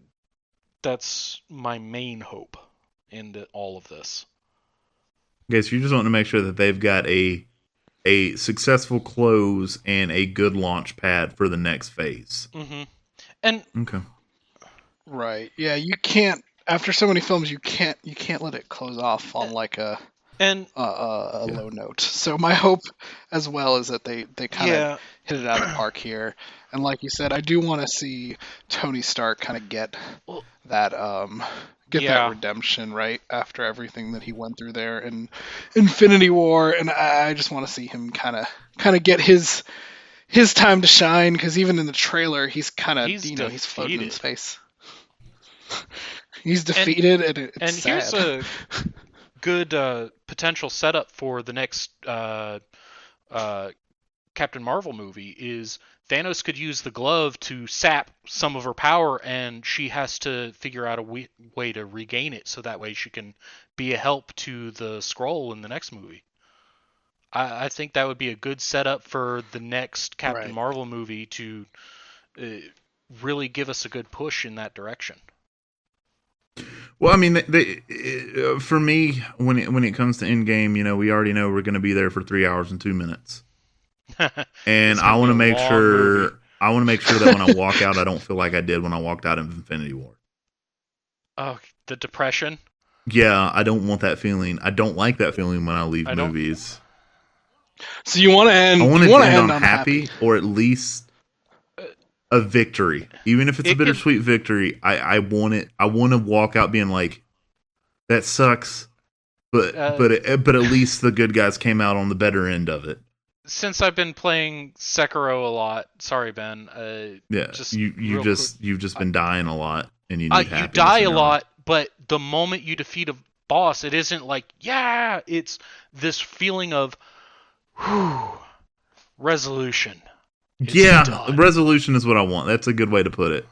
that's my main hope in the, all of this. Okay, so you just want to make sure that they've got a a successful close and a good launch pad for the next phase. Mm hmm And Okay. Right. Yeah, you can't after so many films you can't you can't let it close off on like a and a, a, a Yeah. low note. So my hope as well is that they they kind of yeah, hit it out of the park here. And like you said, I do want to see Tony Stark kind of get that um get Yeah. that redemption right after everything that he went through there in Infinity War and I, I just want to see him kind of kind of get his his time to shine because even in the trailer he's kind of He's you know he's floating in space. <laughs> he's defeated and, it, it's and sad. here's a <laughs> good uh, potential setup for the next uh, uh, Captain Marvel movie is Thanos could use the glove to sap some of her power, and she has to figure out a we- way to regain it, so that way she can be a help to the Scroll in the next movie. I, I think that would be a good setup for the next Captain Right. Marvel movie to uh, really give us a good push in that direction. Well, I mean, they, they, uh, for me, when it when it comes to Endgame, you know, we already know we're going to be there for three hours and two minutes, <laughs> and I want to make sure movie. I want to make sure that when I <laughs> walk out, I don't feel like I did when I walked out of Infinity War. oh, the depression. Yeah, I don't want that feeling. I don't like that feeling when I leave I don't- movies. so you want to end I want to want end, to on end happy, or at least a victory, even if it's It a could- bittersweet victory. I I want it. I want to walk out being like, that sucks, but Uh, but it, but at least the good guys came out on the better end of it. Since I've been playing Sekiro a lot, sorry Ben, uh, Yeah, Just you you just you've just been dying a lot, and you need uh, you die a lot, but the moment you defeat a boss, it isn't like yeah, it's this feeling of whew, resolution. It's yeah, done. resolution is what I want. That's a good way to put it.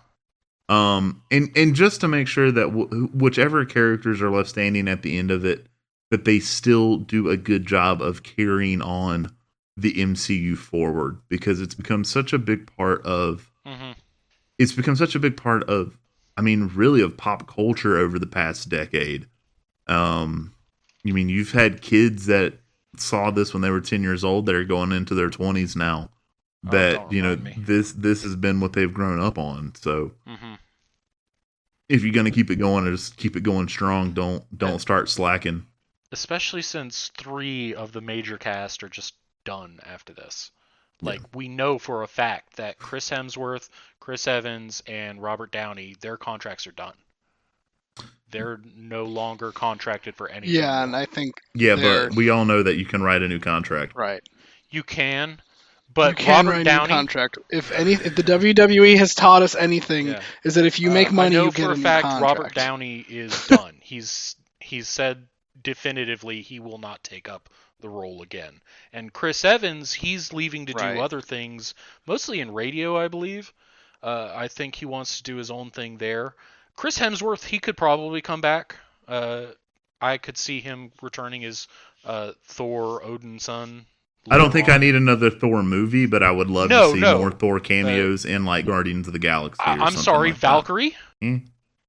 Um, and and just to make sure that w- whichever characters are left standing at the end of it, that they still do a good job of carrying on the MCU forward because it's become such a big part of hmm it's become such a big part of I mean really of pop culture over the past decade. Um you mean you've had kids that saw this when they were 10 years old that are going into their 20s now that don't you know me. this this has been what they've grown up on. So hmm if you're going to keep it going just keep it going strong, don't don't start slacking. Especially since three of the major cast are just done after this. Like we know for a fact that Chris Hemsworth, Chris Evans, and Robert Downey, their contracts are done. They're no longer contracted for anything. Yeah, and I think Yeah, They're- but we all know that you can write a new contract. right. you can, but you can Robert write a Downey. contract. If any, if the WWE has taught us anything, Yeah. is that if you make Uh, money, I know you get for a a new fact contract. Robert Downey is <laughs> done. he's he's said definitively he will not take up the role again. And Chris Evans, he's leaving to Right. do other things, mostly in radio, I believe. Uh, I think he wants to do his own thing there. Chris Hemsworth, he could probably come back. Uh, I could see him returning as uh, Thor, Odin's son. I don't think on. I need another Thor movie, but I would love No, to see no. more Thor cameos in like Guardians of the Galaxy. or I- I'm sorry, like that. Valkyrie. Eh,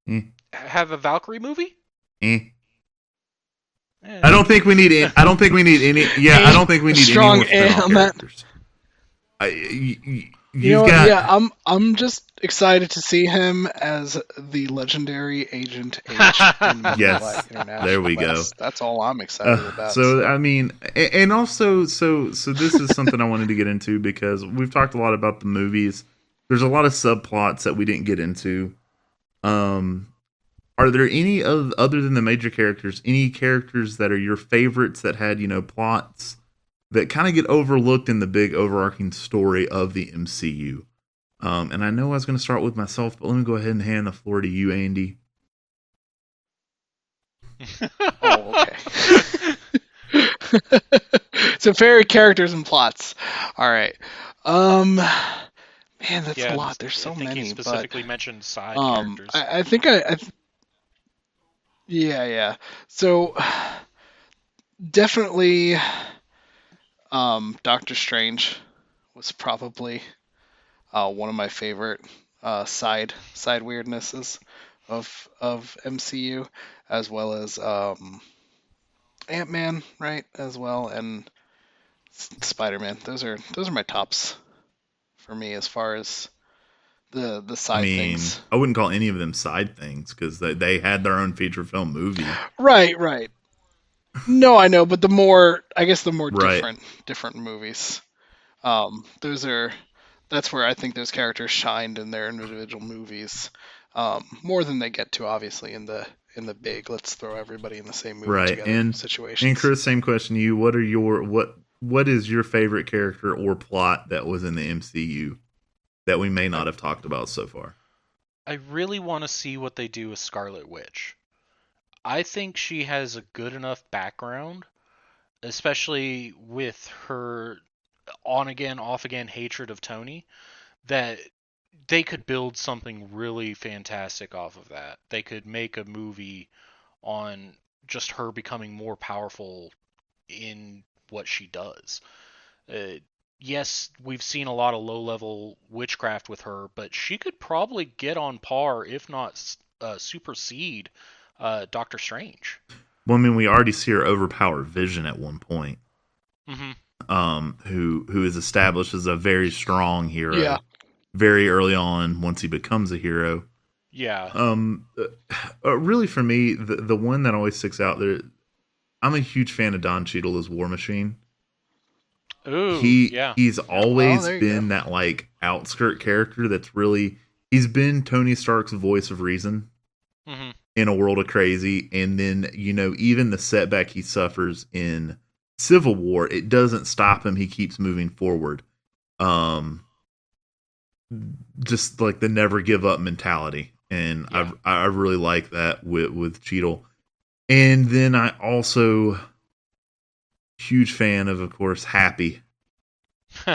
eh, Have a Valkyrie movie? eh. I don't think we need. Any, I don't think we need any. Yeah, I don't think we need Strong any more spin-off on that. characters. I, you, know, got. yeah, I'm I'm just excited to see him as the legendary Agent H. in <laughs> Yes, International. there we go. That's, that's all I'm excited Uh, about. so I mean, and also, so so this is something I wanted to get into because we've talked a lot about the movies. There's a lot of subplots that we didn't get into. Um, are there any of other than the major characters, any characters that are your favorites that had you know plots that kind of get overlooked in the big overarching story of the MCU? Um, and I know I was going to start with myself, but let me go ahead and hand the floor to you, Andy. <laughs> Oh, okay. <laughs> so fairy characters and plots. All right. Um, man, that's Yeah, a lot. There's so I think many. He but specifically mentioned side um, characters. I, I think I, I th- yeah, yeah. So <sighs> definitely, um, Doctor Strange was probably uh, one of my favorite uh, side side weirdnesses of of MCU, as well as um, Ant Man, right, as well, and Spider Man. Those are those are my tops for me as far as the the side I mean, things. I wouldn't call any of them side things because they, they had their own feature film movie. Right, right. No, I know, but the more I guess the more Right. different different movies. Um, those are that's where I think those characters shined in their individual movies. Um, more than they get to obviously in the in the big let's throw everybody in the same movie Right, together and- situation. And Chris, same question to you. What are your what what is your favorite character or plot that was in the MCU that we may not have talked about so far? I really want to see what they do with Scarlet Witch. I think she has a good enough background, especially with her on again, off again hatred of Tony, that they could build something really fantastic off of that. They could make a movie on just her becoming more powerful in what she does. Uh, yes, we've seen a lot of low level witchcraft with her, but she could probably get on par, if not uh, supersede, uh, Doctor Strange. Well, I mean, we already see her overpower Vision at one point, hmm um, who who is established as a very strong hero. Yeah. Very early on, once he becomes a hero. Yeah. Um, uh, uh, really, for me, the the one that always sticks out there. I'm a huge fan of Don Cheadle as War Machine. Ooh. he yeah. he's always Oh, there you been that like outskirt character that's really he's been Tony Stark's voice of reason. hmm in a world of crazy, and then you know even the setback he suffers in Civil War, it doesn't stop him. He keeps moving forward. Um, just like the never give up mentality, and Yeah. I I really like that with with Cheadle. And then I also huge fan of, of course, Happy. <laughs>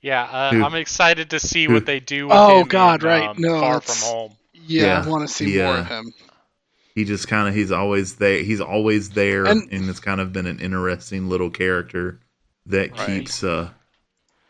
yeah, uh, I'm excited to see what they do with Oh, him God, in, right. um, No, Far From Home. Yeah, Yeah, I want to see yeah. more of him. He just kind of he's always there. He's always there, And- and, it's kind of been an interesting little character that Right. keeps. uh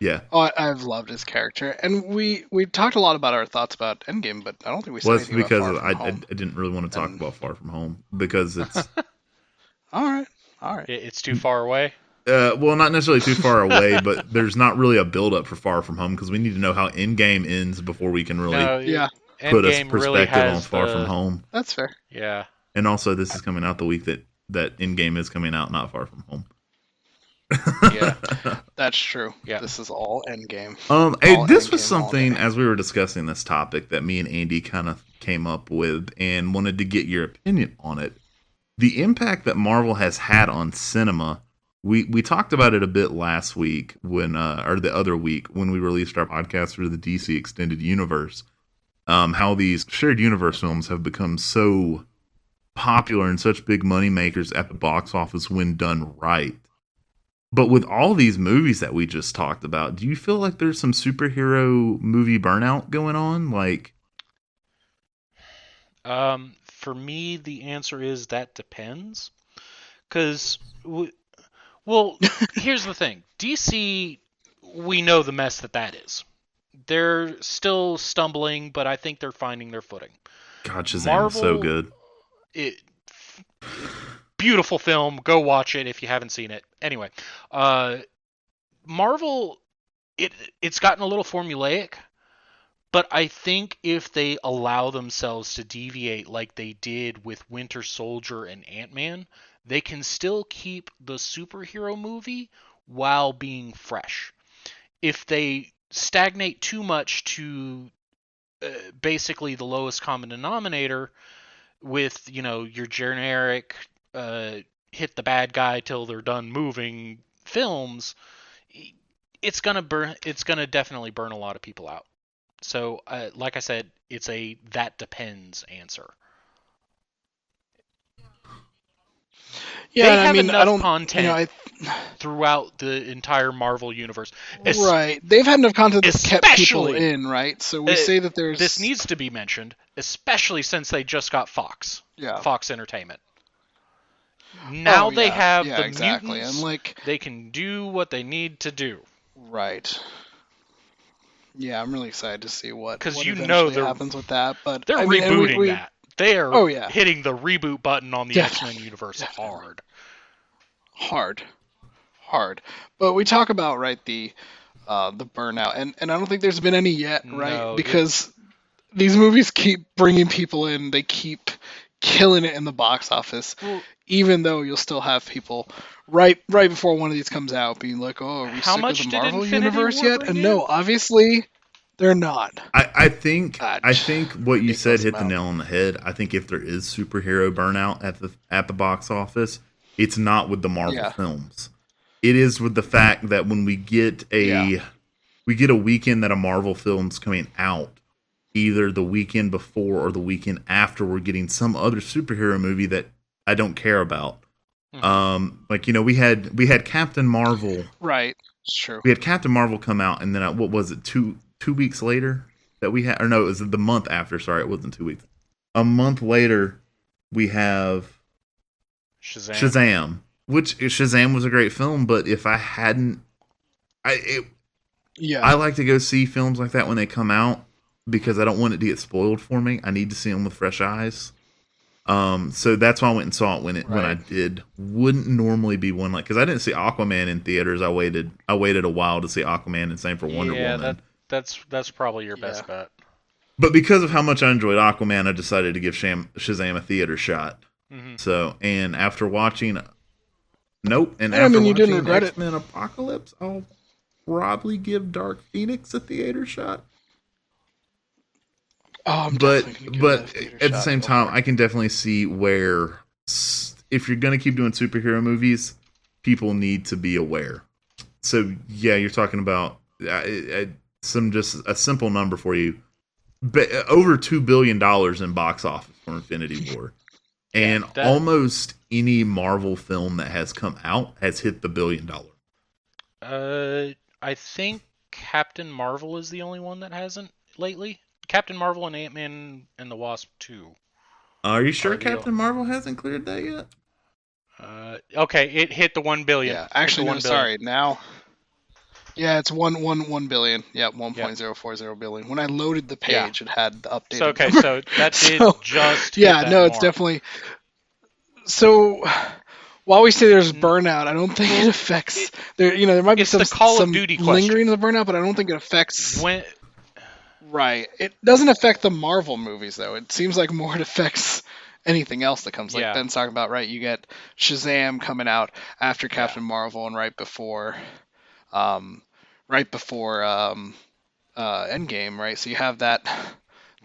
Yeah, Oh, I, I've loved his character, and we we talked a lot about our thoughts about Endgame, but I don't think we said well, it's anything because about Far I, From I Home. I didn't really want to talk And- about Far From Home because it's <laughs> All right, all right. It's too far away. uh well not necessarily too far away, but there's not really a build up for Far From Home because we need to know how Endgame ends before we can really No, Yeah, put a Endgame really perspective on has Far the- From Home. that's fair. Yeah. And also, this is coming out the week that that Endgame is coming out, not Far From Home. Yeah. <laughs> That's true. Yeah. This is all Endgame. Um, hey, All this was Endgame all something as we were discussing this topic that me and Andy kind of came up with and wanted to get your opinion on it. The impact that Marvel has had on cinema. We we talked about it a bit last week when uh or the other week when we released our podcast for the DC extended universe. Um how these shared universe films have become so popular and such big money makers at the box office when done right. But with all these movies that we just talked about, do you feel like there's some superhero movie burnout going on? Like, Um, for me, the answer is that depends. Because, w- well, <laughs> here's the thing DC, we know the mess that that is. They're still stumbling, but I think they're finding their footing. God, Shazam is so good. It, beautiful film. Go watch it if you haven't seen it. Anyway, uh, Marvel, it it's gotten a little formulaic, but I think if they allow themselves to deviate like they did with Winter Soldier and Ant Man, they can still keep the superhero movie while being fresh. If they stagnate too much to uh, basically the lowest common denominator with you know your generic uh, hit the bad guy till they're done moving films it's gonna burn it's gonna definitely burn a lot of people out. So uh, like i said it's a that depends answer Yeah, they and I mean, enough I don't. content You know, I, throughout the entire marvel universe Es- right. They've had enough content that's kept people in, right? So we Uh, say that there's this needs to be mentioned especially since they just got fox yeah. fox entertainment now Oh, they yeah. have yeah, the exactly, mutants and like they can do what they need to do right. Yeah, I'm really excited to see what 'Cause what you know happens with that. But They're I mean, and we- rebooting we- that. They are Oh, yeah. hitting the reboot button on the X Men universe Definitely. hard. hard hard but we talk about right the uh the burnout and and i don't think there's been any yet right No, because these movies keep bringing people in they keep killing it in the box office Well- even though you'll still have people right right before one of these comes out being like oh are we How sick much of the marvel Infinity universe War yet and in? no obviously they're not I, I think God. I think what you It said hit the about- nail on the head. I think if there is superhero burnout at the at the box office, it's not with the Marvel Yeah. films. It is with the fact that when we get a Yeah. we get a weekend that a Marvel film's coming out, either the weekend before or the weekend after, we're getting some other superhero movie that I don't care about. Mhm. Um, like you know, we had we had Captain Marvel right it's true we had Captain Marvel come out, and then uh, what was it two two weeks later that we had, or no, it was the month after. Sorry, it wasn't two weeks. A month later, we have Shazam. Shazam, which Shazam was a great film, but if I hadn't, I it, yeah I like to go see films like that when they come out because I don't want it to get spoiled for me. I need to see them with fresh eyes. Um, so that's why I went and saw it when it when I did. Wouldn't normally be one like because I didn't see Aquaman in theaters. I waited I waited a while to see Aquaman and same for Wonder yeah, Woman. that that's that's probably your best Yeah. bet. But because of how much I enjoyed Aquaman, I decided to give Sham- Shazam a theater shot. hmm So and after watching, nope, and Yeah, I after mean, you didn't watching regret it. X-Men Apocalypse, I'll probably give Dark Phoenix a theater shot. Oh, I'm but definitely gonna give but that a at the same Go time, I can definitely see where if you're going to keep doing superhero movies, people need to be aware. So yeah, you're talking about uh, some just a simple number for you, but over two billion dollars in box office for Infinity War, <laughs> and that- almost any Marvel film that has come out has hit the billion dollar. Uh, I think Captain Marvel is the only one that hasn't lately. Captain Marvel and Ant Man and the Wasp two. Are you sure Are the- Captain Marvel hasn't cleared that yet? Uh, okay, it hit the one billion. Yeah, Hit the actually, no, 1 billion. sorry. Now, yeah, it's one one one billion. Yeah, one point zero four zero billion. When I loaded the Yeah. page, it had the updated. So okay, number. so that <laughs> did So, just yeah, no, it's definitely. So, while we say there's Mm. burnout, I don't think it affects. There, you know, there might be It's some the Call of some question. lingering of the burnout, but I don't think it affects. when Right. It doesn't affect the Marvel movies though. It seems like more it affects anything else that comes. Like Yeah. Ben's talking about, right? You get Shazam coming out after Captain Marvel and right before, um, right before um, uh, Endgame, right? So you have that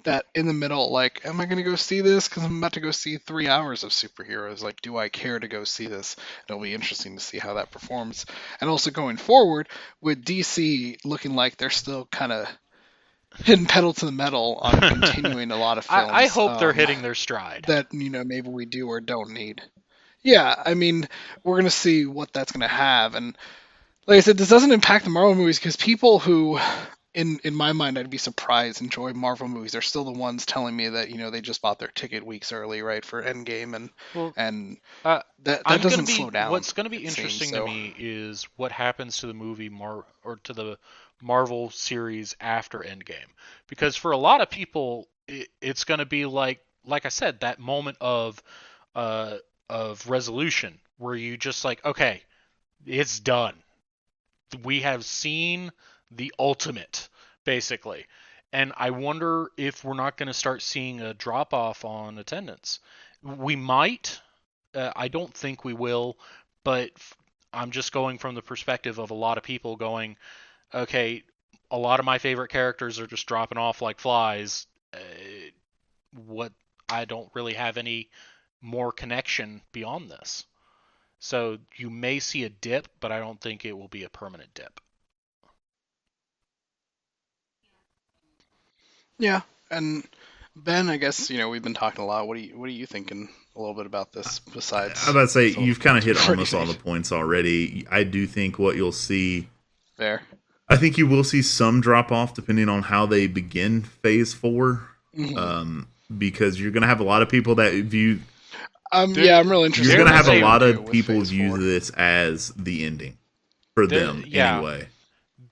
that in the middle. Like, am I going to go see this? Because I'm about to go see three hours of superheroes. Like, do I care to go see this? It'll be interesting to see how that performs. And also going forward with DC looking like they're still kind of hitting pedal to the metal on <laughs> continuing a lot of films. I, I hope they're um, hitting their stride. that you know maybe we do or don't need. Yeah, I mean we're gonna see what that's gonna have, and like I said, this doesn't impact the Marvel movies because people who, in in my mind, I'd be surprised enjoy Marvel movies. They're still the ones telling me that you know they just bought their ticket weeks early, right, for Endgame, and Well, and uh, that that I'm doesn't be, slow down. What's going to be seems, interesting so- to me is what happens to the movie Mar or to the Marvel series after Endgame, because for a lot of people, it, it's going to be like, like I said, that moment of, uh, of resolution where you just like, okay, it's done. We have seen the ultimate, basically. And I wonder if we're not going to start seeing a drop off on attendance. We might. Uh, I don't think we will, but I'm just going from the perspective of a lot of people going, okay, a lot of my favorite characters are just dropping off like flies. Uh, what I don't really have any more connection beyond this. So you may see a dip, but I don't think it will be a permanent dip. Yeah, and Ben, I guess you know we've been talking a lot. What do you what are you thinking a little bit about this? Besides, I'm about to say you've kind of hit pretty almost all the points already. I do think what you'll see there. I think you will see some drop off depending on how they begin phase 4 Mhm. um, because you're going to have a lot of people that view. Um, there- yeah, I'm real interested. You're going to have a lot of people Phase view this as the ending for There- them yeah. anyway.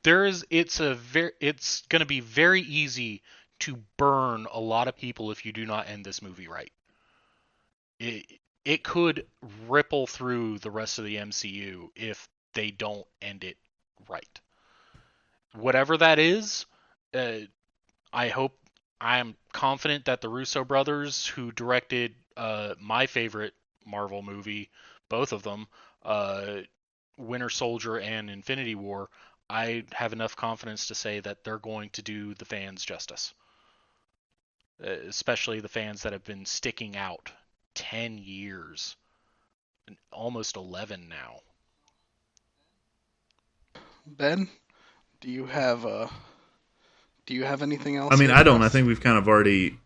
there is it's a very it's going to be very easy to burn a lot of people if you do not end this movie right it it could ripple through the rest of the MCU if they don't end it right whatever that is uh, I hope I am confident that the Russo brothers who directed uh, my favorite Marvel movie both of them uh, Winter Soldier and Infinity War I have enough confidence to say that they're going to do the fans justice. Uh, especially the fans that have been sticking out 10 years, almost 11 now. Ben, do you have uh do you have anything else? I mean, I don't. I think we've kind of already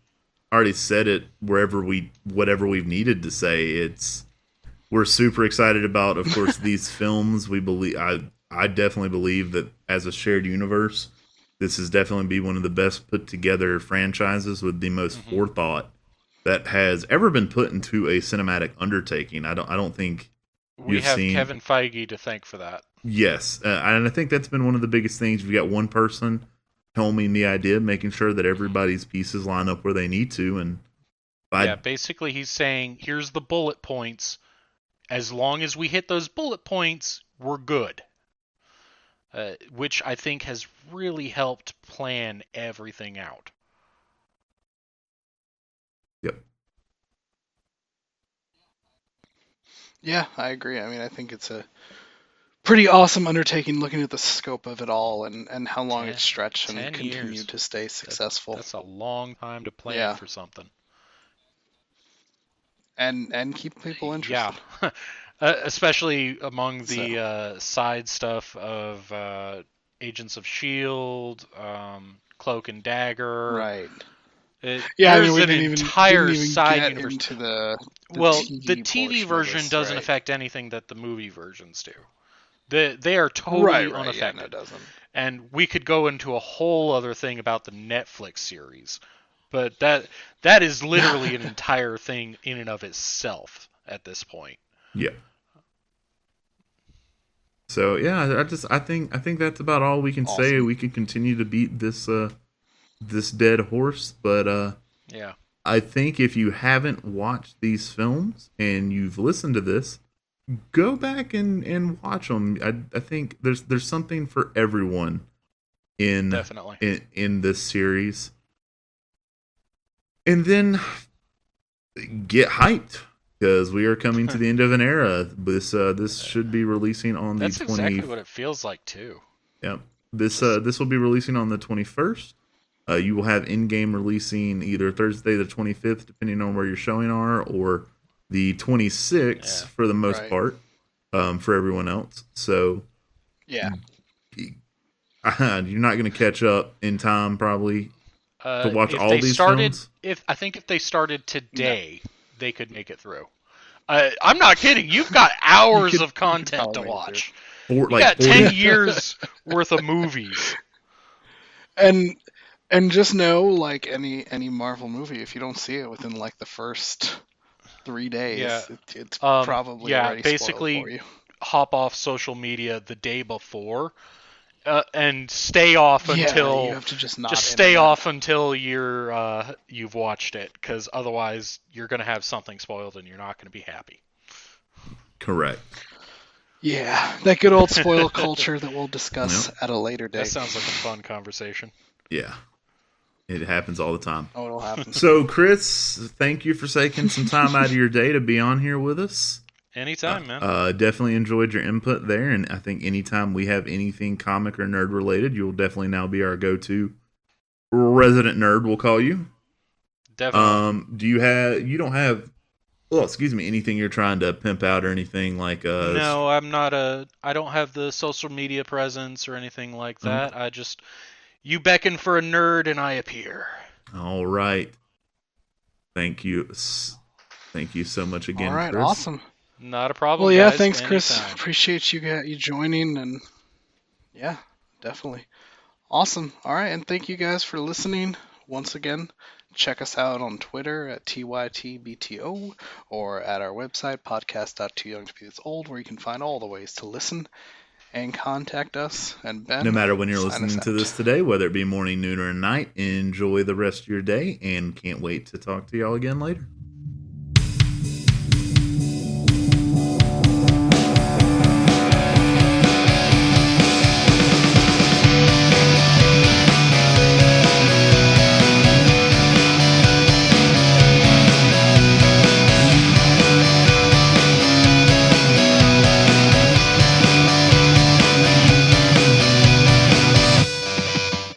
already said it wherever we whatever we've needed to say. It's we're super excited about, of course, <laughs> these films. We believe I I definitely believe that as a shared universe, this is definitely be one of the best put together franchises with the most Mhm. forethought that has ever been put into a cinematic undertaking. I don't I don't think We have seen- Kevin Feige to thank for that. Yes, uh, and I think that's been one of the biggest things. We've got one person helming the idea, making sure that everybody's pieces line up where they need to, and I, yeah, basically he's saying, here's the bullet points. As long as we hit those bullet points, we're good. Uh, which I think has really helped plan everything out. yep, Yeah, I agree. I mean, I think it's a pretty awesome undertaking looking at the scope of it all and, and how long Ten- it stretched and continued years. to stay successful That's a long time to plan Yeah. for something. and and keep people interested. Yeah. <laughs> Uh, especially among the So- uh, side stuff of uh, Agents of Shield, um, Cloak and Dagger. Right. It, Yeah, I there's mean, we an didn't even, entire didn't even side universe. into the, the well, TV the TV version this, doesn't right. affect anything that the movie versions do. They they are totally right, right, yeah, unaffected. no, it doesn't. and we could go into a whole other thing about the Netflix series, but that that is literally an <laughs> entire thing in and of itself at this point. Yeah. So yeah, I just I think I think that's about all we can say. We can continue to beat this uh this dead horse, but uh Yeah, I think if you haven't watched these films and you've listened to this, go back and and watch them. I I think there's there's something for everyone in definitely. in, in this series. And then get hyped because we are coming to the end of an era. This uh this should be releasing on the That's 20 exactly what it feels like too. Yep. This uh this will be releasing on the 21st. Uh, you will have Endgame releasing either Thursday the 25th, depending on where your showing are, or the 26th Yeah. for the most Right. part. Um, for everyone else, so Yeah. <laughs> you're not going to catch up in time, probably. Uh, To watch if all they these started, films? if I think if they started today, they could make it through. Uh, I'm not kidding. You've got <laughs> hours could- of content to watch. Or You like got 40 ten <laughs> years worth of movies. And and just know, like any any Marvel movie, if you don't see it within like the first three days, Yeah. it, it's Um, probably yeah, already basically- for you. Hop off social media the day before, uh, and stay off yeah, until you have to just not just stay and off until you're uh, you've watched it, because otherwise you're gonna have something spoiled and you're not gonna be happy. Correct. Yeah, that good old spoil <laughs> culture that we'll discuss at a later date. That sounds like a fun conversation. Yeah. It happens all the time. Oh, it'll happen. So, Chris, thank you for taking some time out of your day to be on here with us. Anytime, man. Uh, definitely enjoyed your input there, and I think anytime we have anything comic or nerd related, you'll definitely now be our go-to resident nerd. We'll call you. Definitely. Um, do you have? You don't have? Well, excuse me. Anything you're trying to pimp out or anything like? Uh, no, I'm not a. I don't have the social media presence or anything like Okay. that. I just you beckon for a nerd and I appear. All right. Thank you. Thank you so much again. All right, Chris. awesome. Not a problem. Well, yeah, guys, thanks, Chris. Appreciate you got you joining, and yeah, definitely awesome. All right, and thank you guys for listening once again. Check us out on Twitter at tytbto or at our website podcast.tooyoungtobethisold, where you can find all the ways to listen and contact us. And Ben, No matter when you're listening to this today, whether it be morning, noon, or night, enjoy the rest of your day and can't wait to talk to y'all again later.